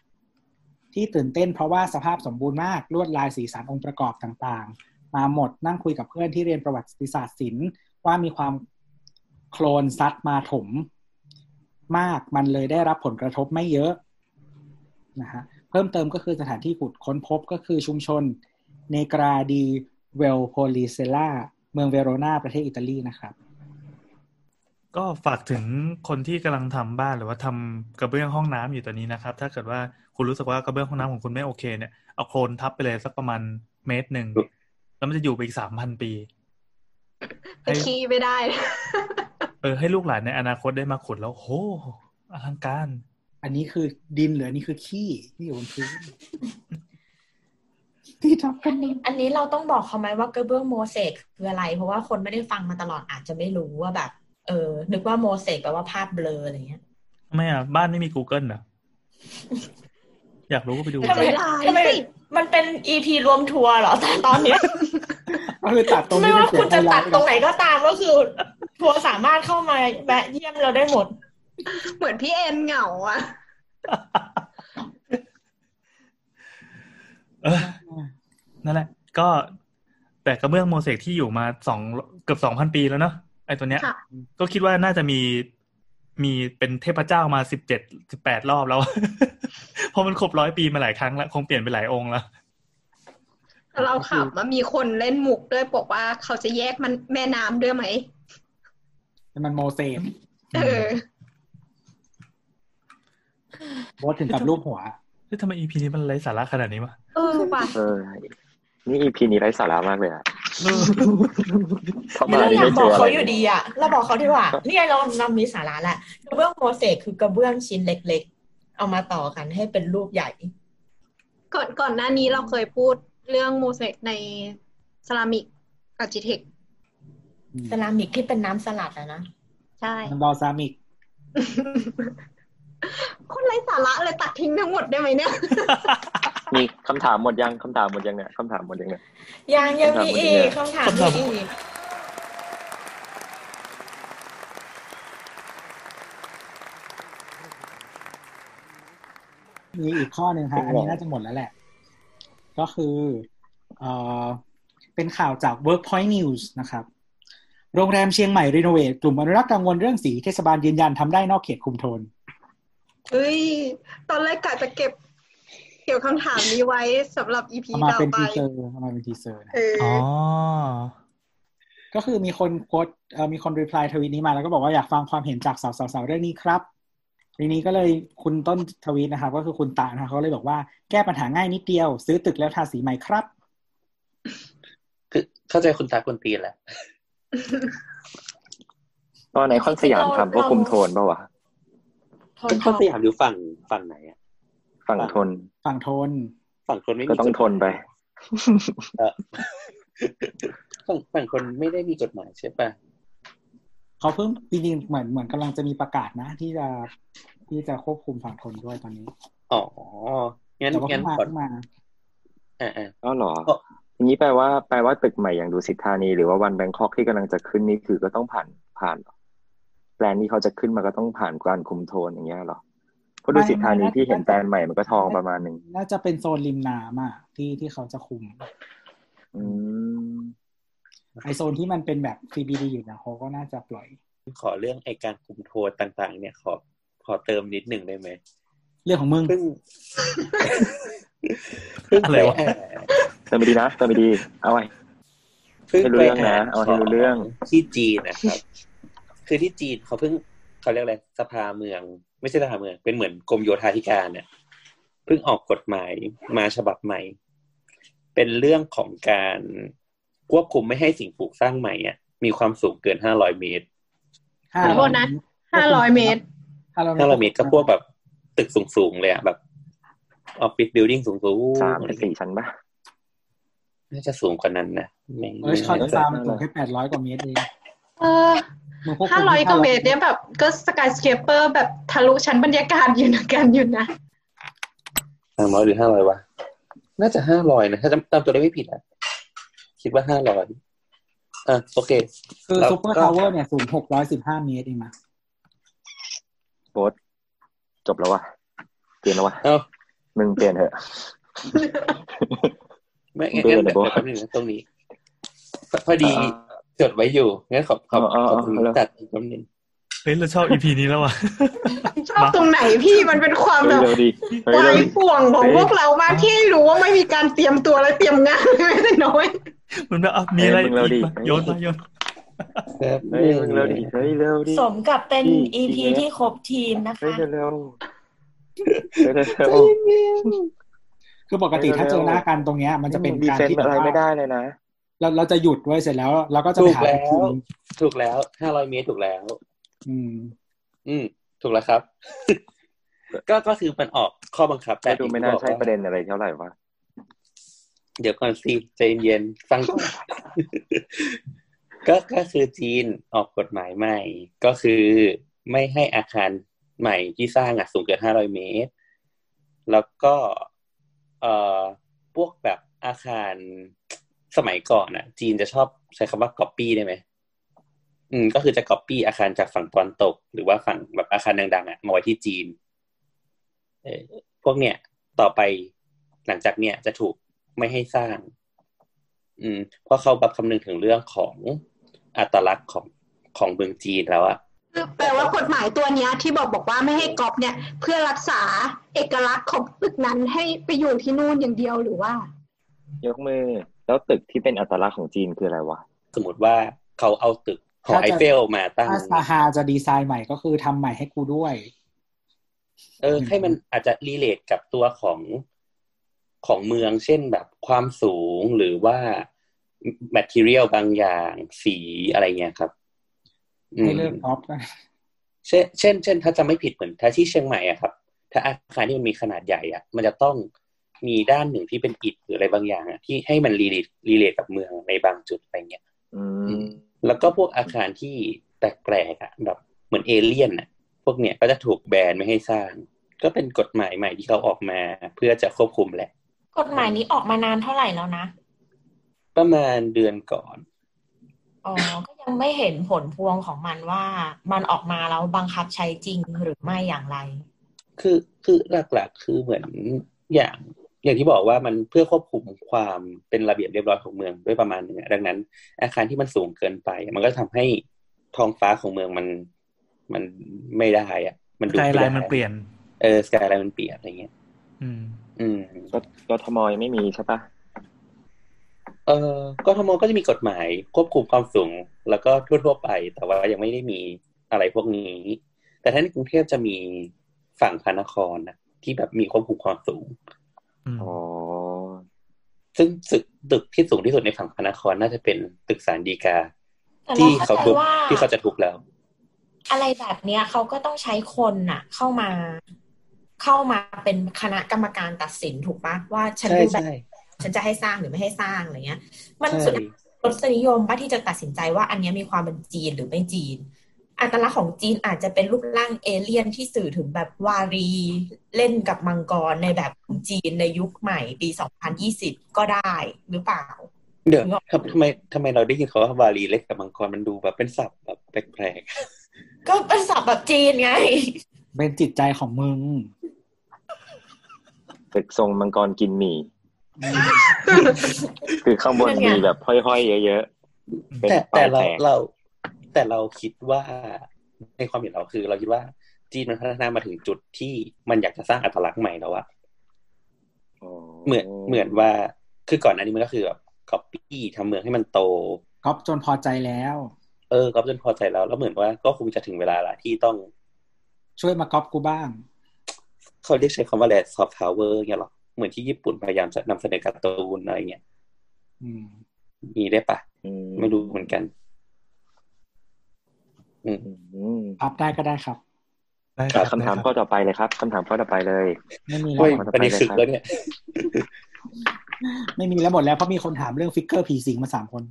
D: ๆ ที่ตื่นเต้นเพราะว่าสภาพสมบูรณ์มากลวดลายสีสันองค์ประกอบต่างๆ มาหมดนั่งคุยกับเพื่อนที่เรียนประวัติศาสตร์ศิลป์ ว่ามีความโคลนซัดมาถมมากมันเลยได้รับผลกระทบไม่เยอะนะฮะเพิ่มเติมก็คือสถานที่ขุดค้นพบก็คือชุมชนเนกราดีเวลโพลิเซล่าเมืองเวโรนาประเทศอิตาลีนะครับ
C: ก็ฝากถึงคนที่กำลังทำบ้านหรือว่าทำกระเบื้องห้องน้ำอยู่ตอนนี้นะครับ ถ้าเกิดว่าคุณรู้สึกว่ากระเบื้องห้องน้ำของคุณไม่โอเคเนี่ยเอาโคลนทับไปเลยสักประมาณเมตรหนึ่งแล้วมันจะอยู่ไปอีกสามพันปี
E: ขี้ไม่ได้
C: เออให้ลูกหลานในอนาคตได้มาขุดแล้วโหอลังการ
D: อันนี้คือดินหรืออันนี้คือขี้ที่อยู่บนพื้นที่ทับกันนี่
F: อันนี้เราต้องบอกเขาไหมว่ากระเบื้องโมเสกคืออะไร เพราะว่าคนไม่ได้ฟังมาตลอดอาจจะไม่รู้ว่าแบบ เออ นึกว่าโมเสกแปลว่าภาพเบลออะไรเงี้ย
C: ทำไมอะ บ้านไม่มี Google เหรออยากรู้ก็ไปดู
F: ทำไม
E: ไม่ได้
F: ทำไม
E: สิ
F: มันเป็นอีพีรวมทัวร์เหรอแต่ตอนเนี้ย
D: ก็คือตัดตรง
F: ไม่
D: ที่
F: ว่า
D: เป็น
F: คุณจะตัดตรง
D: ไหน
F: ไหนก็ตามก็คือ ทัวร์สามารถเข้ามาแวะเยี่ยมเราได้หมด
E: เหมือนพี่เอ็นเหงาอะ
C: เออนั่นแหละ ก็แต่กระเบื้องโมเสกที่อยู่มาสองเกือบสองพันปีแล้วเนาะไอ้ตัวเนี้ย
E: ค่ะ
C: ก็คิดว่าน่าจะมี มีเป็นเทพเจ้ามาสิบเจ็ดสิบแปดรอบแล้ว เพราะมันครบร้อยปีมาหลายครั้งแล้ว คงเปลี่ยนไปหลายองค์แล้ว
E: เราขับมามีคนเล่นมุกด้วยบอกว่าเขาจะแยกมันแม่น้ำด้วยไหม
D: มันโมเสก
E: เออ
D: โบทถึงกับรูปหัว
C: เฮ้ยทำไมอีพีนี้มันไร้สาระขนาดนี้วะ
E: เออว่ะ
A: เออนี่อีพีนี้ไร้สาระมากเลยอะ
C: เออ
A: เข้า
F: ไม่
A: มา
F: เรา
A: นี่
F: อยาก
A: ไม่
F: บ
A: เจ
F: อก
A: ออะไร
F: เขาอยู่ดีอะ เราบอกเขาดีกว่า นี่ไงเราเรามีสาระแหละกระเบื้องโมเสกคือกระเบื้องชิ้นเล็ก ๆ เอามาต่อกันให้เป็นรูปใหญ่
E: ก่อนก่อนหน้านี้เราเคยพูดเรื่องโมเสกในซารามิกอาร์จิเทค
F: เซรามิกที่เป็นน้ำสลัดอะนะ
E: ใช่
D: มันบอลซามิก
E: คนไร้สาระเลยตัดทิ้งทั้งหมดได้ไหมเนี่ย
A: มีคำถามหมดยังคำถามหมดยังเนี่ยคำถามหมดยังเนี่ย
F: ยังยังมีอีกคำถามมีอีก
D: มีอีกข้อหนึ่งฮะอันนี้น่าจะหมดแล้วแหละ ก็คือเอ่อเป็นข่าวจาก Workpoint News นะครับ โรงแรมเชียงใหม่ renovate กลุ่มอนุรักษ์กังวลเรื่องสีเทศบาลยืนยันทำได้นอกเขตคุมโทน
E: เฮ้ย ตอนแรกกะจะเก็บ เกี่ยวคำถามนี้ไว้สำหรับอีพี
D: เอามา
E: ต่อ
D: เป็น
E: ไป
D: ทีเซอร์เอามาเป็นทีเซอร์นะ
E: เออ
C: อ๋อ
D: ก็คือมีคนโพสต์เอ่อมีคนรีプライทวีตนี้มาแล้วก็บอกว่าอยากฟังความเห็นจากสาวๆๆเรื่องนี้ครับ ทีนี้ก็เลยคุณต้นทวีตนะครับ ก็คือคุณตานะครับเขาเลยบอกว่าแก้ปัญหาง่ายนิดเดียว ซื้อตึกแล้วทาสีใหม่ครับ
B: คือเข้าใจคุณตาคุณตีนแหละ
A: ตอนไหนคอนสยามทำพวกคุมโทนปะวะ
F: โทน
B: เป็น
F: ท
B: ข้อ
F: อง
B: สยามอยู่ฝั่งฝั่งไหนอะ
A: ฝั่งทน
D: ฝั่งโทน
B: ฝั่งคนไม่มี
A: ก็ต้องทนไป
B: เออฝั่งฝั่งคนไม่ได้มีกฎหมายใช่ปะ
D: เขาเพิ่งจริงๆเหมือนเหมือนกำลังจะมีประกาศนะ ที่จะที่จะควบคุมฝั่งทนด้วยตอนนี้
B: อ๋องั้น
D: แต่ว่า
B: งั้
D: เพิ่
B: น
D: งมา
B: ขอ
D: เพิ่งมา
B: อ่าอ่า
A: อ๋อเหรอ
B: เอ้า
A: อย่างนี้แปลว่าแปลว่าตึกใหม่อย่างดูสิทธานีหรือว่าวันแบงคอกที่กำลังจะขึ้นนี่คือก็ต้องผ่านผ่านเหรอแปลนที่เขาจะขึ้นมาก็ต้องผ่านการคุมโทนอย่างเงี้ยเหรอ เพราะดูสิทธานีที่เห็นแปลนใหม่มันก็ทองประมาณหนึ่ง
D: น่าจะเป็นโซนริมน้ำอะที่ที่เขาจะคุม
A: อืม
D: ไอโซนที่มันเป็นแบบ CBD อยู่นะเขาก็น่าจะปล่อย
B: ขอเรื่องไอการคุมโทนต่าง ๆ เนี่ยขอขอเติมนิดหนึ่งได้ไหม
D: เรื่องของมึง
B: เพิ่งเพิ่ง
C: อะไร
B: ไป
C: วะ
B: อ่าน
A: เติมไปดีนะเติมไปดี เอาไว้
B: เพิ่ง
A: ให้รู้
B: ไป
A: เรื่องนะ
B: อ่าน
A: เอาให้รู้เรื่อง
B: ขที่จีนนะครับ คือที่จีนเขาเพิ่งเขาเรียกอะไรสภาเมือง ไม่ใช่สภาเมืองเป็นเหมือนกรมโยธาธิการเนี่ยเพิ่งออกกฎหมายมาฉบับใหม่ เป็นเรื่องของการควบคุมไม่ให้สิ่งปลูกสร้างใหม่อะมีความสูงเกินห้าร้อยเมตร
D: ห้า
E: ขอโทษนะห้าร้อยเมตร
D: ห้าร้อย
B: ห้าร้อยเมตรก็พวกแบบตึกสูงๆเลยอะแบบ office building สูงๆ
A: สามถึงสี่ชั้นปะ
B: น่าจะสูงกว่านั้นนะไม่
D: เออคอน
B: ไม่
D: ฟาร์มสูงแค่แปดร้อยกว่าเมตรเอง
E: เออ
D: มันควบคุม
E: ห้าร้อย
D: ที่
E: กว่าเมตรเนี่ยแบบก็ skyscraper แบบทะลุชั้นบรรยากาศอยู่นะกันอยู่นะ
B: สามร้อยหรือห้าร้อยวะ น่าจะห้าร้อยนะ ถ้าจำตามตัวเลขไม่ผิดอะ คิดว่าห้าร้อยอะโอเค
D: คือ
B: แล้ว
D: ซูเปอร์
B: ก็
D: ทาวเวอร์เนี่ยสูงหกร้อยสิบห้าเมตรเองนะ
A: โบสจบแล้ววะเปลี่ยนแล้ววะ
B: เอ้า
A: มึงเปลี่ยนเถอะ
B: ไม่งั้น
A: เบื่อ
B: งั้น
A: เลย
B: เดี๋ยว
A: โบ๊ะ
B: แป๊บนึงนะตรงนี้ พอดี จดไว้อยู่งั้นขอขอ
A: อ๋ออ๋อ
B: ขอ
A: อ๋อแล้ว
B: ตัดอีกแป๊บนึง
C: เฮ้ยเราชอบอีพีนี้แล้วว่ะ
E: ชอบตรงไหนพี่มันเป็นความ
A: เฮ้
E: แบ
A: ย
E: บ
A: เร็วดีเฮ้ยวาเร็วยดิ
E: ป่วงของ
A: เฮ้ย
E: พวกเรามากที่ให้รู้ว่าไม่มีการเตรียมตัวและเตรียมงานเลยแม้แต่น้อย
C: มันแบบอะมีอะไร
A: เฮ้ยมึงเร็วดิ
C: อีกปะโยนมาโยน
B: แป๊บ
A: เฮ้ยมึงเร็วดิเฮ้ยเร็วดิ
F: สมกับเป็น
A: พี่
F: EP
A: พี่
F: ที่ครบทีมนะ
A: เฮ้ย
F: คะ
A: เร็วเร็วเร็วเร็ว
D: คือปกติ
A: เร็วๆ
D: ถ้าเจอหน้ากันตรงเนี้ย มันจะเป็น
A: ดี
D: การ
A: เฟน
D: ที่
A: ต์
D: แบบ
A: อะไรไม่
D: ว่า
A: ได้เลยนะ
D: เราเราจะหยุดไว้เสร็จแล้วเราก็จะไป
B: ถูก
D: หา
B: แล้ว
D: ทีม
B: ถูกแล้วห้าร้อยเมตรถูกแล้ว
D: อืม
B: อืม ถูกแล้วครับ ก็ก็คือมันออกข้อบังคับ
A: แต่ดูไม่น่า
B: ที่บอก
A: ใช่
B: ว่า
A: ประเด็นอะไรเท่าไหร่วะ
B: เดี๋ยวก่อนสิใจเย็นๆฟังก่อนก็ก็คือจีนออกกฎหมายใหม่ ก็คือไม่ให้อาคารใหม่ที่สร้างอะสูงเกินห้าร้อยเมตร แล้วก็ เอ่อพวกแบบอาคาร สมัยก่อนอะ จีนจะชอบใช้คำว่า copy ได้ไหมอืมก็คือจะ copy อาคารจากฝั่งตะวันตก หรือว่าฝั่งแบบอาคารดังๆอะมาไว้ที่จีนเออพวกเนี้ยต่อไปหลังจากเนี้ยจะถูกไม่ให้สร้าง อืมเพราะเขาแบบคำนึงถึงเรื่องของอัตลักษณ์ของของเมืองจีนแล้วอะ
E: คือแปลว่ากฎหมายตัวเนี้ย ที่บอกบอกว่าไม่ให้ก๊อปเนี่ย เพื่อรักษาเอกลักษณ์ของตึกนั้นให้ไปอยู่ที่นู่นอย่างเดียวหรือว่า
A: ยกมือ แล้วตึกที่เป็นอัตลักษณ์ของจีนคืออะไรวะ
B: สมมติว่าเขาเอาตึกหอ
D: ถ้าจะ
B: ไอเฟลมาตั้ง
D: ถ้าซาฮาจะดีไซน์ใหม่ก็คือทำใหม่ให้กูด้วย
B: เออ ให้มันอาจจะรีเลทกับตัวของของเมือง เช่นแบบความสูงหรือว่า material บางอย่างสีอะไรเงี้ยครับอืม
D: ให้เลือกท็อปกัน
B: เช่นเช่น เช่น ถ้าจะไม่ผิดเหมือนถ้าที่เชียงใหม่อะครับ ถ้าอาคารที่มันมีขนาดใหญ่อะมันจะต้อง มีด้านหนึ่งที่เป็นอิฐหรืออะไรบางอย่างอะที่ให้มัน relate relate กับเมืองในบางจุดอะไรเงี้ย
A: อืม
B: แล้วก็พวกอาคารที่แปลกๆอะแบบเหมือนเอเลี่ยนอะพวกเนี้ยก็จะถูกแบนไม่ให้สร้าง ก็เป็นกฎหมายใหม่ที่เขาออกมาเพื่อจะควบคุมแหละ
F: กฎหมายนี้ออกมานานเท่าไหร่แล้วนะ
B: ประมาณเดือนก่อน
F: อ๋อ ก็ยังไม่เห็นผลพวงของมันว่ามันออกมาแล้วบังคับใช้จริงหรือไม่อย่างไร
B: คือคือหลักๆ คือเหมือนอย่าง อย่างที่บอกว่ามันเพื่อควบคุมความเป็นระเบียบเรียบร้อยของเมืองด้วยประมาณหนึงอะดังนั้น อาคารที่มันสูงเกินไป มันก็ทำให้ท้องฟ้าของเมืองมันมันไม่ได้อะมัน
C: ส
B: ดู
C: กาย
B: ไม่
C: ไล
B: ได้
C: น์มันเปลี่ยน
B: เออสกายไลน์มันเปลี่ยนอะไรเงี้ย
C: อืม
B: อืม
A: ก็กทมยังไม่มีใช่ปะ
B: เออกทมก็จะมีกฎหมายควบคุมความสูง แล้วก็ทั่วๆไป แต่ว่ายังไม่ได้มีอะไรพวกนี้ แต่ถ้าในกรุงเทพจะมีฝั่งพระนครนะที่แบบมีควบคุมความสูง
C: อืม
A: อ๋อ
B: ซึ่งตึกตึกที่สูงที่สุดในฝั่งพระนครน่าจะเป็นตึกสารดีกา
F: แต่
B: ที่
F: เรา
B: เขา
F: เข้าใจ
B: ทุบ
F: ว่า
B: ที่เขาจะทุบแล้ว
F: อะไรแบบเนี้ยเขาก็ต้องใช้คนน่ะ เข้ามาเข้ามาเป็นคณะกรรมการตัดสินถูกปะว่าฉัน
B: ใช่
F: ดูแบบ
B: ใช่
F: ฉันจะให้สร้างหรือไม่ให้สร้างอะไรเงี้ย มัน
B: ใช่
F: สุดรสนิยมป่ะที่จะตัดสินใจว่าอันเนี้ยมีความเป็นจีนหรือไม่จีน อัตลักษณ์ของจีนอาจจะเป็นรูปร่างเอเลี่ยนที่สื่อถึงแบบวารีเล่นกับมังกรในแบบจีนในยุคใหม่ปี 2020 ก็ได้หรือเปล่า
B: เดี๋ยว
F: นึกออก
B: ทำทำไมทำไมเราได้ยินเขาว่าวารีเล็กกับมังกรมันดูแบบเป็นศัพท์แบบแปลก
F: ก็เป็นศัพท์แบบจีนไง
D: เป็นจิตใจของมึง
A: ตึกทรงมังกรกินหมี่คือข้างบน
F: นั่นไง
A: มีแบบห้อยๆเยอะๆเป็น
B: ๆแต่
A: ปลา
B: แต่
A: ย
B: เรา
A: แตก
B: เรา แต่เราคิดว่าในความเห็นเราคือ เราคิดว่าจีนมันพัฒนามาถึงจุดที่มันอยากจะสร้างอัตลักษณ์ใหม่แล้วอะ
A: อ๋อ
B: เหมือนเหมือนว่าคือก่อนหน้านี้มันก็คือแบบก๊อปปี้ทำเมืองให้มันโต
D: ก๊อปจนพอใจแล้ว
B: เออก๊อปจนพอใจแล้ว แล้วเหมือนว่าก็คงจะถึงเวลาละที่ต้อง
D: ช่วยมาก๊อปกูบ้าง
B: เขาเรียกใช้คำว่าอะไรซอฟต์พาวเวอร์เงี้ยหรอเหมือนที่ญี่ปุ่นพยายามจะนำเสนอการ์ตูนอะไรเงี้ย
D: อืม
B: มีได้ปะ
A: อื
B: ไม่รู้เหมือนกันอืม
A: อืม
D: พับได้ก็ได้ครับ
C: ได้
A: อะ
C: รับ
A: คำถาม
C: ได้
A: ข้อ
C: รับ
A: ต่อไปเลยครับคำถามข้อต่อไปเลย
D: ไม่มีแล้
B: เฮ้
D: วย
A: ขอต่อไป
B: อันนี้
A: เลย
B: คึก
A: ครับ
B: แล้วเนี่ย
D: ไม่มีแล้วหมดแล้วเพราะมีคนถามเรื่อง figure ผีสิงมาสามคน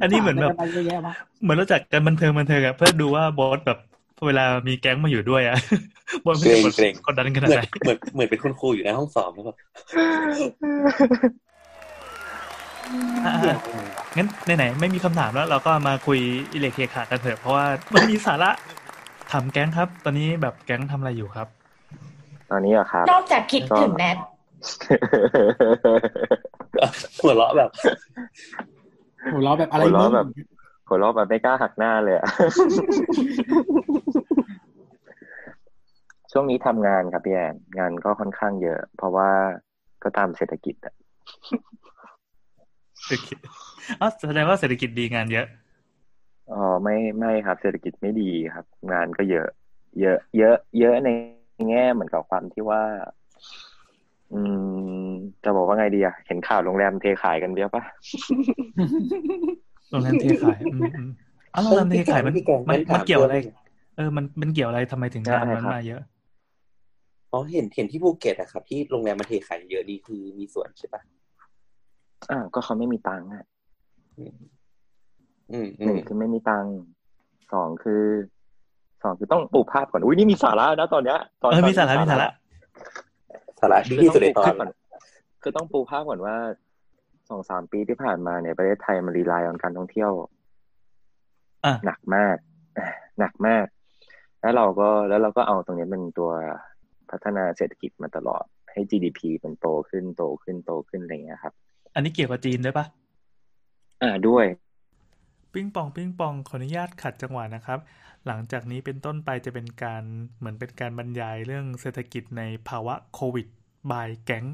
C: อันนี้เหมือนแบบ
D: ถาะไรเยอะแยะมาก
C: เหมือนรู้จักกันบันเทิงบันเทิงอะเพื่อดูว่าบอสแบบเวลามีแก๊งมาอยู่ด้วยอะบอสไม่ได้กด
B: เกรง
C: กดดันขนาด
B: เหมือ
C: ไห
B: น
C: น
B: เหมือนเหมือนเป็นคุณครูอยู่ในห้องสอบแล้ วแบบ
C: อะๆงั้นไหนๆไม่มีคำถามแล้วเราก็มาคุยอิเล็กเคขากันเถอะเพราะว่ามันมีสาระถามแก๊งครับ ตอนนี้แบบแก๊งทำอะไรอยู่ครับ
A: ตอนนี้อะครับ
F: นอกจากคิดถึงแนท
B: หัวเราะแบบ
D: หัวเราะแบบอะไร
A: หัวเราะ
D: มึง
A: แบบ หัวเราะแบบไม่กล้าหักหน้าเลยอะ ช่วงนี้ทำงานครับพี่แอนงานก็ค่อนข้างเยอะ เพราะว่าก็ตามเศรษฐกิจอะ
C: เศรษฐกิจอ๋อแสดงว่าเศรษฐกิจดีงานเยอะ
A: อ๋อไม่ไม่ครับ เศรษฐกิจไม่ดีครับ งานก็เยอะ เยอะ เยอะ เยอะในแง่เหมือนกับความที่ว่า อืม จะบอกว่าไงดีอะเห็นข่าวโรงแรมเทขายกันเยอะปะ
C: โรงแรมเทขายอืมอืมอ๋อโรงแรมเทขายมัน
B: พี่แกง
C: มัน
B: ถา
C: มันเกี่ยวอะไร
B: พิ่ม
C: เออ มันมันเกี่ยวอะไรทำไมถึงงานมันมาเยอะ
B: อ๋อเห็นเห็นที่ภูเก็ตอะครับ ที่โรงแรมมันเทขายเยอะดีคือมีส่วนใช่ปะ
A: อ่าก็เขาไม่มีตังค์อะ
B: อืมอื
A: หนึ่
B: ม
A: งคือไม่มีตังค์สองคือสองคือต้องปลูกภาพก่อนอุ้ยนี่มีสาระนะตอนเนี้ย ตอน
C: เออ
A: ตอน
C: มีสาระมีสาระ
B: สาระดีที่สุดในตอน
A: คือต้องปลูกภาพก่อนคือต้องปูภาพก่อนว่าสองสามปีที่ผ่านมาเนี่ยประเทศไทยมันรีไลน์ on การท่องเที่ยว
C: อะ
A: หนักมากหนักมาก แล้วเราก็แล้วเราก็เอาตรงนี้เป็นตัวพัฒนาเศรษฐกิจมาตลอด ให้ GDP มันโตขึ้นโตขึ้นโตขึ้นอะไรอย่างเงี้ยครับ
C: อันนี้เกี่ยวกับจีนด้วยปะ
A: อ่าด้วย
C: ปิ้งปองปิ้งปองขออนุญาตขัดจังหวะนะครับ หลังจากนี้เป็นต้นไปจะเป็นการเหมือนเป็นการบรรยายเรื่องเศรษฐกิจในภาวะโควิดบายแก๊ง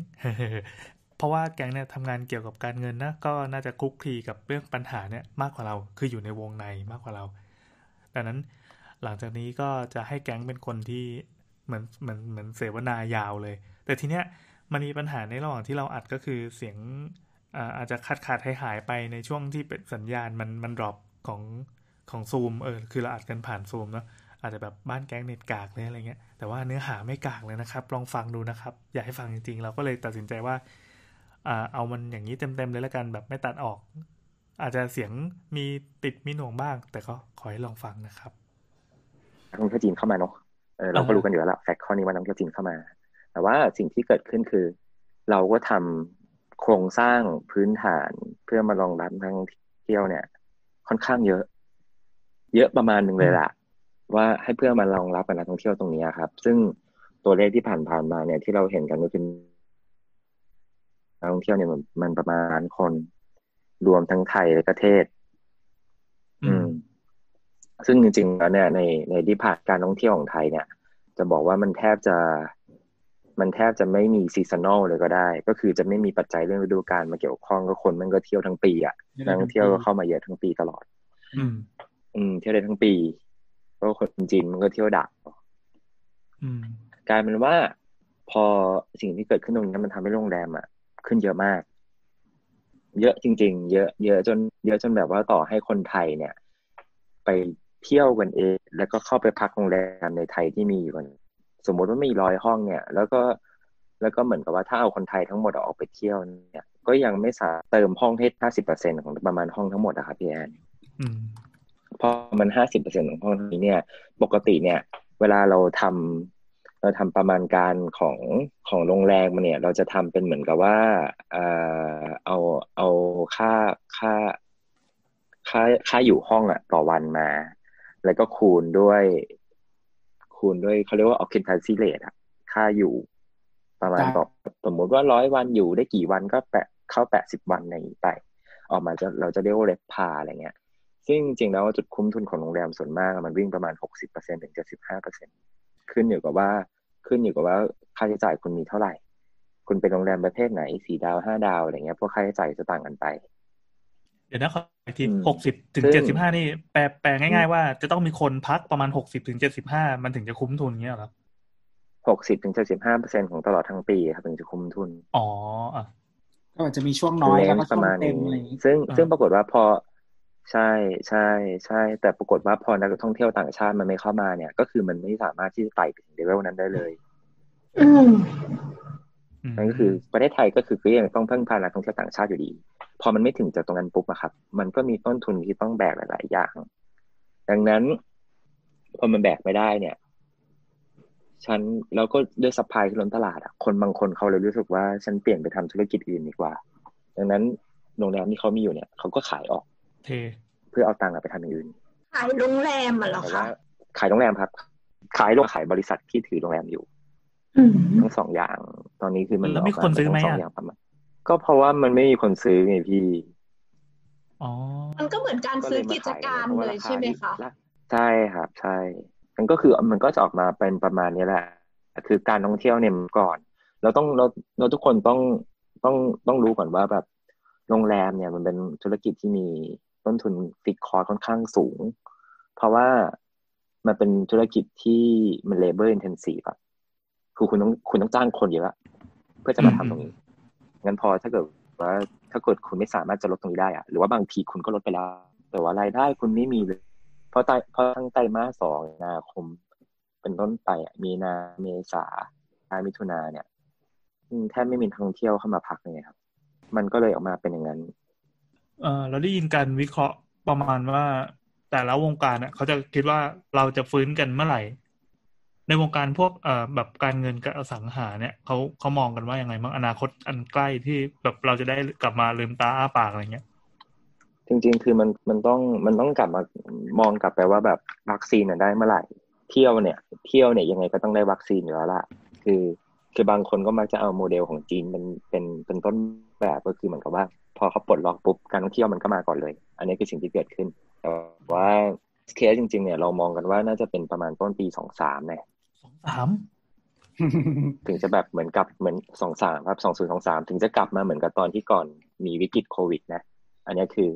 C: เพราะว่าแก๊งเนี่ยทำงานเกี่ยวกับการเงินนะก็น่าจะคลุกคลีกับเรื่องปัญหาเนี่ยมากกว่าเราคืออยู่ในวงในมากกว่าเรา ดังนั้นหลังจากนี้ก็จะให้แก๊งเป็นคนที่เหมือนเหมือนเหมือนเสวนายาวเลย แต่ทีเนี้ยมันมีปัญหาในระหว่างที่เราอัดก็คือเสียง อ่าอาจจะขาดขาดหายหายไปในช่วงที่เป็นสัญญาณมันมันดรอปของของซูมเออคือเราอัดกันผ่านซูมเนาะอาจจะแบบบ้านแก๊งเน็ตกากเลยอะไรเงี้ยแต่ว่าเนื้อหาไม่กากเลยนะครับ ลองฟังดูนะครับ อยากให้ฟังจริงๆ เราก็เลยตัดสินใจว่าอ่าเอามันอย่างนี้เต็มๆเลยแล้วกันแบบไม่ตัดออก อาจจะเสียงมีติดมีหน่วงบ้าง แต่ก็ขอให้ลองฟังนะครับ
A: นักท่องเที่ยวจีนเข้ามาเนาะเออเราก็
C: อ่าฮะ
A: รู้กันอยู่แล้วละแฟกต์ข้อนี้ว่านักท่องเที่ยวจีนเข้ามา แต่ว่าสิ่งที่เกิดขึ้นคือ เราก็ทำ โครงสร้างพื้นฐานเพื่อมารองรับนักท่องเที่ยวเนี่ย ค่อนข้างเยอะ เยอะประมาณหนึ่งเลยล่ะ ว่าให้เพื่อมารองรับกับนักท่องเที่ยวตรงนี้ครับ ซึ่งตัวเลขที่ผ่านๆมาเนี่ยที่เราเห็นกันก็คือนักท่องเที่ยวเนี่ยมันมันประมาณล้านคนรวมทั้งไทยและประเทศ อืม ซึ่งจริงๆแล้วเนี่ยในในที่ผ่านการท่องเที่ยวของไทยเนี่ย จะบอกว่ามันแทบจะ มันแทบจะไม่มีซีซันอลเลยก็ได้ ก็คือจะไม่มีปัจจัยเรื่องฤดูกาลมาเกี่ยวข้องก็คนมันก็เที่ยวทั้งปีอะนักท่องเที่ยวก็เข้ามาเยอะทั้งปีตลอด
C: อืม
A: อืม เที่ยวได้ทั้งปีเพราะว่าคนจีนมันก็เที่ยวดัก
C: อืม
A: กลายเป็นว่า พอสิ่งที่เกิดขึ้นตรงนี้มันทำให้โรงแรมอะ ขึ้นเยอะมาก เยอะจริง ๆ เยอะ เยอะจน เยอะจนแบบว่าต่อให้คนไทยเนี่ย ไปเที่ยวกันเอง แล้วก็เข้าไปพักโรงแรมในไทยที่มีอยู่กัน สมมติว่ามีร้อยห้องเนี่ย แล้วก็แล้วก็เหมือนกับว่าถ้าเอาคนไทยทั้งหมดออกไปเที่ยวเนี่ย ก็ยังไม่สามารถเติมห้องให้ห้าสิบเปอร์เซ็นของประมาณห้องทั้งหมดอะครับพี่แอน
C: อืม
A: พอมันห้าสิบเปอร์เซ็นของห้องนี้เนี่ย ปกติเนี่ย เวลาเราทำเราทำประมาณการของของโรงแรมมาเนี่ย เราจะทำเป็นเหมือนกับว่าเอ่อเอาเอาค่าค่า ค่าค่าอยู่ห้องอะต่อวันมา แล้วก็คูณด้วย คูณด้วยเขาเรียกว่า occupancy rate อะค่าอยู่ ประมาณ
D: จ้ะ
A: ต่อสมมุติว่าร้อยวันอยู่ได้กี่วันก็แปะเข้าแปดสิบวันในนี้ไป ออกมาจะเราจะเรียกว่าเรทพาอะไรเงี้ย ซึ่งจริงๆแล้วจุดคุ้มทุนของโรงแรมส่วนมากอะมันวิ่งประมาณหกสิบเปอร์เซ็นถึงเจ็ดสิบห้าเปอร์เซ็นขึ้นอยู่กับว่าขึ้นอยู่กับว่าค่าใช้จ่ายคุณมีเท่าไหร่ คุณเป็นโรงแรมประเภทไหนสี่ดาวห้าดาวอะไรเงี้ยพวกค่าใช้จ่ายจะต่างกันไป
C: เดี๋ยวนะขออีกที
A: อืม
C: หกสิบถึง
A: ซึ่
C: เจ็ด
A: ง
C: สิบห้านี่แปลแปลง่ายๆว่าจะต้องมีคนพักประมาณหกสิบถึงเจ็ดสิบห้ามันถึงจะคุ้มทุนเงี้ยเหรอ
A: หกสิบถึงเจ็ดสิบห้าเปอร์เซ็นของตลอดทั้งปีครับถึงจะคุ้มทุน
C: อ๋ออะ
D: ก็อาจจะมีช่วงน้อยแล้วก็
A: ป
D: ช่ว
A: ระ
D: ง
A: มาณ
D: เต็ม
A: นี้
D: อะไรอย่างงี้
A: ซึ่ง
C: อ่า
A: ซึ่งปรากฏว่าพอใช่ใช่ใช่ แต่ปรากฏว่าพอนักท่องเที่ยวต่างชาติมันไม่เข้ามาเนี่ย ก็คือมันไม่สามารถที่จะไต่ไปถึงเลเวลนั้นได้เลย
E: อืม
A: นั่นก็คือประเทศไทยก็คือก็ยังต้องพึ่งพานักท่องเที่ยวต่างชาติอยู่ดี พอมันไม่ถึงจากตรงนั้นปุ๊บอะครับ มันก็มีต้นทุนที่ต้องแบกหลาย ๆ อย่าง ดังนั้น พอมันแบกไม่ได้เนี่ย ฉันแล้วก็ด้วย supply ที่ล้นตลาดอะคนบางคนเขาเลยรู้สึกว่าฉันเปลี่ยนไปทำธุรกิจอื่นดีกว่า ดังนั้นโรงแรมที่เขามีอยู่เนี่ยเขาก็ขายออก
C: เท
A: เพื่อเอาตังค์อะไปทำอย่างอื่น
E: ขายโรงแรมอะเหรอ
A: แต่
E: คะ
A: ว่าขายโรงแรมครับ ขายโรงขายบริษัทที่ถือโรงแรมอยู่
E: อืม
A: ทั้งสองอย่าง ตอนนี้คือมัน
C: แล้วมีคนซื้อไหม
A: ทั้งสอง
C: อะ
A: อย่างประมาณก็เพราะว่ามันไม่มีคนซื้อไงพี่
C: อ๋อ
E: มันก็เหมือนการซื้อกิจการเลยใช่ไหมคะ
A: ใช่ครับใช่ มันก็คือมันก็จะออกมาเป็นประมาณนี้แหละ คือการท่องเที่ยวเนี่ยก่อน เราต้องเราเราทุกคนต้องต้องต้องรู้ก่อนว่าแบบโรงแรมเนี่ยมันเป็นธุรกิจที่มีต้นทุนฟิกคอร์ค่อนข้างสูง เพราะว่ามันเป็นธุรกิจที่มัน labor intensive อะคือคุณต้องคุณต้องจ้างคนเยอะเพื่อจะมาทำตรงนี้ งั้นพอถ้าเกิดว่าถ้าเกิดคุณไม่สามารถจะลดตรงนี้ได้อะหรือว่าบางทีคุณก็ลดไปแล้ว แต่ว่ารายได้คุณไม่มีเลยเพราะไตเพราะทั้งไตรมาสสองมีนาคม เป็นต้นไปมีนาเมษามิถุนาเนี่ยแทบไม่มีนักท่องเที่ยวเข้ามาพักเลยครับ มันก็เลยออกมาเป็นอย่างนั้น
C: เออเราได้ยินการวิเคราะห์ประมาณว่าแต่ละวงการเนี่ยเขาจะคิดว่าเราจะฟื้นกันเมื่อไหร่ ในวงการพวกเอ่อแบบการเงินกับอสังหาเนี่ยเขาเขามองกันว่ายังไงบ้างอนาคตอันใกล้ที่แบบเราจะได้กลับมาลืมตาอ้าปากอะไรเงี้ย
A: จริง ๆ คือมันมันต้องมันต้องกลับมามองกลับไปว่าแบบวัคซีนน่ะได้เมื่อไหร่เที่ยวเนี่ย เที่ยวเนี่ยยังไงก็ต้องได้วัคซีนอยู่แล้วล่ะ คือคือบางคนก็มักจะเอาโมเดลของจีนเป็นเป็นเป็นต้นแบบก็คือเหมือนกับว่า พอเขาปลดล็อกปุ๊บการท่องเที่ยวมันก็มาก่อนเลย อันนี้คือสิ่งที่เกิดขึ้นแต่ว่าเคสจริง ๆ เนี่ยเรามองกันว่าน่าจะเป็นประมาณต้นปีสองสามเนี่ย
C: สองสาม
A: ถึงจะแบบเหมือนกับเหมือนสองสามครับสองศูนย์สองสามถึงจะกลับมาเหมือนกับตอนที่ก่อนมีวิกฤตโควิด นะ อันนี้คือ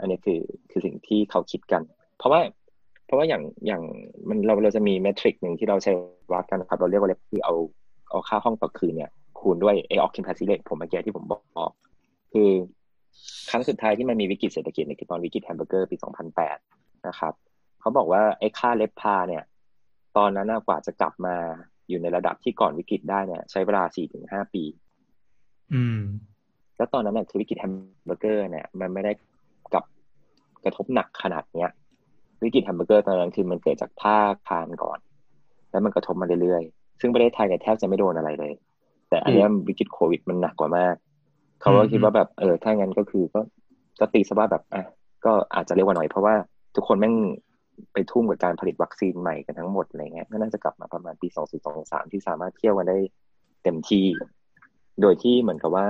A: อันนี้คือคือสิ่งที่เขาคิดกัน เพราะว่า เพราะว่าอย่างอย่างมันเราเราจะมี metric หนึ่งที่เราใช้วัดกันนะครับ เราเรียกว่าเลคือเอาเอาค่าห้องต่อคืนเนี่ยคูณด้วยเออ occupancy rate ผมเมื่อกี้ที่ผมบอกคือครั้งสุดท้ายที่มันมีวิกฤตเศรษฐกิจเนี่ยคือตอนวิกฤตแฮมเบอร์เกอร์ปี 2008 นะครับ เขาบอกว่าไอ้ค่า RevPAR เนี่ย ตอนนั้นน่ะกว่าจะกลับมาอยู่ในระดับที่ก่อนวิกฤตได้เนี่ย ใช้เวลา4-5ปี
C: อืม
A: แล้วตอนนั้นน่ะคือวิกฤตแฮมเบอร์เกอร์ เนี่ย มันไม่ได้กับกระทบหนักขนาดเนี้ย วิกฤตแฮมเบอร์เกอร์ตอนนั้นคือมันเกิดจากภาคธนาคารก่อน แล้วมันกระทบมาเรื่อยๆ ซึ่งประเทศไทยเนี่ยแทบจะไม่โดนอะไรเลย แต่อันเนี้ยวิกฤตโควิดมันหนักกว่ามาก เขาก็คิดว่าแบบเออถ้างั้นก็คือก็ก็ตีซะว่าแบบอะก็อาจจะเร็วกว่าหน่อยเพราะว่าทุกคนแม่ง ไปทุ่มกับการผลิตวัคซีนใหม่กันทั้งหมดอะไรเงี้ยก็น่าจะกลับมาประมาณปีสองสี่สองสามที่สามารถเที่ยวกันได้เต็มที่ โดยที่เหมือนกับว่า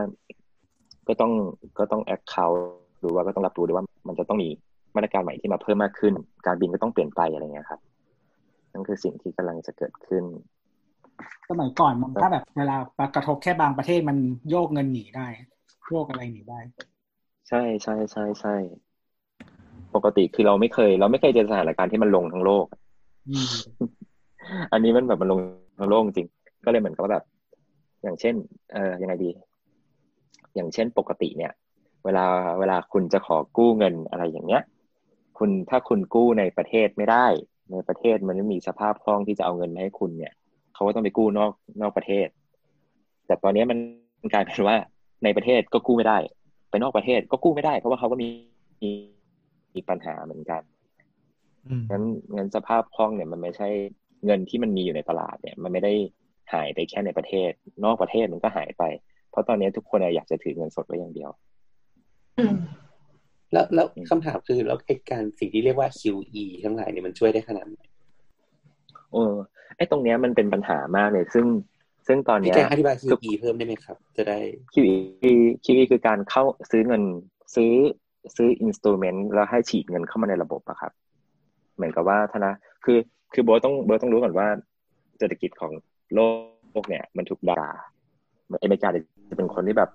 A: ก็ต้องก็ต้องแอคเคาท์หรือว่าก็ต้องรับรู้ด้วยว่า มันจะต้องมีมาตรการใหม่ที่มาเพิ่มมากขึ้น การบินก็ต้องเปลี่ยนไปอะไรเงี้ยครับนั่นคือสิ่งที่กำลังจะเกิดขึ้น
D: สมัยก่อนมันถ้าแบบเวลากระทบแค่บางประเทศมันโยกเงินหนีได้โยกอะไรหนีได้
A: ใช่ใช่ใช่ใช่ ปกติคือเราไม่เคย เราไม่เคยเจอสถานการณ์ที่มันลงทั้งโลก
D: อืม
A: อันนี้มันแบบมันลงทั้งโลกจริง ก็เลยเหมือนกับว่าแบบ อย่างเช่น เออยังไงดี อย่างเช่นปกติเนี่ย เวลาเวลาคุณจะขอกู้เงินอะไรอย่างเงี้ย คุณถ้าคุณกู้ในประเทศไม่ได้ ในประเทศมันไม่มีสภาพคล่องที่จะเอาเงินมาให้คุณเนี่ยเขาก็ต้องไปกู้นอกนอกประเทศ แต่ตอนนี้มันกลายเป็นว่าในประเทศก็กู้ไม่ได้ ไปนอกประเทศก็กู้ไม่ได้ เพราะว่าเขาก็มี มีมีปัญหาเหมือนกัน
C: อืม
A: งั้นงั้นสภาพคล่องเนี่ยมันไม่ใช่เงินที่มันมีอยู่ในตลาดเนี่ย มันไม่ได้หายไปแค่ในประเทศ นอกประเทศมันก็หายไป เพราะตอนนี้ทุกคนอะอยากจะถือเงินสดไว้อย่างเดียว
E: อืม
B: แล้วแล้วคำถามคือแล้วไอ้การสิ่งที่เรียกว่า QE ทั้งหลายเนี่ยมันช่วยได้ขนาดไหน
A: เออไอ้ตรงเนี้ยมันเป็นปัญหามากเลย ซึ่งซึ่งตอน
B: พี่
A: เนี้ย
B: แกอธิบาย QE เพิ่มได้ไหมครับ จะได้
A: QE QE คือการเข้าซื้อเงินซื้อ ซื้ออินสตูเมนต์แล้วให้ฉีดเงินเข้ามาในระบบอะครับ เหมือนกับว่าธนาคือคือโบทต้องโบทต้องรู้ก่อนว่าเศรษฐกิจของโลกเนี่ย มันถูกด่าอเมริกาจะเป็นคนที่แบบ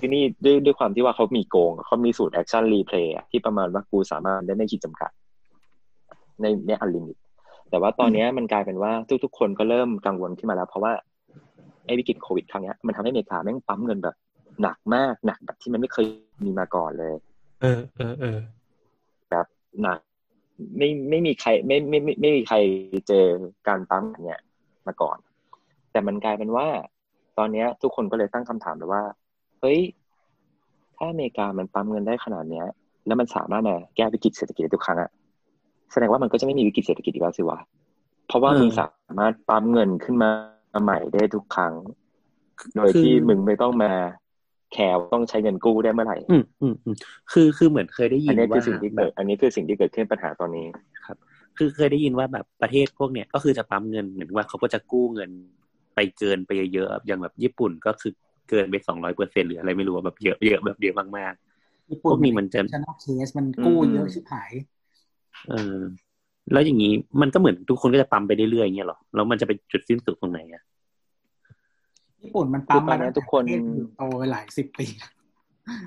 A: ที่นี่ด้วยด้วยความที่ว่าเขามีโกงเขามีสูตรแอคชั่นรีเพลย์ที่ประมาณว่ากูสามารถได้ไม่ขีดจำกัด ในในอันลิมิตแต่ว่าตอนเนี้ยมันกลายเป็นว่าทุกๆคนก็เริ่มกังวลขึ้นมาแล้ว เพราะว่าไอ้วิกฤตโควิดครั้งเนี้ยมันทำให้อเมริกาแม่งปั๊มเงินแบบ หนักมากหนักแบบที่มันไม่เคยมีมาก่อนเลย
C: เออเออเออ
A: แบบหนักไม่ไม่มีใครไม่ไม่ไม่ไม่มีใครเจอการปั๊มเนี่ยมาก่อน แต่มันกลายเป็นว่า ตอนเนี้ย ทุกคนก็เลยตั้งคำถามเลยว่า เฮ้ย ถ้าอเมริกามันปั๊มเงินได้ขนาดเนี้ย แล้วมันสามารถมาแก้วิกฤตเศรษฐกิจได้ทุกครั้งอะแสดงว่ามันก็จะไม่มีวิกฤตเศรษฐกิจอีกแล้วสิวะเพราะว่ามึงสามารถปั๊มเงินขึ้นมาใหม่ได้ทุกครั้ง โดยที่มึงไม่ต้องมา แคร์ต้องใช้เงินกู้ได้เมื่อไหร่
G: อืมอืมอืมคือคือเหมือนเคยได้ยิ
A: อัน
G: น
A: นี้คื
G: ว่า
A: อสิ่งที่เกิด อันนี้คือสิ่งที่เกิดขึ้นปัญหาตอนนี้
G: คือเคยได้ยินว่าแบบประเทศพวกเนี้ยก็คือจะปั๊มเงินเหมือนว่าเขาก็จะกู้เงินไปเกินไปเยอะๆอย่างแบบญี่ปุ่นก็คือเกินไปสองร้อยเปอร์เซ็นหรืออะไรไม่รู้ว่าแบบเยอะเยอะแบบเยอะมาก
D: ญี่
G: ๆพ
D: ปุ่น
G: วกนี้มันจะ
D: ชนะเคสมันกู้
A: อืม
D: เยอะชิบหาย
G: เออ แล้วอย่างนี้มันก็เหมือนทุกคนก็จะปั๊มไปเรื่อยๆอย่างเงี้ยหรอแล้วมันจะเป็นจุดสิ้นสุดตรงไหนอะ
D: ญี่ปุ่นมันปั๊ม
A: คือตอนนี้
D: มา
A: ทุกคน
D: ประเทศอยู่โตไปหลายสิบปี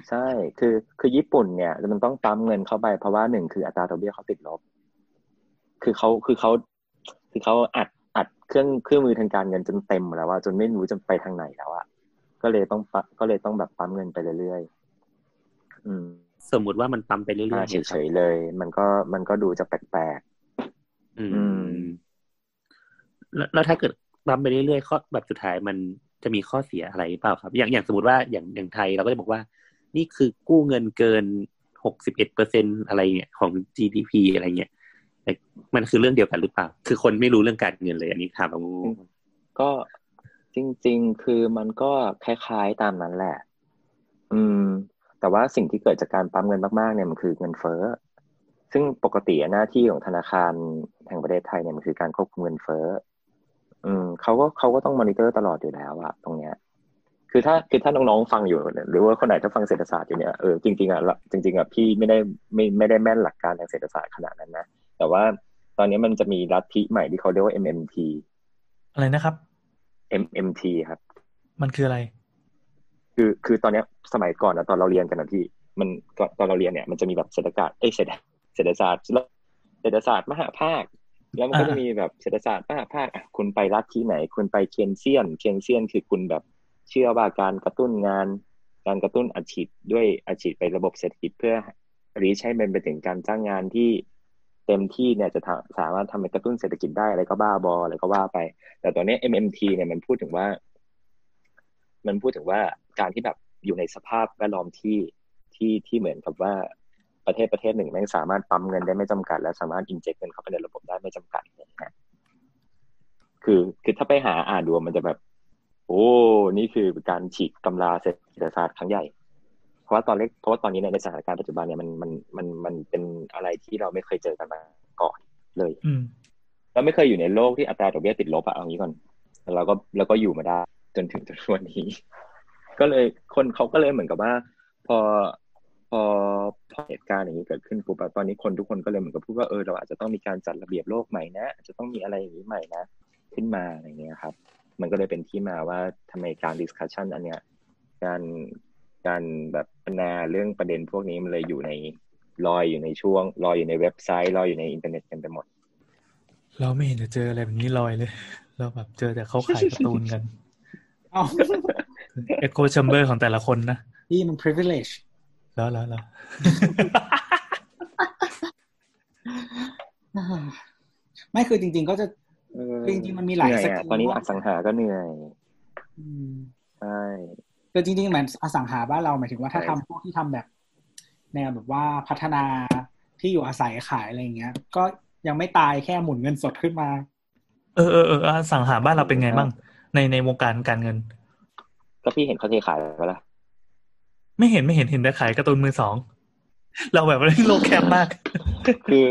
A: ใช่คือคือญี่ปุ่นเนี่ยมันต้องปั๊มเงินเข้าไปเพราะว่าหนึ่งคืออัตราดอกเบี้ยเขาติดลบ คือเขาคือเขาคือเขาอัดอัดเครื่องเครื่องมือทางการเงินจนเต็มแล้วว่าจนไม่รู้จะไปทางไหนแล้วอะก็เลยต้องปะก็เลยต้องแบบปั๊มเงินไปเรื่อยๆอืม
G: สมมุติว่ามันปั๊มไปเรื่อย
A: อ่า
G: ๆ
A: เนี่
G: ยค
A: ฉ
G: รับ
A: ยๆเลย มันก็มันก็ดูจะแปลก
G: อื
A: อื
G: ม
A: ม
G: แล้วแล้วถ้าเกิดปั๊มไปเรื่อยๆข้อแบบสุดท้ายมัน จะมีข้อเสียอะไรเปล่าครับ อย่างอย่างสมมติว่าอย่างอย่างไทยเราก็จะบอกว่า นี่คือกู้เงินเกินหกสิบเอ็ดเปอร์เซ็นอะไรเนี่ยของ GDP อะไรเงี้ยมันคือเรื่องเดียวกันหรือเปล่า คือคนไม่รู้เรื่องการเงินเลย อันนี้ถามแบบงง
A: ก็จริง ๆ คือมันก็คล้ายๆตามนั้นแหละ อืม แต่ว่าสิ่งที่เกิดจากการปั๊มเงินมากๆเนี่ยมันคือเงินเฟ้อ ซึ่งปกติหน้าที่ของธนาคารแห่งประเทศไทยเนี่ยมันคือการควบคุมเงินเฟ้อ อืมเขาก็เขาก็ต้องมอนิเตอร์ตลอดอยู่แล้วอะตรงเนี้ย คือถ้าคือถ้าน้องๆฟังอยู่เนี่ยหรือว่าคนไหนถ้าฟังเศรษฐศาสตร์อยู่เนี่ยเออจริงๆอะละจริงๆอะพี่ไม่ได้ไม่ไม่ได้แม่นหลักการทางเศรษฐศาสตร์ขนาดนั้นนะแต่ว่าตอนนี้มันจะมีลัทธิใหม่ที่เขาเรียกว่า MMT
C: อะไรนะครับ
A: MMT ครับ
C: มันคืออะไร
A: คือคือตอนเนี้ยสมัยก่อนนะตอนเราเรียนกันนะพี่ มันก่อนตอนเราเรียนเนี่ยมันจะมีแบบเศรษฐศาสตร์เอ้ยเศรษฐเศรษฐศาสตร์เศรษฐศาสตร์มหาภาค แล้วมันก็
C: อ่า
A: จะมีแบบเศรษฐศาสตร์มหาภาคอะคุณไปรัฐที่ไหน คุณไปเคียนเซียน เคียนเซียนคือคุณแบบเชื่อว่าการกระตุ้นงาน การกระตุ้นอาชีพด้วยอาชีพไประบบเศรษฐกิจเพื่อรีใช้เป็นไปถึงการจ้างงานที่เต็มที่เนี่ยจะทำสามารถทำให้กระตุ้นเศรษฐกิจได้อะไรก็บ้าบออะไรก็ว่าไป แต่ตอนนี้ MMT เนี่ยมันพูดถึงว่า มันพูดถึงว่าการที่แบบอยู่ในสภาพแวดล้อมที่ที่ที่เหมือนกับว่า ประเทศประเทศหนึ่งแม่งสามารถปั๊มเงินได้ไม่จำกัด และสามารถอินเจกเงินเข้าไปในระบบได้ไม่จำกัดเนี่ยนะคือคือถ้าไปหาอ่านดูมันจะแบบ โอ้นี่คือการฉีกตำราเศรษฐศาสตร์ครั้งใหญ่ เพราะว่าตอนเล็กเพราะว่าตอนนี้เนี่ยในสถานการณ์ปัจจุบันเนี่ยมันมันมันมันเป็นอะไรที่เราไม่เคยเจอกันมาก่อนเลย
C: อืม
A: เราไม่เคยอยู่ในโลกที่อัตราดอกเบี้ยติดลบอะเอางี้ก่อนแล้วเราก็แล้วก็อยู่มาได้จนถึงจนวันนี้ ก็เลยคนเขาก็เลยเหมือนกับว่า พอพ อพอเหตุการณ์อย่างนี้เกิดขึ้นปุ๊บอะตอนนี้คนทุกคนก็เลยเหมือนกับพูดว่าเออเราอาจจะต้องมีการจัดระเบียบโลกใหม่นะอาจจะต้องมีอะไรอย่างนี้ใหม่นะ ขึ้นมาอะไรเงี้ยครับ มันก็เลยเป็นที่มาว่าทำไมการ discussion อันเนี้ยการการแบบพรรณนาเรื่องประเด็นพวกนี้มันเลยอยู่ในลอยอยู่ในช่วงลอยอยู่ในเว็บไซต์ลอยอยู่ในอินเทอร์เน็ตกันไปหมด
C: เราไม่เห็นจะเจออะไรแบบนี้ลอยเลย เราแบบเจอแต่เขาขายการ์ตูนกัน
D: เอ้า
C: echo chamber ของแต่ละคนนะ
D: พี่มัน privilege
C: แล้วแล้วแล้ว
D: ไม่คือจริง ๆ ก็จะ
A: เออ
D: จริงๆมันมีหลาย
A: เหนื่อ
D: ส
A: อะ
D: กิล
A: ตอนนี้อสังหาก็เหนื่อย
D: อืม
A: ใช่
D: คือจริงๆเหมือนอสังหาบ้านเราหมายถึงว่าถ้า
A: ใช่
D: ทำพวกที่ทำแบบแนวแบบว่าพัฒนาที่อยู่อาศัยขายอะไรอย่างเงี้ย ก็ยังไม่ตายแค่หมุนเงินสดขึ้นมา
C: เออเออเอออสังหาบ้านเราเป็นไงบ้างในในวงการการเงิน
A: ก็พี่เห็นเขาเทขายไปละ
C: ไม่เห็นไม่เห็นเห็นแต่ขายการ์ตูนมือสอง เราแบบโลกแคบมาก
A: คือ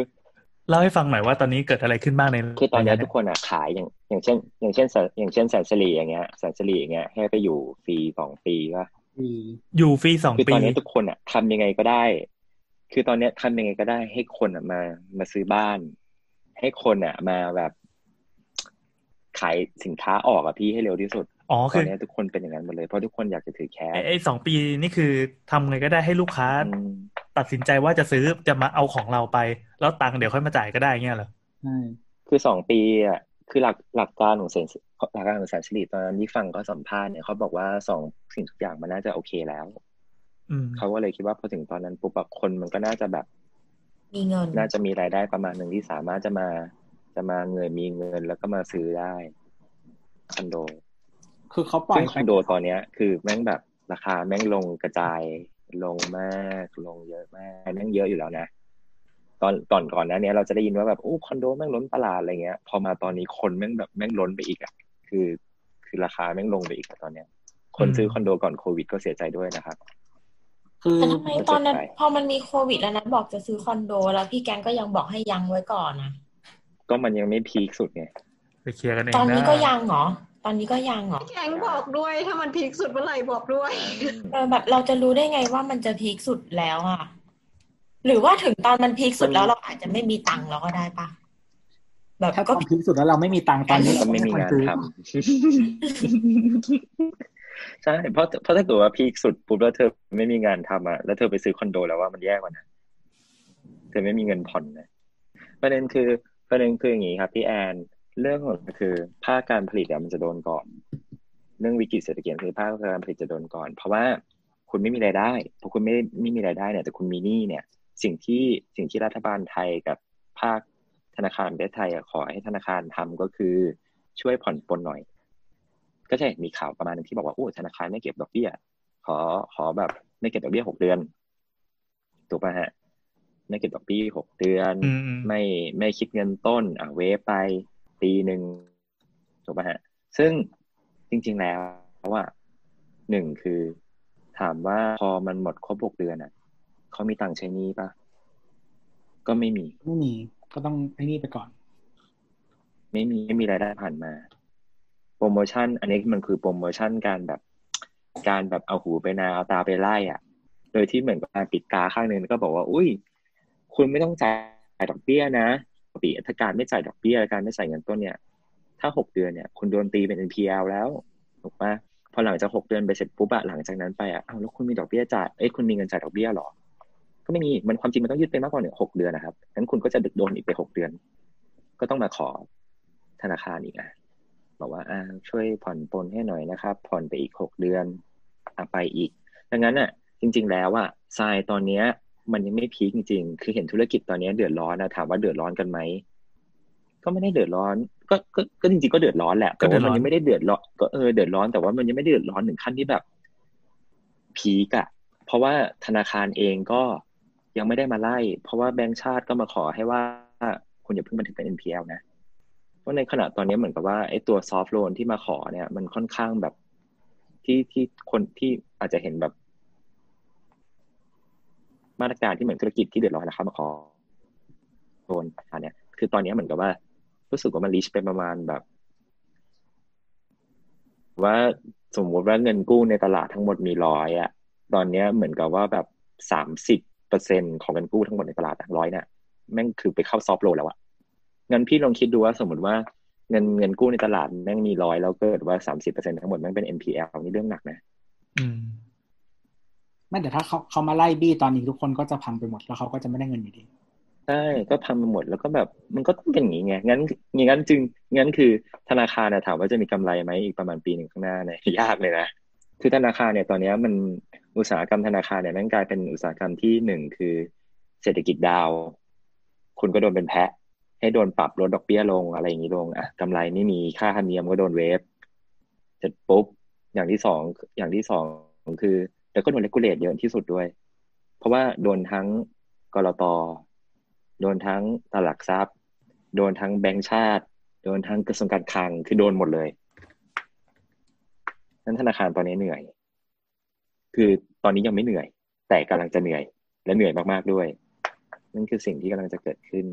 C: เล่าให้ฟังหน่อยว่าตอนนี้เกิดอะไรขึ้นบ้างใน
A: คือตอนเนี้ย
C: ใทุ
A: กคนอะขายอย่าง อย่างเช่น อย่างเช่นแสนอย่างเช่นแสนสิริอย่างเงี้ยแสนสิริอย่างเงี้ยให้ไปอยู่ฟรีสองปีก็
C: อยู่ฟรีสอง
A: คือ
C: ปี
A: ตอนนี้ทุกคนอะทำยังไงก็ได้ คือตอนเนี้ยทำยังไงก็ได้ ให้คนอะมามาซื้อบ้าน ให้คนอะ มาแบบ ขายสินค้าออกอะพี่ให้เร็วที่สุด
C: อ๋อ
A: ต
C: คืออน
A: เนี้ยทุกคนเป็นอย่างนั้นหมดเลยเพราะทุกคนอยากจะถือแคช
C: ไอ้ไอ้สองปีนี่คือทำไงก็ได้ให้ลูกค้า
A: อืม
C: ตัดสินใจว่าจะซื้อจะมาเอาของเราไป แล้วตังค์เดี๋ยวค่อยมาจ่ายก็ได้เงี้ยเหรอ
D: ใช่
A: คือสองปีอะคือหลักหลักการของเซนหลักการของแสนสิริตอนนั้นที่ฟังเขาสัมภาษณ์เนี่ยเขาบอกว่าสองสิ่งทุกอย่างมันน่าจะโอเคแล้ว
C: อืม
A: เขาก็เลยคิดว่าพอถึงตอนนั้นปุ๊บอะคนมันก็น่าจะแบบ
F: มีเงิน
A: น่าจะมีรายได้ประมาณหนึ่งที่สามารถจะมาจะมาเงินมีเงินแล้วก็มาซื้อได้คอนโด
D: คือเขาปล่อ
A: ซึ่
D: ย
A: งคอนโดตอนเนี้ย คือแม่งแบบราคาแม่งลงกระจายลงมากลงเยอะมากแม่งเยอะอยู่แล้วนะ ตอนก่อนก่อนหน้าเนี้ยเราจะได้ยินว่าแบบโอ้คอนโดแม่งล้นตลาดอะไรเงี้ย พอมาตอนนี้คนแม่งแบบแม่งล้นไปอีกอะคือ คือราคาแม่งลงไปอีกอะตอนเนี้ย คนซื้อคอนโดก่อนโควิดก็เสียใจด้วยนะครับ
D: คือ
F: แต่ทำไมตอนนั้น
A: จะจบไป
F: พอมันมีโควิดแล้วนะบอกจะซื้อคอนโด แล้วพี่แกงก็ยังบอกให้ยังไว้ก่อนนะ
A: ก็มันยังไม่พีคสุดไง
C: ไปเคลียร์กันเอง
F: ตอนนี้
C: ได้
F: ก็ยังเหรอ ตอนนี้ก็ยังเหรอ
E: แกงบอกด้วยถ้ามันพีคสุดเมื่อไหร่บอกด้วย
F: เออแบบเราจะรู้ได้ไงว่ามันจะพีคสุดแล้วอะ หรือว่าถึงตอนมันพีคสุดแล้วเราอาจจะไม่มีตังค์แล้วก็ได้ปะแบบ
D: ถ้า
F: ก็
D: ความพีคสุดแล้วเราไม่มีตังค์ตอนนี้
A: ก็ไม่มี
D: ควรงา
A: น
D: ซื้อ
A: ทำใช่เพราะเพราะถ้าเกิดว่าพีคสุดปุ๊บแล้วเธอไม่มีงานทำอะแล้วเธอไปซื้อคอนโดแล้วว่ามันแย่กว่านะเธอไม่มีเงินผ่อนนะประเด็นคือประเด็นคืออย่างนี้ครับพี่แอน เรื่องของมันคือภาคการผลิตอะมันจะโดนก่อน เรื่องวิกฤตเศรษฐกิจคือภาคการผลิตจะโดนก่อน เพราะว่าคุณไม่มีรายได้พอคุณไม่ไม่มีรายได้เนี่ย แต่คุณมีหนี้เนี่ย สิ่งที่สิ่งที่รัฐบาลไทยกับภาคธนาคารประเทศไทยอะขอให้ธนาคารทำก็คือช่วยผ่อนปลนหน่อย ก็จะเห็นมีข่าวประมาณหนึงที่บอกว่าโอ้ธนาคารไม่เก็บดอกเบี้ยขอขอแบบไม่เก็บดอกเบี้ยหกเดือนถูกป่ะฮะไม่เก็บดอกเบี้ยหกเดือน
C: อืมอืม
A: ไม่ไม่คิดเงินต้นอะเวฟไป ปีหนึ่งถูกป่ะฮะ ซึ่งจริง ๆ แล้วว่าหนึ่งคือ ถามว่าพอมันหมดครบหกเดือนอะเขามีตังค์ใช้หนี้ปะก็ไม่มี
D: ไม่มี ก็ต้องไอ้นี่ไปก่อน
A: ไม่มีไม่มีรายได้ผ่านมา โปรโมชั่น อันนี้มันคือโปรโมชั่นการแบบ การแบบเอาหูไปนาเอาตาไปไล่อะ โดยที่เหมือนกับการปิดตาข้างหนึ่งแล้วก็บอกว่า อุ้ย คุณไม่ต้องจ่ายดอกเบี้ยนะป กติถ้าการไม่จ่ายดอกเบี้ยการไม่จ่ายเงินต้นเนี่ย ถ้าหกเดือนเนี่ยคุณโดนตีเป็น NPL แล้วถูกปะพอหลังจากหกเดือนไปเสร็จปุ๊บอะหลังจากนั้นไปอะอ้าวแล้วคุณมีดอกเบี้ยจ่ายเอ้ยคุณมีเงินจ่ายดอกเบี้ยหรอ ก็ไม่มีมันความจริงมันต้องยืดไปมากกว่าหนึ่งหกเดือนนะครับงั้นคุณก็จะโดนอีกไปหกเดือน ก็ต้องมาขอธนาคารอีกอะบอกว่าอ่าช่วยผ่อนปลนให้หน่อยนะครับ ผ่อนไปอีกหกเดือนอไปอีก ดังนั้นอะจริง ๆ แล้วอะทรายตอนเนี้ย มันยังไม่พีคจริงๆ คือเห็นธุรกิจตอนเนี้ยเดือดร้อนนะถามว่าเดือดร้อนกันไหมก็ไม่ได้เดือดร้อน ก็ก็ก็จริงๆก็เดือดร้อนแหละ
C: ก็
A: แต่
C: เดือ
A: ว่า
C: ดร้อน
A: มันยังไม่ได้เดือดร้อนก็เออเดือดร้อนแต่ว่ามันยังไม่ได้เดือดร้อนถึงขั้นที่แบบ พีกอะเพราะว่าธนาคารเองก็ยังไม่ได้มาไล่ เพราะว่าแบงก์ชาติก็มาขอให้ว่าคุณอย่าเพิ่งบันทึกเป็น NPL นะเพราะในขณะตอนนี้เหมือนกับว่าไอ้ตัวซอฟ t ์โลนที่มาขอเนี่ย มันค่อนข้างแบบที่ที่คนที่อาจจะเห็นแบบ มาตรการที่เหมือนธุรกิจที่เดือดร้อนนะครับมาขอโดนอันเนี้ยคือตอนนี้เหมือนกับว่า รู้สึกว่ามันลิชไปประมาณแบบ ว่าสมมติว่าเงินกู้ในตลาดทั้งหมดมีร้อยอะตอนเนี้ยเหมือนกับว่าแบบสามสิบเปอร์เซ็นของเงินกู้ทั้งหมดในตลาดร้อยเนี่ยแม่งคือไปเข้าซอฟโลแล้วอะงั้นพี่ลองคิดดูว่าสมมติว่าเงินเงินกู้ในตลาดแม่งมีร้อยแล้วเกิดว่าสามสิบเปอร์เซ็นทั้งหมดแม่งเป็น NPL นี่เรื่องหนักนะ
C: อืม
D: ไม่แต่ถ้าเขาเขามาไล่บี้ตอนนี้ทุกคนก็จะพังไปหมดแล้วเขาก็จะไม่ได้เงินอยู่ดี
A: ใช่ก็พังไปหมดแล้วก็แบบมันก็ต้องเป็นอย่างนี้ไงงั้นอย่างนั้นจึงงั้นคือธนาคารเนะถามว่าจะมีกำไรไหมอีกประมาณปีหนึ่งข้างหน้าเนี่ยยากเลยนะคือธนาคารเนี่ยตอนเนี้ยมันอุตสาหกรรมธนาคารเนี่ยม่งกลายเป็นอุตสาหกรรมที่หนึ่งคือเศรษฐกิจดาว คุณก็โดนเป็นแพะ ให้โดนปรับลดดอกเบี้ยลงอะไรอย่างนี้ลงอะกำไรไม่มีค่าธรรมเนียมก็โดนเวฟเสร็จปุ๊บอย่างที่สองอย่างที่สองคือ แล้วก็โดนเลกูเลตเยอะที่สุดด้วย เพราะว่าโดนทั้งกรตโดนทั้งตลาดทรัพย์ โดนทั้งแบงก์ชาติ โดนทั้งกระทรวงการคลังคือโดนหมดเลยนั้นธนาคารตอนนี้เหนื่อย คือตอนนี้ยังไม่เหนื่อย แต่กำลังจะเหนื่อย และเหนื่อยมากๆด้วย นั่นคือสิ่งที่กำลังจะเกิดขึ้น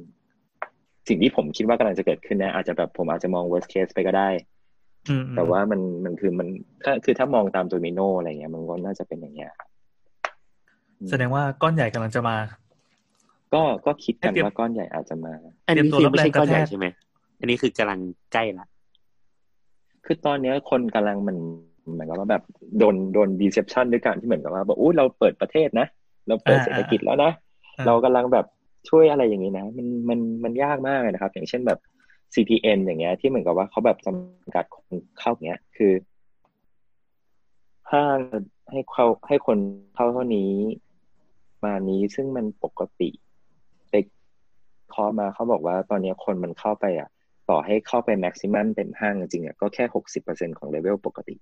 A: สิ่งที่ผมคิดว่ากำลังจะเกิดขึ้นนะอาจจะแบบผมอาจจะมอง worst case ไปก็ได้ แต่ว่ามันมันคือมันถ้าคือถ้ามองตามโดมิโนอะไรเงี้ย มันก็น่าจะเป็นอย่างเงี้ยครับอืม
C: แสดงว่าก้อนใหญ่กำลังจะมา
A: ก็ก็คิดกัน
C: ให้เตรียม
A: ว่าก้อนใหญ่อาจจะมา
G: อันนี้
C: เตรียมตัว
G: คือ
C: รับ
G: ไม่ใช่
C: แรงกระ
G: ก้อนใหญ่
C: แทก
G: ใช่ไหมอันนี้คือกำลังใกล้ละ
A: คือตอนเนี้ยคนกำลังมันเหมือนกับว่าแบบโดนโดนดีเซปชันด้วยการที่เหมือนกับว่าบอกอู้เราเปิดประเทศนะเราเปิด
C: อ่า
A: เศรษฐกิจแล้วนะ
C: อ่า
A: เรากำลังแบบช่วยอะไรอย่างนี้นะ มันมันมันยากมากเลยนะครับ อย่างเช่นแบบ CPN อย่างเงี้ย ที่เหมือนกับว่าเขาแบบจำกัดคนเข้าอย่างเงี้ย คือห้างให้เข้าให้คนเข้าเท่านี้มานี้ซึ่งมันปกติไปคอมาเขาบอกว่าตอนเนี้ยคนมันเข้าไปอะ ต่อให้เข้าไปแม็กซิมัมเต็มห้างจริงๆอะก็แค่หกสิบเปอร์เซ็นของเลเวลปกติ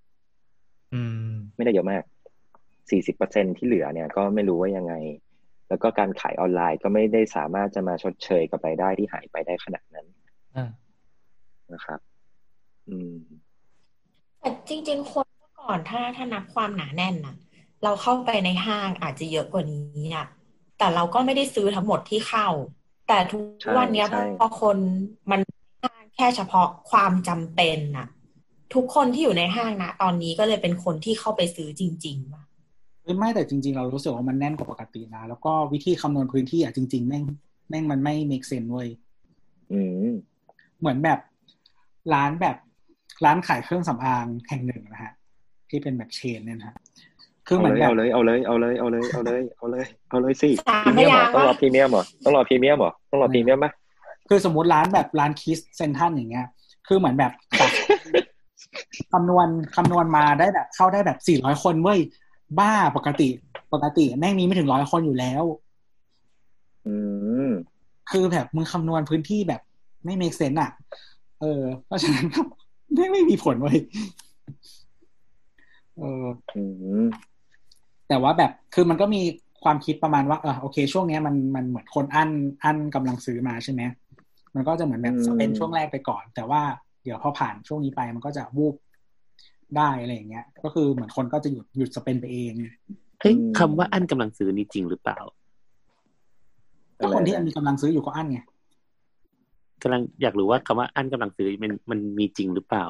A: ได้เยอะมากสี่สิบเปอร์เซ็นที่เหลือเนี่ย ก็ไม่รู้ว่ายังไง แล้วก็การขายออนไลน์ก็ไม่ได้สามารถจะมาชดเชยกับรายได้ที่หายไปได้ขนาดนั้น
C: อ่า
A: นะครับ อืม
F: แต่จริง ๆ คนเมื่อก่อนถ้าถ้านับความหนาแน่นนะเราเข้าไปในห้างอาจจะเยอะกว่านี้อะแต่เราก็ไม่ได้ซื้อทั้งหมดที่เข้า แต่ทุก
A: ใช่
F: วันเนี้ย
A: ใช่
F: พอคนมันห้างแค่เฉพาะความจำเป็นน่ะ ทุกคนที่อยู่ในห้างนะตอนนี้ก็เลยเป็นคนที่เข้าไปซื้อจริงๆว่ะ
D: เฮ้ยไม่แต่จริง ๆ เรารู้สึกว่ามันแน่นกว่าปกตินะ แล้วก็วิธีคำนวณพื้นที่อะจริง ๆ แม่งแม่งมันไม่ make sense เว้ย
A: อืม
D: เหมือนแบบร้านแบบร้านขายเครื่องสำอางแห่งหนึ่งนะฮะที่เป็นแบบเชนเนี่ยนะฮะคือเหมือนแบบ
A: เอาเลยเอาเลยเอาเลยเอาเลยเอาเลยเอาเลยเอาเลยสิ
F: สาม
A: พรีเมียมเหรอ
F: พยางค์
A: ต้องรอ
F: วะ
A: พรีเมียมเหรอต้องรอพรีเมียมเหรอต้องรอพรีเมียมไหม
D: คือสมมติร้านแบบร้านคิสเซนทันอย่างเงี้ย คือเหมือนแบบตัดคำนวณคำนวณมาได้แบบ เข้าได้แบบสี่ร้อยคนเว้ยบ้าปกติปกติแม่งมีไม่ถึงร้อยคนอยู่แล้ว
A: อืม
D: คือแบบมึงคำนวณพื้นที่แบบ ไม่ make sense อะ เออ เพราะฉะนั้นไม่ไม่มีผลเว้ยเออ
A: อืม
D: แต่ว่าแบบคือมันก็มีความคิดประมาณว่าเออโอเค ช่วงเนี้ยมันมันเหมือนคนอั้นอั้นกำลังซื้อมาใช่ไหมมันก็จะเหมือนแบบ
A: อืม
D: สเปนช่วงแรกไปก่อน แต่ว่าเดี๋ยวพอผ่านช่วงนี้ไปมันก็จะวูบได้อะไรอย่างเงี้ย ก็คือเหมือนคนก็จะหยุดหยุดสเปนไปเอง
G: เฮ้ยคำว่าอั้นกำลังซื้อนี่จริงหรือเปล่า
D: ถ้าคนที่มีกำลังซื้ออยู่ก็อั้นไง
G: กำลังอยากรู้ว่าคำว่าอั้นกำลังซื้อมันมันมีจริงหรือเปล่า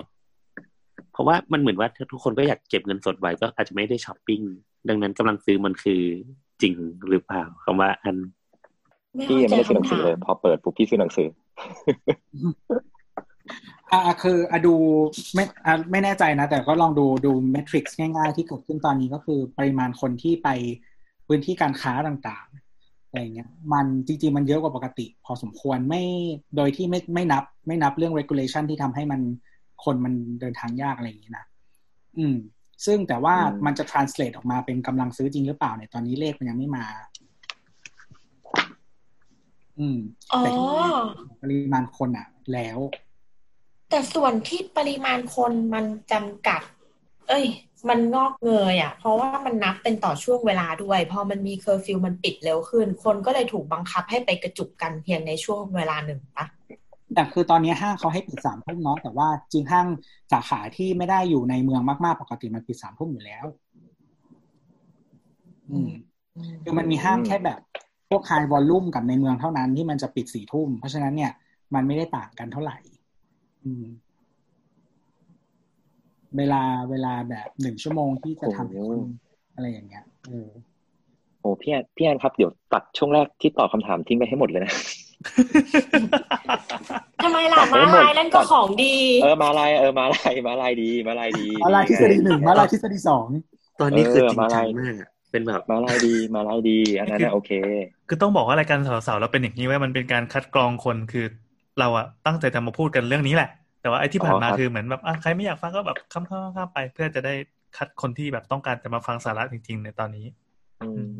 G: เพราะว่ามันเหมือนว่าทุกคนก็อยากเก็บเงินสดไว้ก็อาจจะไม่ได้ช้อปปิ้งดังนั้นกำลังซื้อมันคือจริงหรือเปล่าคำว่าอัน
A: พี่ยังไม่ได้ซื้อหนังสือเลย
F: ข้าใจ
A: พอเปิดปุ๊บพี่ซื้อหนังสือ
D: อ่าคืออะดูไม่อะไม่แน่ใจนะ แต่ก็ลองดูดูเมทริกซ์ง่ายๆ ที่เกิดขึ้นตอนนี้ก็คือปริมาณคนที่ไปพื้นที่การค้าต่างๆ อะไรเงี้ยมันจริงๆ มันเยอะกว่าปกติ พอสมควรไม่โดยที่ไม่ไม่นับ ไม่นับเรื่อง regulation ที่ทำให้มันคนมันเดินทางยากอะไรอย่างนี้นะอืม ซึ่งแต่ว่า
A: อืม
D: มันจะ translate ออกมาเป็นกำลังซื้อจริงหรือเปล่าเนี่ยตอนนี้เลขมันยังไม่มา อืม
F: อ๋อ
D: แต่ที่ปริมาณคนอะแล้ว
F: แต่ส่วนที่ปริมาณคนมันจำกัด เอ้ย มันงอกเงยอะ เพราะว่ามันนับเป็นต่อช่วงเวลาด้วย พอมันมีเคอร์ฟิวมันปิดเร็วขึ้น คนก็เลยถูกบังคับให้ไปกระจุกกันเพียงในช่วงเวลาหนึ่งปะ
D: แต่คือตอนนี้ห้างเขาให้ปิดสามทุ่มเนาะแต่ว่าจริงห้างสาขาที่ไม่ได้อยู่ในเมืองมากๆ ปกติมันปิดสามทุ่มอยู่แล้ว อืมคือมันมีห้างแค่แบบพวกไฮวอลลุ่มกับในเมืองเท่านั้นที่มันจะปิดสี่ทุ่ม เพราะฉะนั้นเนี่ย มันไม่ได้ต่างกันเท่าไหร่ อืม เวลาเวลาแบบหนึ่งชั่วโมงที่จะทำให้คนอะไรอย่างเงี้ยเออ
A: โอ้พี่แอนพี่แอนครับเดี๋ยวตัดช่วงแรกที่ตอบคำถามทิ้งไปให้หมดเลยนะ
F: ทำไมล่ะ
A: ตัด
F: มา
A: ให้หมด
F: ลายนั่นก็ของดี
A: เออมาลายเออมาลายมาลายดีมาลายดี
D: มาลายทฤษฎีหนึ่งมาลายทฤษฎีสอง
G: ตอนนี้คือ
A: เออ
G: จริง
A: มา
G: จั
A: ลางย
G: มากอะเป็นแบบ
A: มาลายดีมาลายดีอันนั้นนะโอเค
C: คือต้องบอกว่ารายการสาวๆเราเป็นอย่างนี้ไว้ยมันเป็นการคัดกรองคนคือเราอะตั้งใจจะมาพูดกันเรื่องนี้แหละ แต่ว่าไอ้ที่ผ่านมา
A: อ๋อครับ
C: คือเหมือนแบบอะใครไม่อยากฟังก็แบบข้ามๆข้ามๆไปเพื่อจะได้คัดคนที่แบบต้องการจะมาฟังสาระจริง ๆ ในตอนนี้
A: อืม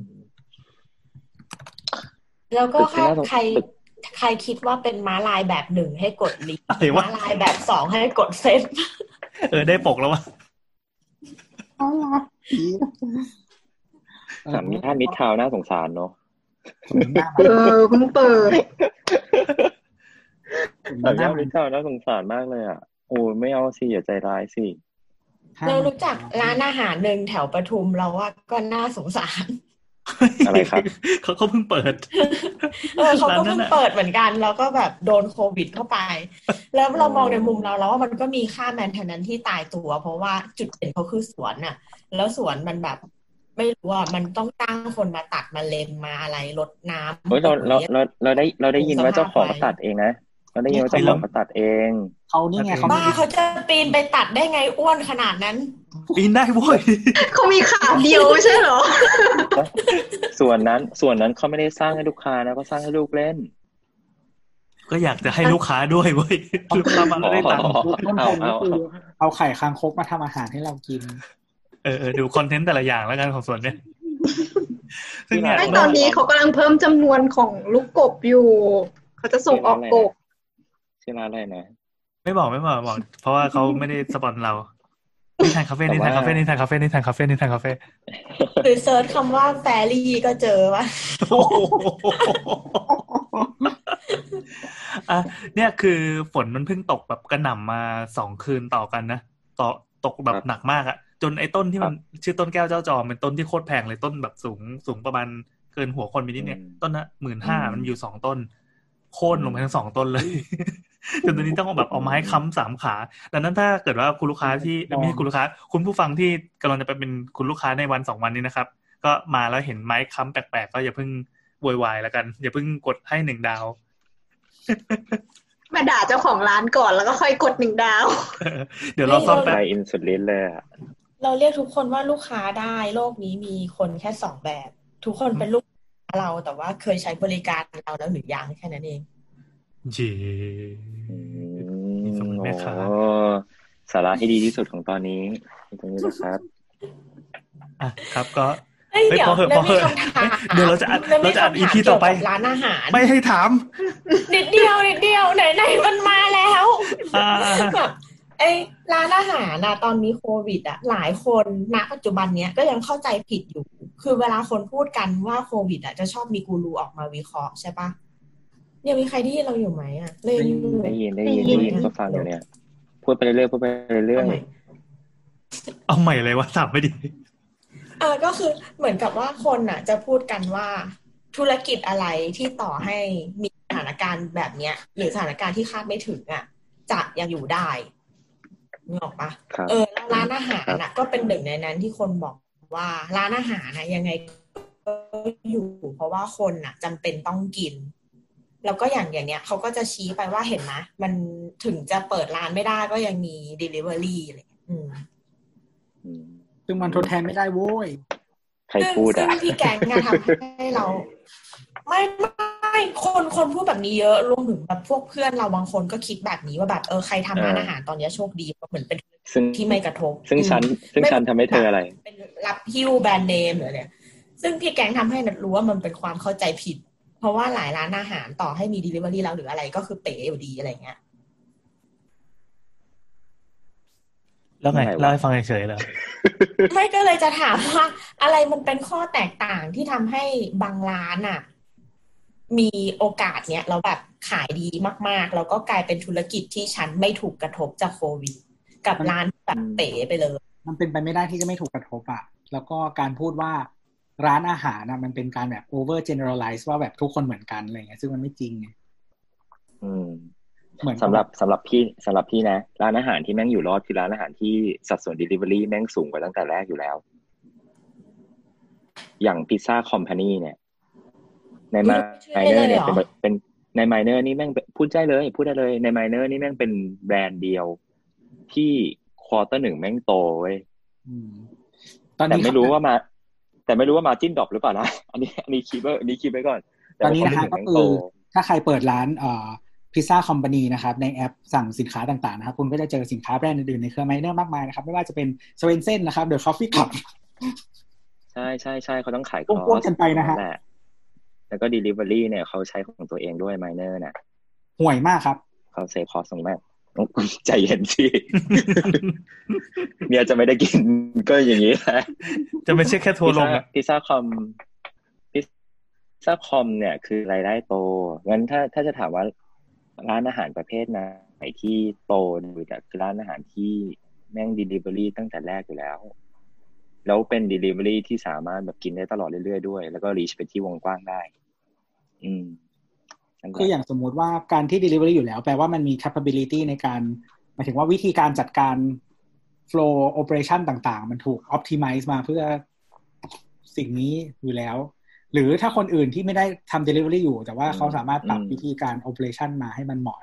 F: แล้วก็
A: ตึกที่
F: ถ้า
A: น่าสง
F: ใครใครคิดว่าเป็นม้าลายแบบหนึ่งให้กดลิงก์
C: อะไรวะ
F: ม้าลายแบบสองให้กดเซฟ
C: เออได้ปกแล้ววะ
D: อ๋อเหรอผี
A: สามย่านมิตรทาวน์น่าสงสารเนาะ
D: หน้า
E: เออเพิ่งเปิด
A: สาม
D: ห
A: ย่า
D: น้าน
A: มิตรทาวน์น่าสงสารมากเลยอะโอ้ยไม่เอาสิอย่าใจร้ายสิ
F: เรารู้จักร้านอาหารหนึ่งแถวปทุมเราว่าก็น่าสงสาร
A: อะไรครับ
C: เขาเขาเพิ่งเปิด
F: เออเขาก็
C: ร้านนั้
F: เพิ่
C: น
F: ง
C: น่ะ
F: เปิดเหมือนกันแล้วก็แบบโดนโควิดเข้าไป แล้วเรามองในมุมเราแล้วว่ามันก็มีค่าแมนเทนแนนที่ตายตัว เพราะว่าจุดเด่นเขาคือสวนน่ะ แล้วสวนมันแบบ ไม่รู้ว่ามันต้องตั้งคนมาตัดมาเลมมาอะไรรดน้ำ
A: เฮ้ยเราเรา
F: ปุ๋ย
A: เราเราได้เราได้ยินว่า
F: สภาพ
A: เจ้าของ
F: ไว้
A: ตัดเองนะ เราได้ยินว่าเจ้าของมาตัดเอง
D: เขานี่ไงเขา
F: บ้าเขาจะปีนไปตัดได้ไงอ้วนขนาดนั้น
C: ปีนได้โว้ย
E: เขามีขาเดียวไม่ใช่เหรอ
A: ส่วนนั้นส่วนนั้นเขาไม่ได้สร้างให้ลูกค้านะเขาสร้างให้ลูกเล่น
C: ก็อยากจะให้ลูกค้าด้วยเว้ยลูกค้ามาแล้วได้ตังค์
A: อ๋อ
D: ต้น
A: เอา
D: ทุนก็
A: เอา
D: คือ
A: เอา
D: เอาไข่คางคกมาทำอาหารให้เรากิน
C: เออเออดู content แต่ละอย่างแล้วกันของส่วนเนี้ยซึ่งเนี่ย
E: ไม่ตอนนี้เขากำลังเพิ่มจำนวนของลูกกบอยู่ เขาจะส่งออกกบ
A: ชื่อร้านอะไรนะ
C: ไม่บอกไม่บอกบอก เพราะว่าเขาไม่ได้ spon เรานิทานคาเฟ่นิทานคาเฟ่นิทานคาเฟ่นิทานคาเฟ่นิทานคาเฟ่
F: หรือ search คำว่า fairy ก็เจอว่า
C: โอ้โหอะเนี่ยคือฝนมันเพิ่งตกแบบกระหน่ำมาสองคืนต่อกันนะต่อตกแบบหนักมากอะจนไอ้ต้นที่มันชื่อต้นแก้วเจ้าจอมเป็นต้นที่โคตรแพงเลยต้นแบบสูงสูงประมาณเกินหัวคนไปนิดเนี่ย ต้นละหมื่นห้ามันอยู่สองต้น โค่นลงไปทั้งสองต้นเลย จนตอนนี้ต้องแบบเอาไม้ค้ำสามขาดังนั้นถ้าเกิดว่าคุณลูกค้าที่ไม่ใช่คุณลูกค้า คุณผู้ฟังที่กำลังจะไปเป็นคุณลูกค้าในวันสองวันนี้นะครับ ก็มาแล้วเห็นไม้ค้ำแปลกๆก็อย่าเพิ่งโวยวายแล้วกัน อย่าเพิ่งกดให้หนึ่งดาว
E: มาด่าเจ้าของร้านก่อนแล้วก็ค่อยกดหนึ่งดาว
C: เดี๋ยวเราซ่อม
A: ไป
C: แป๊บ
A: อินสุลินเลยอะ
F: เราเรียกทุกคนว่าลูกค้าได้โลกนี้มีคนแค่สองแบบ ทุกคนเป็นลูกค้าเราแต่ว่าเคยใช้บริการเราแล้วหรือยังแค่นั้นเอง
C: จี
A: อื
C: มี
A: ม
C: สมุน
A: โอ้
C: แม่ค้า
A: สาระที่ดีที่สุดของตอนนี้ตรงนี้นะครับ
C: อะครับก็
F: เฮ้ย
C: เฮ้ย
F: เดี๋ยว
C: พอเหอะ
F: แล้ว
C: พอ
F: มี
C: เหอะ
F: คำถาม
C: เดี๋ยวเราจะอัด
F: แล้วมี
C: เราจะอัด
F: คำถาม
C: EP ต่อไป
F: เกี่ยวกับร้านอาหาร
C: ไม่ให้ถาม
F: นิดเดียวนิดเดียวไหนไหนๆมันมาแล้ว
C: อ่า
F: แบบไอ้ร้านอาหารนะตอนนี้โควิดอะหลายคนณปัจจุบันเนี้ยก็ยังเข้าใจผิดอยู่ คือเวลาคนพูดกันว่าโควิดอะจะชอบมีกูรูออกมาวิเคราะห์ใช่ปะ เนี่ยมีใครที่เราอยู่ไหมอะเล่นอยู่
A: ได้ยินได้ยินได้ยินก็ฟังอยู่เนี่ย พูดไปเรื่อยๆพูดไปเรื่อย
F: ทำไม
C: เอาใหม่เลยวะถามไม่ดี
F: เออก็คือเหมือนกับว่าคนน่ะ จะพูดกันว่าธุรกิจอะไรที่ต่อให้มีสถานการณ์แบบเนี้ย หรือสถานการณ์ที่คาดไม่ถึงอะ จะยังอยู่ได้นึกออกปะ
A: ๆครับ
F: เออแล้วร้านอาหารน่ะ ก็เป็นหนึ่งในนั้นที่คนบอกว่าร้านอาหารนะยังไงก็อยู่เพราะว่าคนน่ะจำเป็นต้องกิน แล้วก็อย่างอย่างเนี้ยเขาก็จะชี้ไปว่าเห็นไหมมันถึงจะเปิดร้านไม่ได้ก็ยังมี delivery อะไรอย่างเงี้ยอืม
A: อืม
D: ซึ่งมันทดแทนไม่ได้โว้ย
A: ใครพูด
F: ซึ่
A: อะ
F: งพี่แกงอะทำให้เรา ไม่ไม่คนคนพูดแบบนี้เยอะรวมถึงแบบพวกเพื่อนเราบางคนก็คิดแบบนี้ว่าแบบเออใครทำร้าน
A: เอออ
F: อาหารตอนเนี้ยโชคดีเพราะเหมือนเป็น
A: ซึ่ง
F: ที่ไม่กระทบ
A: ซึ่งฉัน
F: อืม
A: ซึ่งฉันทำให้เธออะไร
F: เป็นรับฮิ้วแบรนด์เนมหรืออะไรซึ่งพี่แกงทำให้นัดรู้ว่ามันเป็นความเข้าใจผิด เพราะว่าหลายร้านอาหารต่อให้มี delivery แล้วหรืออะไรก็คือเป๋อยู่ดีอะไรเงี้ย
C: แล้วไง
A: ไม่ไหว
C: เล่าให้ฟังเฉยๆเหรอ
F: ไม่ก็เลยจะถามว่า อะไรมันเป็นข้อแตกต่างที่ทำให้บางร้านอะ มีโอกาสเนี้ยแล้วแบบขายดีมาก ๆ แล้วก็กลายเป็นธุรกิจที่ฉันไม่ถูกกระทบจากโควิด กับร้านแบบเป๋ไปเลย
D: มันเป็นไปไม่ได้ที่จะไม่ถูกกระทบอะแล้วก็การพูดว่า ร้านอาหารนะมันเป็นการแบบ over generalize ว่าแบบทุกคนเหมือนกันอะไรเงี้ยซึ่งมันไม่จริงไง
A: อืม
D: เหมือน
A: สำหรับสำหรับพี่สำหรับพี่นะ ร้านอาหารที่แม่งอยู่รอดคือร้านอาหารที่สัดส่วน Delivery แม่งสูงกว่าตั้งแต่แรกอยู่แล้ว อย่างพิซซ่าคอมพานีเนี่ย ในมา
F: ไม่
A: ไม
F: ใช่
A: เนอร์
F: เลย
A: เนี่ย
F: เหรอ
A: เป็นเป็นในไมเนอร์นี่แม่งเป็นพูดได้เลย พูดได้เลยในไมเนอร์นี่แม่งเป็นแบรนด์เดียวที่ quarter หนึ่งแม่งโตเว้ย
D: อืมตอน
A: แต่
D: นี้
A: ไม่รู้ว่ามา แต่ไม่รู้ว่า margin drop หรือเปล่านะอันนี้อันนี้คิดไว้อันนี้คิดไว้ก่อน
D: ตอนนี้นะ
A: แต่
D: ฮะ
A: ว่า
D: ก็
A: คว
D: คื
A: เตร์ห
D: อ
A: นึ่งแม่งโต
D: ถ้าใครเปิดร้านเอ่อพิซซ่าคอมพานีนะครับในแอปสั่งสินค้าต่างๆนะครับคุณก็จะเจอสินค้าแบรนด์อื่นๆในเครือไมเนอร์มากมายนะครับไม่ว่าจะเป็น Swensen's นะครับ The Coffee Club
A: ใช่ใช่ใช่เขาต้องขาย
D: พ่วงๆกันไปนะฮะ
A: แหลแล้วก็ Delivery เนี่ยเขาใช้ของตัวเองด้วยไมเนอร์น่ะ
D: ห่วยมากครับ
A: เขาเซฟคอสตรงมาก ใจเย็นสิเนี่ยจะไม่ได้กินก็อย่างนี้แหละ
C: จะไม่ใช่แค่ทัวร์ลงอะ
A: พิซซ่าคอมพิซซ่าคอมเนี่ย คือรายได้โตงั้นถ้าถ้าจะถามว่าร้านอาหารประเภทไหนที่โตดูแต่คือร้านอาหารที่แม่ง Delivery ตั้งแต่แรกอยู่แล้ว แล้วเป็น Delivery ที่สามารถแบบกินได้ตลอดเรื่อยๆด้วย แล้วก็ reach ไปที่วงกว้างได้ อืมนั่นแหละ
D: คืออย่างสมมุติว่าการที่ delivery อยู่แล้ว แปลว่ามันมี capability ในการหมายถึงว่าวิธีการจัดการ flow operation ต่างๆ มันถูก optimize มาเพื่อสิ่งนี้อยู่แล้ว หรือถ้าคนอื่นที่ไม่ได้ทำ delivery อยู่ แต่ว่าเขาสามารถปรับ
A: อืม
D: วิธีการ operation มาให้มันเหมาะ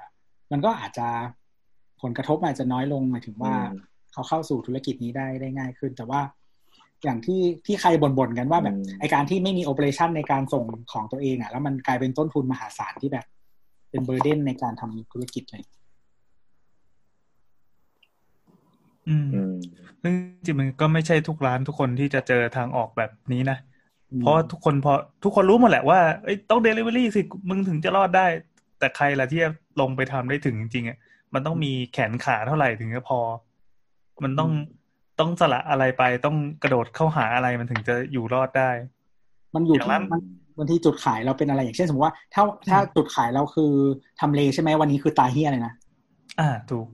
D: มันก็อาจจะผลกระทบอาจจะน้อยลงหมายถึงว่า
A: อืม
D: เขาเข้าสู่ธุรกิจนี้ได้ได้ง่ายขึ้น แต่ว่า อย่างที่ที่ใครบ่นๆกันว่าแบบ
A: อืม
D: ไอ้การที่ไม่มี operation ในการส่งของตัวเองอะ แล้วมันกลายเป็นต้นทุนมหาศาลที่แบบ เป็น burden ในการทำธุรกิจเลย
C: อืม
A: อืม
C: ซึ่งจริงๆมันก็ไม่ใช่ทุกร้านทุกคนที่จะเจอทางออกแบบนี้นะ
D: อืม
C: เพราะว่าทุกคนพอทุกคนรู้หมดแหละว่าเอ้ยต้องเดลิเวอรี่สิ มึงถึงจะรอดได้ แต่ใครล่ะที่จะลงไปทำได้ถึงจริงๆอะมันต้องมีแขนขาเท่าไหร่ถึงจะพอ มันต้อง ต้องสละอะไรไปต้องกระโดดเข้าหาอะไรมันถึงจะอยู่รอดได้
D: มันอยู่
C: อย่างนั้
D: ที่
C: น
D: มันบางทีจุดขายเราเป็นอะไรอย่างเช่นสมมติว่า ถ้าถ้าจุดขายเราคือทำเลใช่ไหมวันนี้คือตายเฮียเลยนะ
C: อ่าถูก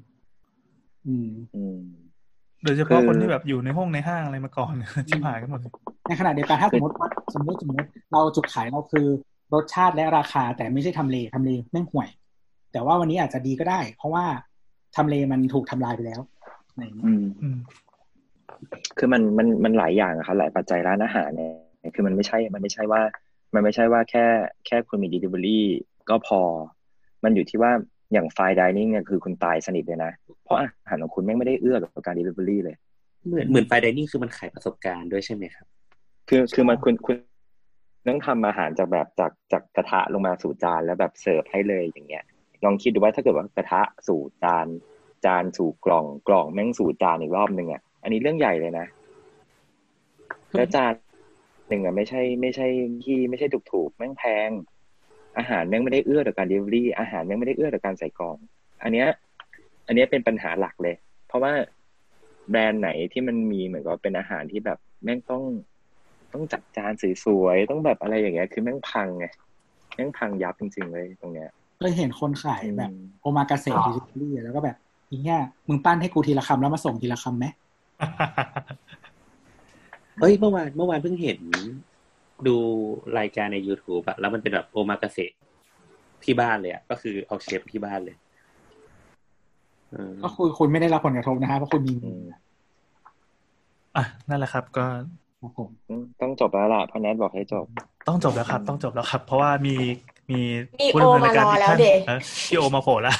D: อืม
A: อืม
C: โดยเฉพาะ
A: คือ
C: คนที่แบบอยู่ในห้องในห้างอะไรมาก่อนชิบหายกันหมดเลย
D: ในขณะเดียวกันถ้าสมมติว่าสมมติสมมติเราจุดขายเราคือรสชาติและราคา แต่ไม่ใช่ทำเลทำเลแม่งห่วย แต่ว่าวันนี้อาจจะดีก็ได้ เพราะว่าทำเลมันถูกทำลายไปแล้วอะไรอย่างเงี้ย
A: อืม
C: อืม
A: คือมันมันมันหลายอย่างอะครับหลายปัจจัยร้านอาหารเนี่ยคือมันไม่ใช่ มันไม่ใช่ว่า มันไม่ใช่ว่าแค่แค่คุณมี delivery ก็พอ มันอยู่ที่ว่าอย่างไฟดิเนิ่งเนี่ยคือคุณตายสนิทเลยนะ เพราะอาหารของคุณแม่งไม่ได้เอื้อกับการ delivery เลย
G: เหมือนเหมือนไฟดิเนิ่งคือมันขายประสบการณ์ด้วยใช่ไหมครับ
A: คือคือมันคุณคุณต้องทำอาหารจากแบบจากจากกระทะลงมาสู่จานแล้วแบบเสิร์ฟให้เลยอย่างเงี้ย ลองคิดดูว่าถ้าเกิดว่ากระทะสู่จานจานสู่กล่องกล่องแม่งสู่จานอีกรอบหนึ่งอะ อันนี้เรื่องใหญ่เลยนะแล้วจานหนึ่งอะไม่ใช่ ไม่ใช่ที่ไม่ใช่ถูกถูกๆแม่งแพง อาหารแม่งไม่ได้เอื้อต่อการ delivery อาหารแม่งไม่ได้เอื้อต่อการใส่กล่อง อันเนี้ย อันเนี้ยเป็นปัญหาหลักเลย เพราะว่าแบรนด์ไหนที่มันมีเหมือนกับเป็นอาหารที่แบบแม่งต้องต้องจัดจานสวยๆต้องแบบอะไรอย่างเงี้ย คือแม่งพังไงแม่งพังยับจริงๆเลยตรงเนี้ย
D: เคยเห็นคนขายแบบ
A: อืม
D: โอมากาเสะดิลิเวอรี่แล้วก็แบบอีเงี้ยมึงปั้นให้กูทีละคำแล้วมาส่งทีละคำไหม
G: เอ้ยเมื่อวานเมื่อวานเพิ่งเห็นดูรายการใน YouTube อะแล้วมันเป็นแบบโอมากาเสะที่บ้านเลยอะก็คือเอาเชฟที่บ้านเลยเออ
D: ก็คือคุณไม่ได้รับผลกระทบนะฮะเพราะคุณมี
A: อืม
C: อะนั่นแหละครับ ก็
D: ครับผม
A: ต้องจบแล้วล่ะเพราะแนทบอกให้จบ
C: ต้องจบแล้วครับ ต้องจบแล้วครับ เพราะว่ามี มี
F: มี
C: ผู้ดำเนินรายการ
F: โอมารอ
C: อีก
F: แล้ว
C: ท่าน
F: เด็ก
C: เออพี่โอมาโผล่แล้ว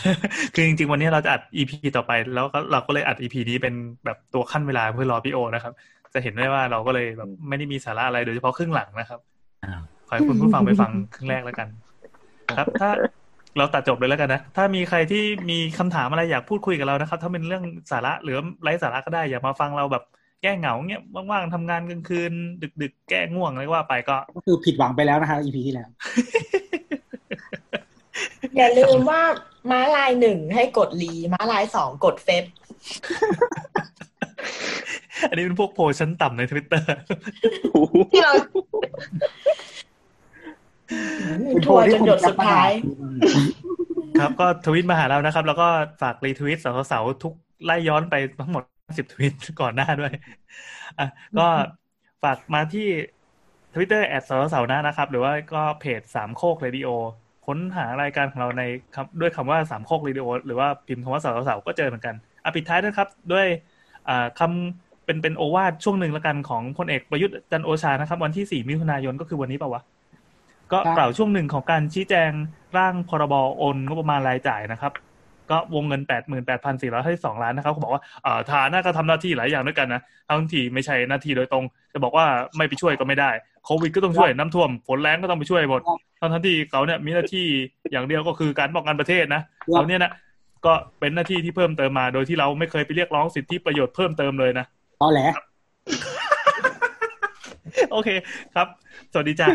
C: คือจริง ๆ วันนี้เราจะอัด EP ต่อไป แล้วก็เราก็เลยอัด EP นี้เป็นแบบตัวขั้นเวลาเพื่อรอพี่โอนะครับ จะเห็นได้ว่าเราก็เลยแบบไม่ได้มีสาระอะไรโดยเฉพาะครึ่งหลังนะครับ
G: อ้าว
C: ขอให้คุณผู้ฟังไปฟังครึ่งแรกแล้วกัน ครับ ถ้าเราตัดจบเลยแล้วกันนะ ถ้ามีใครที่มีคำถามอะไรอยากพูดคุยกับเรานะครับ ถ้าเป็นเรื่องสาระหรือไร้สาระก็ได้ อยากมาฟังเราแบบแก้เหงาเงี้ยว่างๆทำงานกลางคืน ดึก ๆ แก้ง่วงอะไรก็ว่าไปก็
D: ก็คือผิดหวังไปแล้วนะคะ EP ที่แล้ว
F: อย่าลืมว่าม้าลายหนึ่งให้กดรีม้าลายสองกดเฟซ
C: อันนี้เป็นพวกโพลชั้นต่ำในทวิตเตอร์
E: ที่เรา
F: ทัวร์จนหยดสุดท้าย
C: ครับก็ทวิตมาหาเรานะครับ แล้วก็ฝาก retweet เสาเสาเสาทุกไล่ย้อนไปทั้งหมดสิบทวิตก่อนหน้าด้วยอะก็ฝากมาที่ Twitter @ เสาเสาเสา นะครับ หรือว่าก็เพจสามโคกเรดิโอ ค้นหารายการของเราในด้วยคำว่าสามโคกเรดิโอหรือว่าพิมพ์คำว่าเสาเสาเสาก็เจอเหมือนกันอะปิดท้ายนะครับ ด้วยอ่าคำเป็นเป็นโอวาทช่วงหนึ่งละกันของพลเอกประยุทธ์จันโอชานะครับ วันที่สี่มิถุนายนก็คือวันนี้ปะวะก็กล่าวช่วงหนึ่งของการชี้แจงร่างพรบโอนงบประมาณรายจ่ายนะครับ ก็วงเงินแปดหมื่นแปดพันสี่ร้อยห้าสองล้านนะครับเขาบอกว่าเอ่อฐานะก็ทำหน้าที่หลายอย่างด้วยกันนะทั้งที่ไม่ใช่หน้าที่โดยตรง จะบอกว่าไม่ไปช่วยก็ไม่ได้โควิดก็ต้องช่วยน้ำท่วมฝนแรงก็ต้องไปช่วยหมด ทั้งทั้งที่เขาเนี่ยมีหน้าที่อย่างเดียวก็คือการป้องกันประเทศนะเราเนี่ยนะก็เป็นหน้าที่ที่เพิ่มเติมมา โดยที่เราไม่เคยไปเรียกร้องสิทธิประโยชน์เพิ่มเติมเลยนะ
D: ตอแหล
C: โอเคครับ สวัสดีจ้า